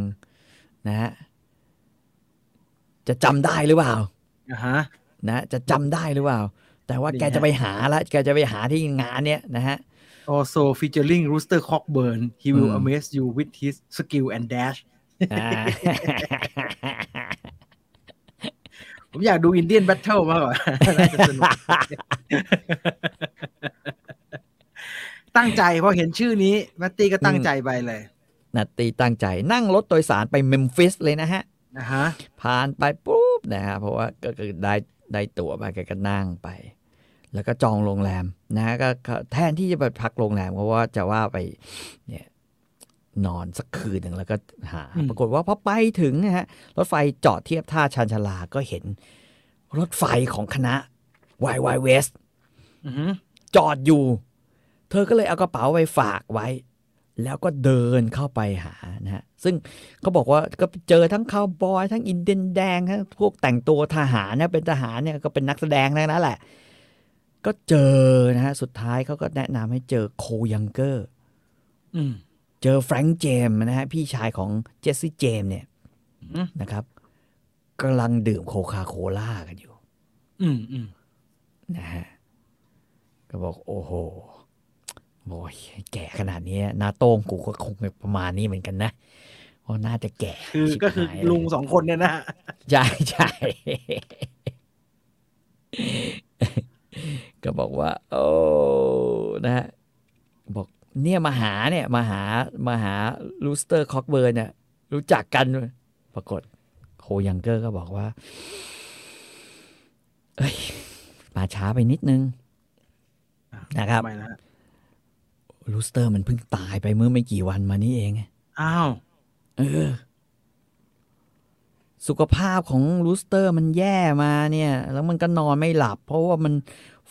นะฮะจะจำได้หรือเปล่าอ่าฮะนะจะจำได้หรือเปล่า แต่ว่าดีแกฮะจะไปหาละแกจะไปหาที่งานเนี้ยนะฮะ also featuring Rooster Cockburn he will อืม amaze you with his skill and dash อ่าผมอยากดู Indian Battle มากกว่าน่าจะสนุก ตั้งใจพอเห็นชื่อนี้แมตตี้ก็ตั้งใจไปเลย แมตตี้ตั้งใจนั่งรถโดยสารไปเมมฟิสเลยนะฮะนะฮะผ่านไปปุ๊บนะฮะเพราะว่าก็คือได้ได้ตั๋วไปแกก็นั่งไป แล้วก็จองโรงแรมนะฮะก็ก็แทนที่จะไปพักโรงแรมเพราะว่าจะว่าไปเนี่ยนอนสักคืนหนึ่งแล้วก็หาอืมปรากฏว่าพอไปถึงนะฮะรถไฟจอดเทียบท่าชานชาลาก็เห็น รถไฟของคณะ y y West อือหือจอดอยู่ เธอก็เลยเอากระเป๋าไปฝากไว้ แล้วก็เดินเข้าไปหานะฮะซึ่งเขาบอกว่าก็เจอทั้งคาวบอยทั้งอินเดียนแดงทั้งพวกแต่งตัวทหารเนี่ยเป็นทหารเนี่ยก็เป็นนักแสดงทั้งนั้นแหละ ก็เจอนะฮะสุดท้ายเขาก็แนะนำให้เจอโคยังเกอร์อืมเจอแฟรงค์เจมส์นะฮะพี่ชายของเจสซี่เจมส์เนี่ยอืมนะครับกำลังดื่มโคคาโคล่ากันอยู่ อืมอืมนะฮะก็บอกโอ้โห โอ้ยแก่ขนาดนี้หนาโต้งกูก็คงประมาณนี้เหมือนกันนะเพราะน่าจะแก่คือชิบก็คือหายลุงสองคนเนี่ยนะฮะใช่ใช่ก็บอกว่า โอ้นะฮะบอกเนี่ยมาหาเนี่ยมาหามาหาลูสเตอร์คอกเบิร์นเนี่ยรู้จักกัน ปรากฏโคยังเกอร์ก็บอกว่า เอ้ยมาช้าไปนิดนึงนะครับทำไมนะฮะ ลูสเตอร์มันเพิ่งตายไปเมื่อไม่กี่วันมานี้เองอ้าวเออ สุขภาพของลูสเตอร์มันแย่มาเนี่ย แล้วมันก็นอนไม่หลับ เพราะว่ามัน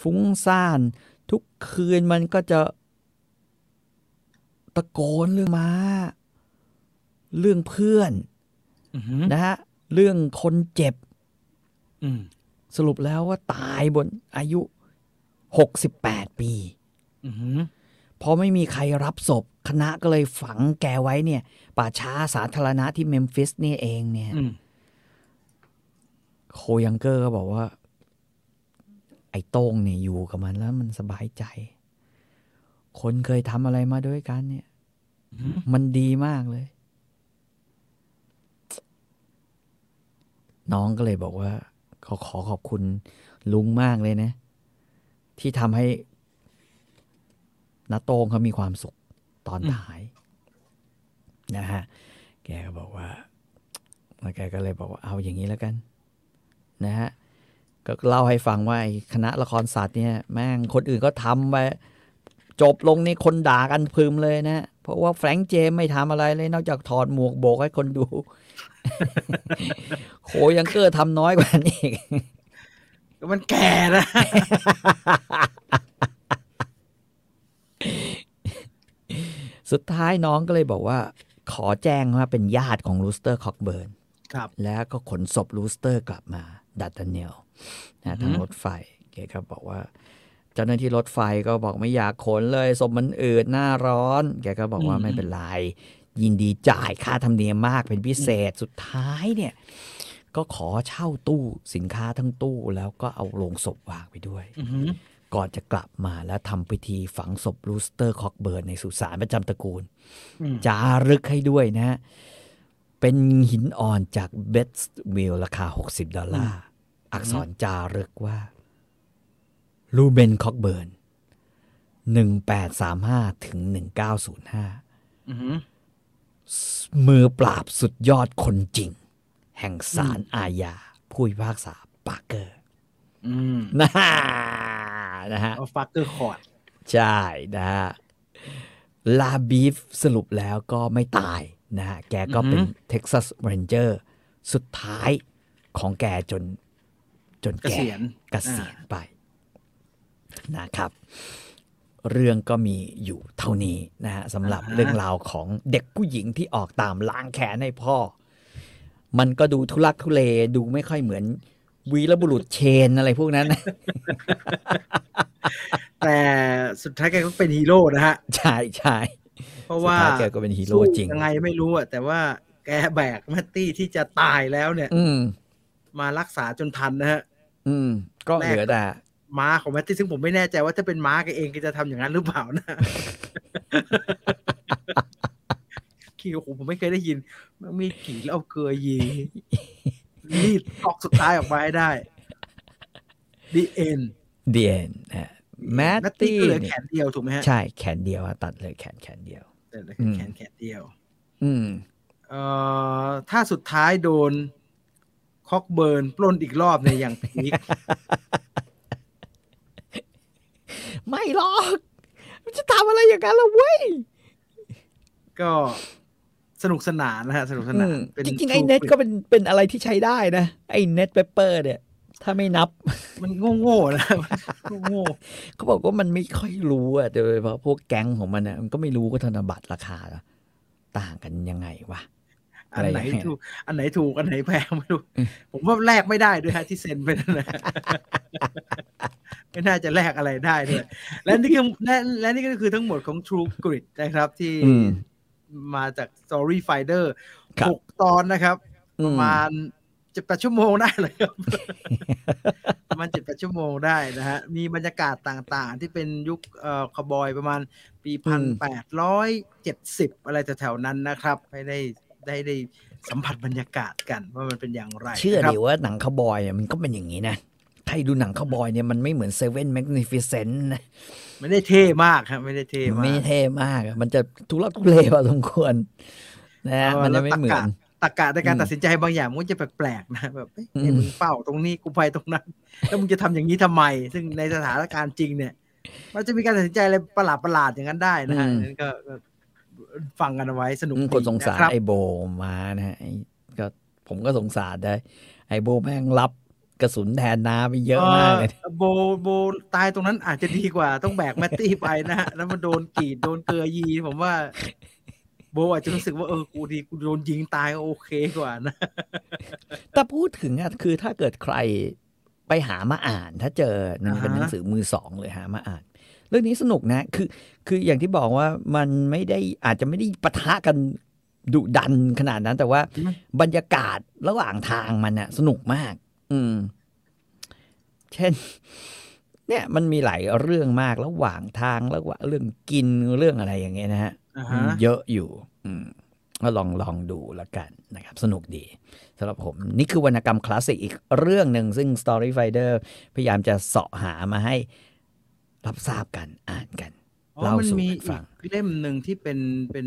ฟุ้งซ่าน ทุกคืนมันก็จะ ตะโกนเรื่องมาเรื่องเพื่อนอือหือนะฮะ เรื่องคนเจ็บอืมสรุปแล้วว่าตายบนอายุ68ปี อือหือ พอไม่มีใครรับศพคณะก็เลยฝังแกไว้เนี่ย ป่าช้าสาธารณะที่เมมฟิสนี่เองเนี่ยอืมโคยังเกอร์ก็บอกว่า ไอ้โต้งเนี่ยอยู่กับมันแล้วมันสบายใจ คนเคยทำอะไรมาด้วยกันเนี่ยอือหือมันดีมากเลย น้องก็เลยบอกว่าขอขอขอบคุณลุงมากเลยนะ ที่ทำให้ นาโต้งเขามีความสุขตอนท้ายนะฮะแกก็บอกว่าแล้วแกก็เลยบอกว่าเอาอย่างนี้แล้วกัน นะฮะก็เล่าให้ฟังว่าไอ้คณะละครสัตว์เนี่ยแม่งคนอื่นก็ทำไปจบลงนี่คนด่ากันพึมเลยนะเพราะว่าแฟรงค์เจมส์ไม่ทำอะไรเลย นอกจากถอดหมวกโบกให้คนดู โคลยังเกอร์ทำน้อยกว่านี้อีกก็มันแก่นะ สุดท้ายน้องก็เลยบอกว่า ขอแจ้งว่าเป็นญาติของลูสเตอร์คอกเบิร์นครับ แล้วก็ขนศพลูสเตอร์กลับมาดาร์ดาเนลนะทางรถไฟแกก็บอกว่า เจ้าหน้าที่รถไฟก็บอกไม่อยากขนเลยศพมันอืดหน้าร้อน แกก็บอกว่าอืมไม่เป็นไร ยินดีจ่ายค่าธรรมเนียมมากเป็นพิเศษสุดท้ายเนี่ย ก็ขอเช่าตู้สินค้าทั้งตู้แล้วก็เอาโลงศพวางไปด้วยอือหือ ก่อนจะกลับมาแล้วทำพิธีฝังศพลูสเตอร์คอกเบิร์นในสุสานประจำตระกูลอืมจารึกให้ด้วยนะ เป็นหินอ่อนจากเบสวิลราคา 60 ดอลลาร์ อักษรจารึกว่าลูเบนคอกเบิร์น1835 ถึง 1905อือหือมือปราบสุดยอดคนจริง แห่งศาลอาญาผู้พิพากษาปาร์เกอร์อืมนะฮะ นะฮะเอาฟักเกอร์คอร์ดใช่นะฮะลาบีฟสรุปแล้วก็ไม่ตายนะฮะแกก็เป็น Texas Ranger สุดท้ายของแกจนจนเกแกษียณเกษียณไปนะครับ เรื่องก็มีอยู่เท่านี้นะฮะสำหรับอ่าฮะเรื่องราวของเด็กผู้หญิงที่ออกตามล้างแค้นให้พ่อ มันก็ดูทุลักทุเลดูไม่ค่อยเหมือนวีรบุรุษเชนอะไรพวกนั้น แต่สุดท้ายแกก็เป็นฮีโร่นะฮะ ใช่ใช่เพราะว่าสุดท้ายแกก็เป็นฮีโร่จริงสู้ยังไงไม่รู้อะแต่ว่าแกแบกแมตตี้ที่จะตายแล้วเนี่ย อืมมารักษาจนทันนะฮะ อืม ก็เหลือแต่ม้าของแมตตี้ซึ่งผมไม่แน่ใจว่าถ้าเป็นม้าแกเองแกจะทำอย่างนั้นหรือเปล่านะคิวผมไม่เคยได้ยินมันมีกี่แล้วเอาเกลือยีรีดออกสุดท้ายออกมาให้ได้ The End เดียนนะแมตแมตตี้ตี้ก็เหลือเนี่แขยนเดียวถูกไหมฮะ ใช่แขนเดียวอะตัดเลยแขนแขนเดียวแต่เหลืออืมแขนแขนเดียว อืมเอ่อถ้าสุดท้ายโดนคอกเบิร์นปล้นอีกรอบในยอย่างพีคไม่หรอก มันจะทำอะไรอย่างนั้นล่ะเว้ย ก็สนุกสนานนะฮะ สนุกสนานป็จริงๆ ไอ้เน็ตก็เป็นเป็นอะไรที่ใช้ได้นะ ไอ้เน็ตเปเปอร์เนี่ย ถ้าไม่นับ มันโง่ๆนะมันโง่เขาบอกว่ามันไม่ค่อยรู้อะโดยเฉพาะพวกแก๊งของมันอะมันก็ไม่รู้ว่าธนบัตรราคาต่างกันยังไงวะอันไหนอะไรอย่างเงี้ยถูกอันไหนถูกอันไหนแพงไม่รู้อืมผมว่าแลกไม่ได้ด้วยฮะที่เซ็นไปนั่นนะไม่น่าจะแลกอะไรได้ด้วยและนี่คือและและนี่ก็คือทั้งหมดของ True Grit นะครับ ที่อืมมาจาก Story Finder ครับหกตอนนะครับอืประมาณ เจ็ดแปดชั่วโมงได้เลยครับประมาณเจ็ดแปดชั่วโมงได้นะฮะ มีบรรยากาศต่างๆ ที่เป็นยุคเอ่อคาวบอยประมาณปีพันแปดร้อยเจ็ดสิบอะไรแถวๆนั้นนะครับ ให้ได้ได้ได้สัมผัสบรรยากาศกันว่ามันเป็นอย่างไร เชื่อนะครับดิว่าหนังคาวบอยอะมันก็เป็นอย่างนี้นะใครดูหนังคาวบอยเนี่ยมันไม่เหมือนเซเว่นแมกนิฟิเซนนะไม่ได้เท่มากครับ ไม่ได้เท่มากไม่เท่มากอะมันจะทุลักทุเลพอสมควรนะฮะเออมันแล้จะวไม่เหมือน ตรกกะในการอืมตัดสินใจบางอย่างมันก็จะแปลกๆนะแบบเอ้ยอืมเนี่ยมึงเป้าตรงนี้กูไปตรงนั้น แล้วมึงจะทำอย่างนี้ทำไม ซึ่งในสถานการณ์จริงเนี่ย มันจะมีการตัดสินใจอะไรประหลาดๆอย่างนั้นได้นะฮะนั้นก็ก็ฟังกันเอาไว้สนุกอืมดีคนสงสาระครับไอโบมานะฮะไอ้ก็ผมก็สงสารได้ ไอโบแม่งรับกระสุนแทนน้ำไปเยอะมากเลยเอ่อโบโบตายตรงนั้นอาจจะดีกว่าต้องแบกแมตตี้ไปนะฮะแล้วมันโดนกรีดโดนเกลือยีผมว่า โบอาจจะรู้สึกว่าเออกูดีกูโดนยิงตายก็โอเคกว่านะ แต่พูดถึงอะคือถ้าเกิดใครไปหามาอ่าน ถ้าเจอหนังอ่าฮะเป็นหนังสือมือสองเลยหามาอ่าน เรื่องนี้สนุกนะ คือ คืออย่างที่บอกว่ามันไม่ได้อาจจะไม่ได้ปะทะกันดุดันขนาดนั้น แต่ว่าบรรยากาศระหว่างทางมันอะสนุกมาก อืม เช่น เนี่ยมันมีหลายเรื่องมากระหว่างทางระหว่างเรื่องกินเรื่องอะไรอย่างเงี้ยนะฮะอ่าอืฮะมเยอะอยู่ อืมก็ลองลองดูแล้วกันนะครับ สนุกดีสำหรับผม นี่คือวรรณกรรมคลาสสิกอีกเรื่องหนึ่งซึ่ง Story Finder พยายามจะเสาะหามาให้รับทราบกันอ่านกันอ๋อเล่ามันสู่มีกันอีฟังกเล่มหนึ่งที่เป็นเป็น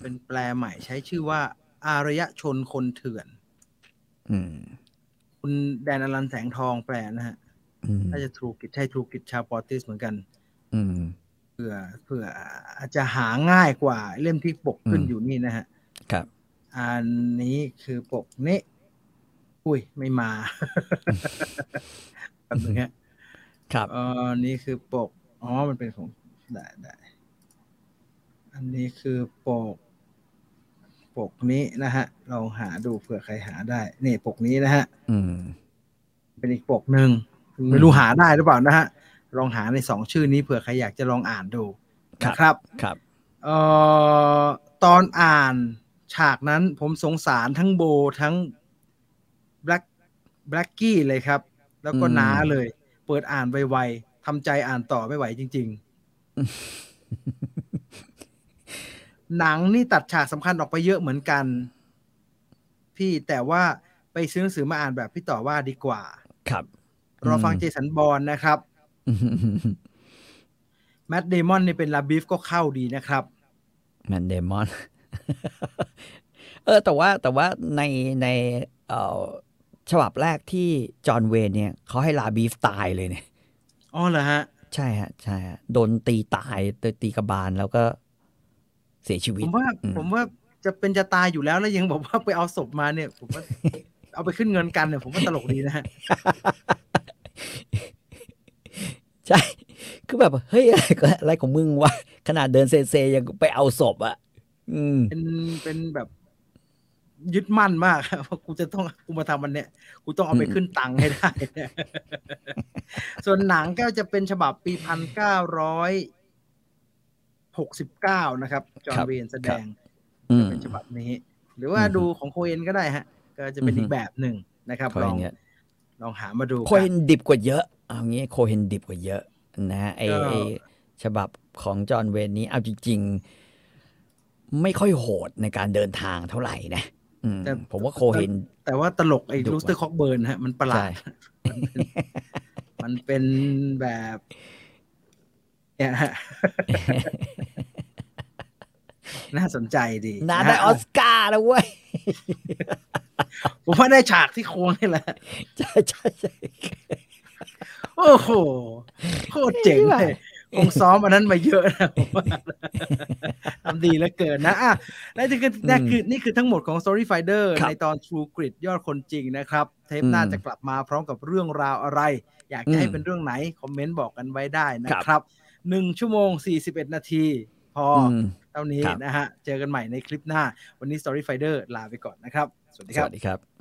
เป็นแปลใหม่ใช้ชื่อว่า อารยชนคนเถื่อน อืม คุณแดนอลันแสงทองแปลนะฮะ อืมน่าจะทรูกิจใช่ทรูกิจชาวปอร์ติสเหมือนกัน อืมเผื่อเผื่ออาจจะหาง่ายกว่าเล่มที่ปกขึ้นอืมอยู่นี่นะฮะ ครับ อันนี้คือปกนี้อุ้ยไม่มาแป๊บนึงฮะครับเออนี่คือปกอ๋อมันเป็นของได้ได้อันนี้คือปก ปกนี้นะฮะลองหาดูเผื่อใครหาได้ นี่ปกนี้นะฮะอืม เป็นอีกปกหนึ่งอืม ไม่รู้หาได้หรือเปล่านะฮะ ลองหาในสองชื่อนี้เผื่อใครอยากจะลองอ่านดูครับนะครับครับเอ่อตอนอ่านฉากนั้นผมสงสารทั้งโบทั้งแบล็กแบล็กกี้เลยครับ แล้วก็อืมน้าเลย เปิดอ่านไวๆทำใจอ่านต่อไม่ไหวจริง ๆ หนังนี่ตัดฉากสำคัญออกไปเยอะเหมือนกัน พี่แต่ว่าไปซื้อหนังสือมาอ่านแบบพี่ต่อว่าดีกว่า ครับ รอฟังเจสันบอลนะครับอืมแมดเดมอนนี่เป็นลาบีฟก็เข้าดีนะครับแมนเดมอนเออ แต่ว่าแต่ว่าในในเอ่อฉบับแรกที่จอห์นเวนเนี่ยเขาให้ลาบีฟตายเลยเนี่ยอ๋อเหรอฮะ ใช่ฮะ ใช่ฮะ โดนตีตายตีตีกระบาลแล้วก็เสียชีวิผตมว่าอืมผมว่าจะเป็นจะตายอยู่แล้วแล้วยังบอกว่าไปเอาศพมาเนี่ย ผมว่า เอาไปขึ้นเงินกันเนี่ยผมว่าตลกดีนะฮะใช่ คือคือแบบเฮ้ยอะไรก็อะไรของมึงวะขนาดเดินเซเซยังไปเอาศพอะ อืม เป็นเป็นแบบยึดมั่นมากว่ากูจะต้องกูมาทำมันเนี่ย กูต้องเอาไปอืมขึ้นตังค์ให้ได้ ส่วนหนังก็จะเป็นฉบับปีพันเก้าร้อยหกสิบเก้านะครับ จอห์นเวนแสดงอืจะมเป็นฉบับนี้ หรือว่าอือฮึดูของโคเอนก็ได้ฮะ ก็จะเป็นอือฮึอีกแบบหนึ่งนะครับโคลเฮอนงเนี่ยลองหามาดูโคเฮนดิบกว่าเยอะ เอางี้โคเฮนดิบกว่าเยอะนะฮะไอไอฉบับของจอห์นเวนนี้เอาจริง ๆ ไม่ค่อยโหดในการเดินทางเท่าไหร่นะอืมแต่ผมว่าโคเฮนแต่ว่าตลกไอ้ดุกว่าลูสเตอร์คอกเบิร์นฮะ มันประหลาด มันเป็นมันเป็นแบบเนี่ยฮะ น่าสนใจดีนาะฮะได้ออสการ์แล้วเว้ยผมว่าได้ฉากที่โค้งนี่แหละใช่ใช่ใช่โอ้โหโคตรเจ๋งเลยคงซ้อมอันนั้นมาเยอะนะผมว่าทำดีเหลือเกินนะอะและนี่คือนี่คือนี่คือทั้งหมดของ Story Finder ในตอน True Grit ยอดคนจริงนะครับ เทปหน้าจะกลับมาพร้อมกับเรื่องราวอะไร อยากจะให้เป็นเรื่องไหน คอมเมนต์บอกกันไว้ได้นะครับหนึ่งชั่วโมง 41 นาที พออมเท่านี้ครับนะฮะ เจอกันใหม่ในคลิปหน้า วันนี้ Story Finder ลาไปก่อนนะครับ สวัสดีสครับวัสดีครับ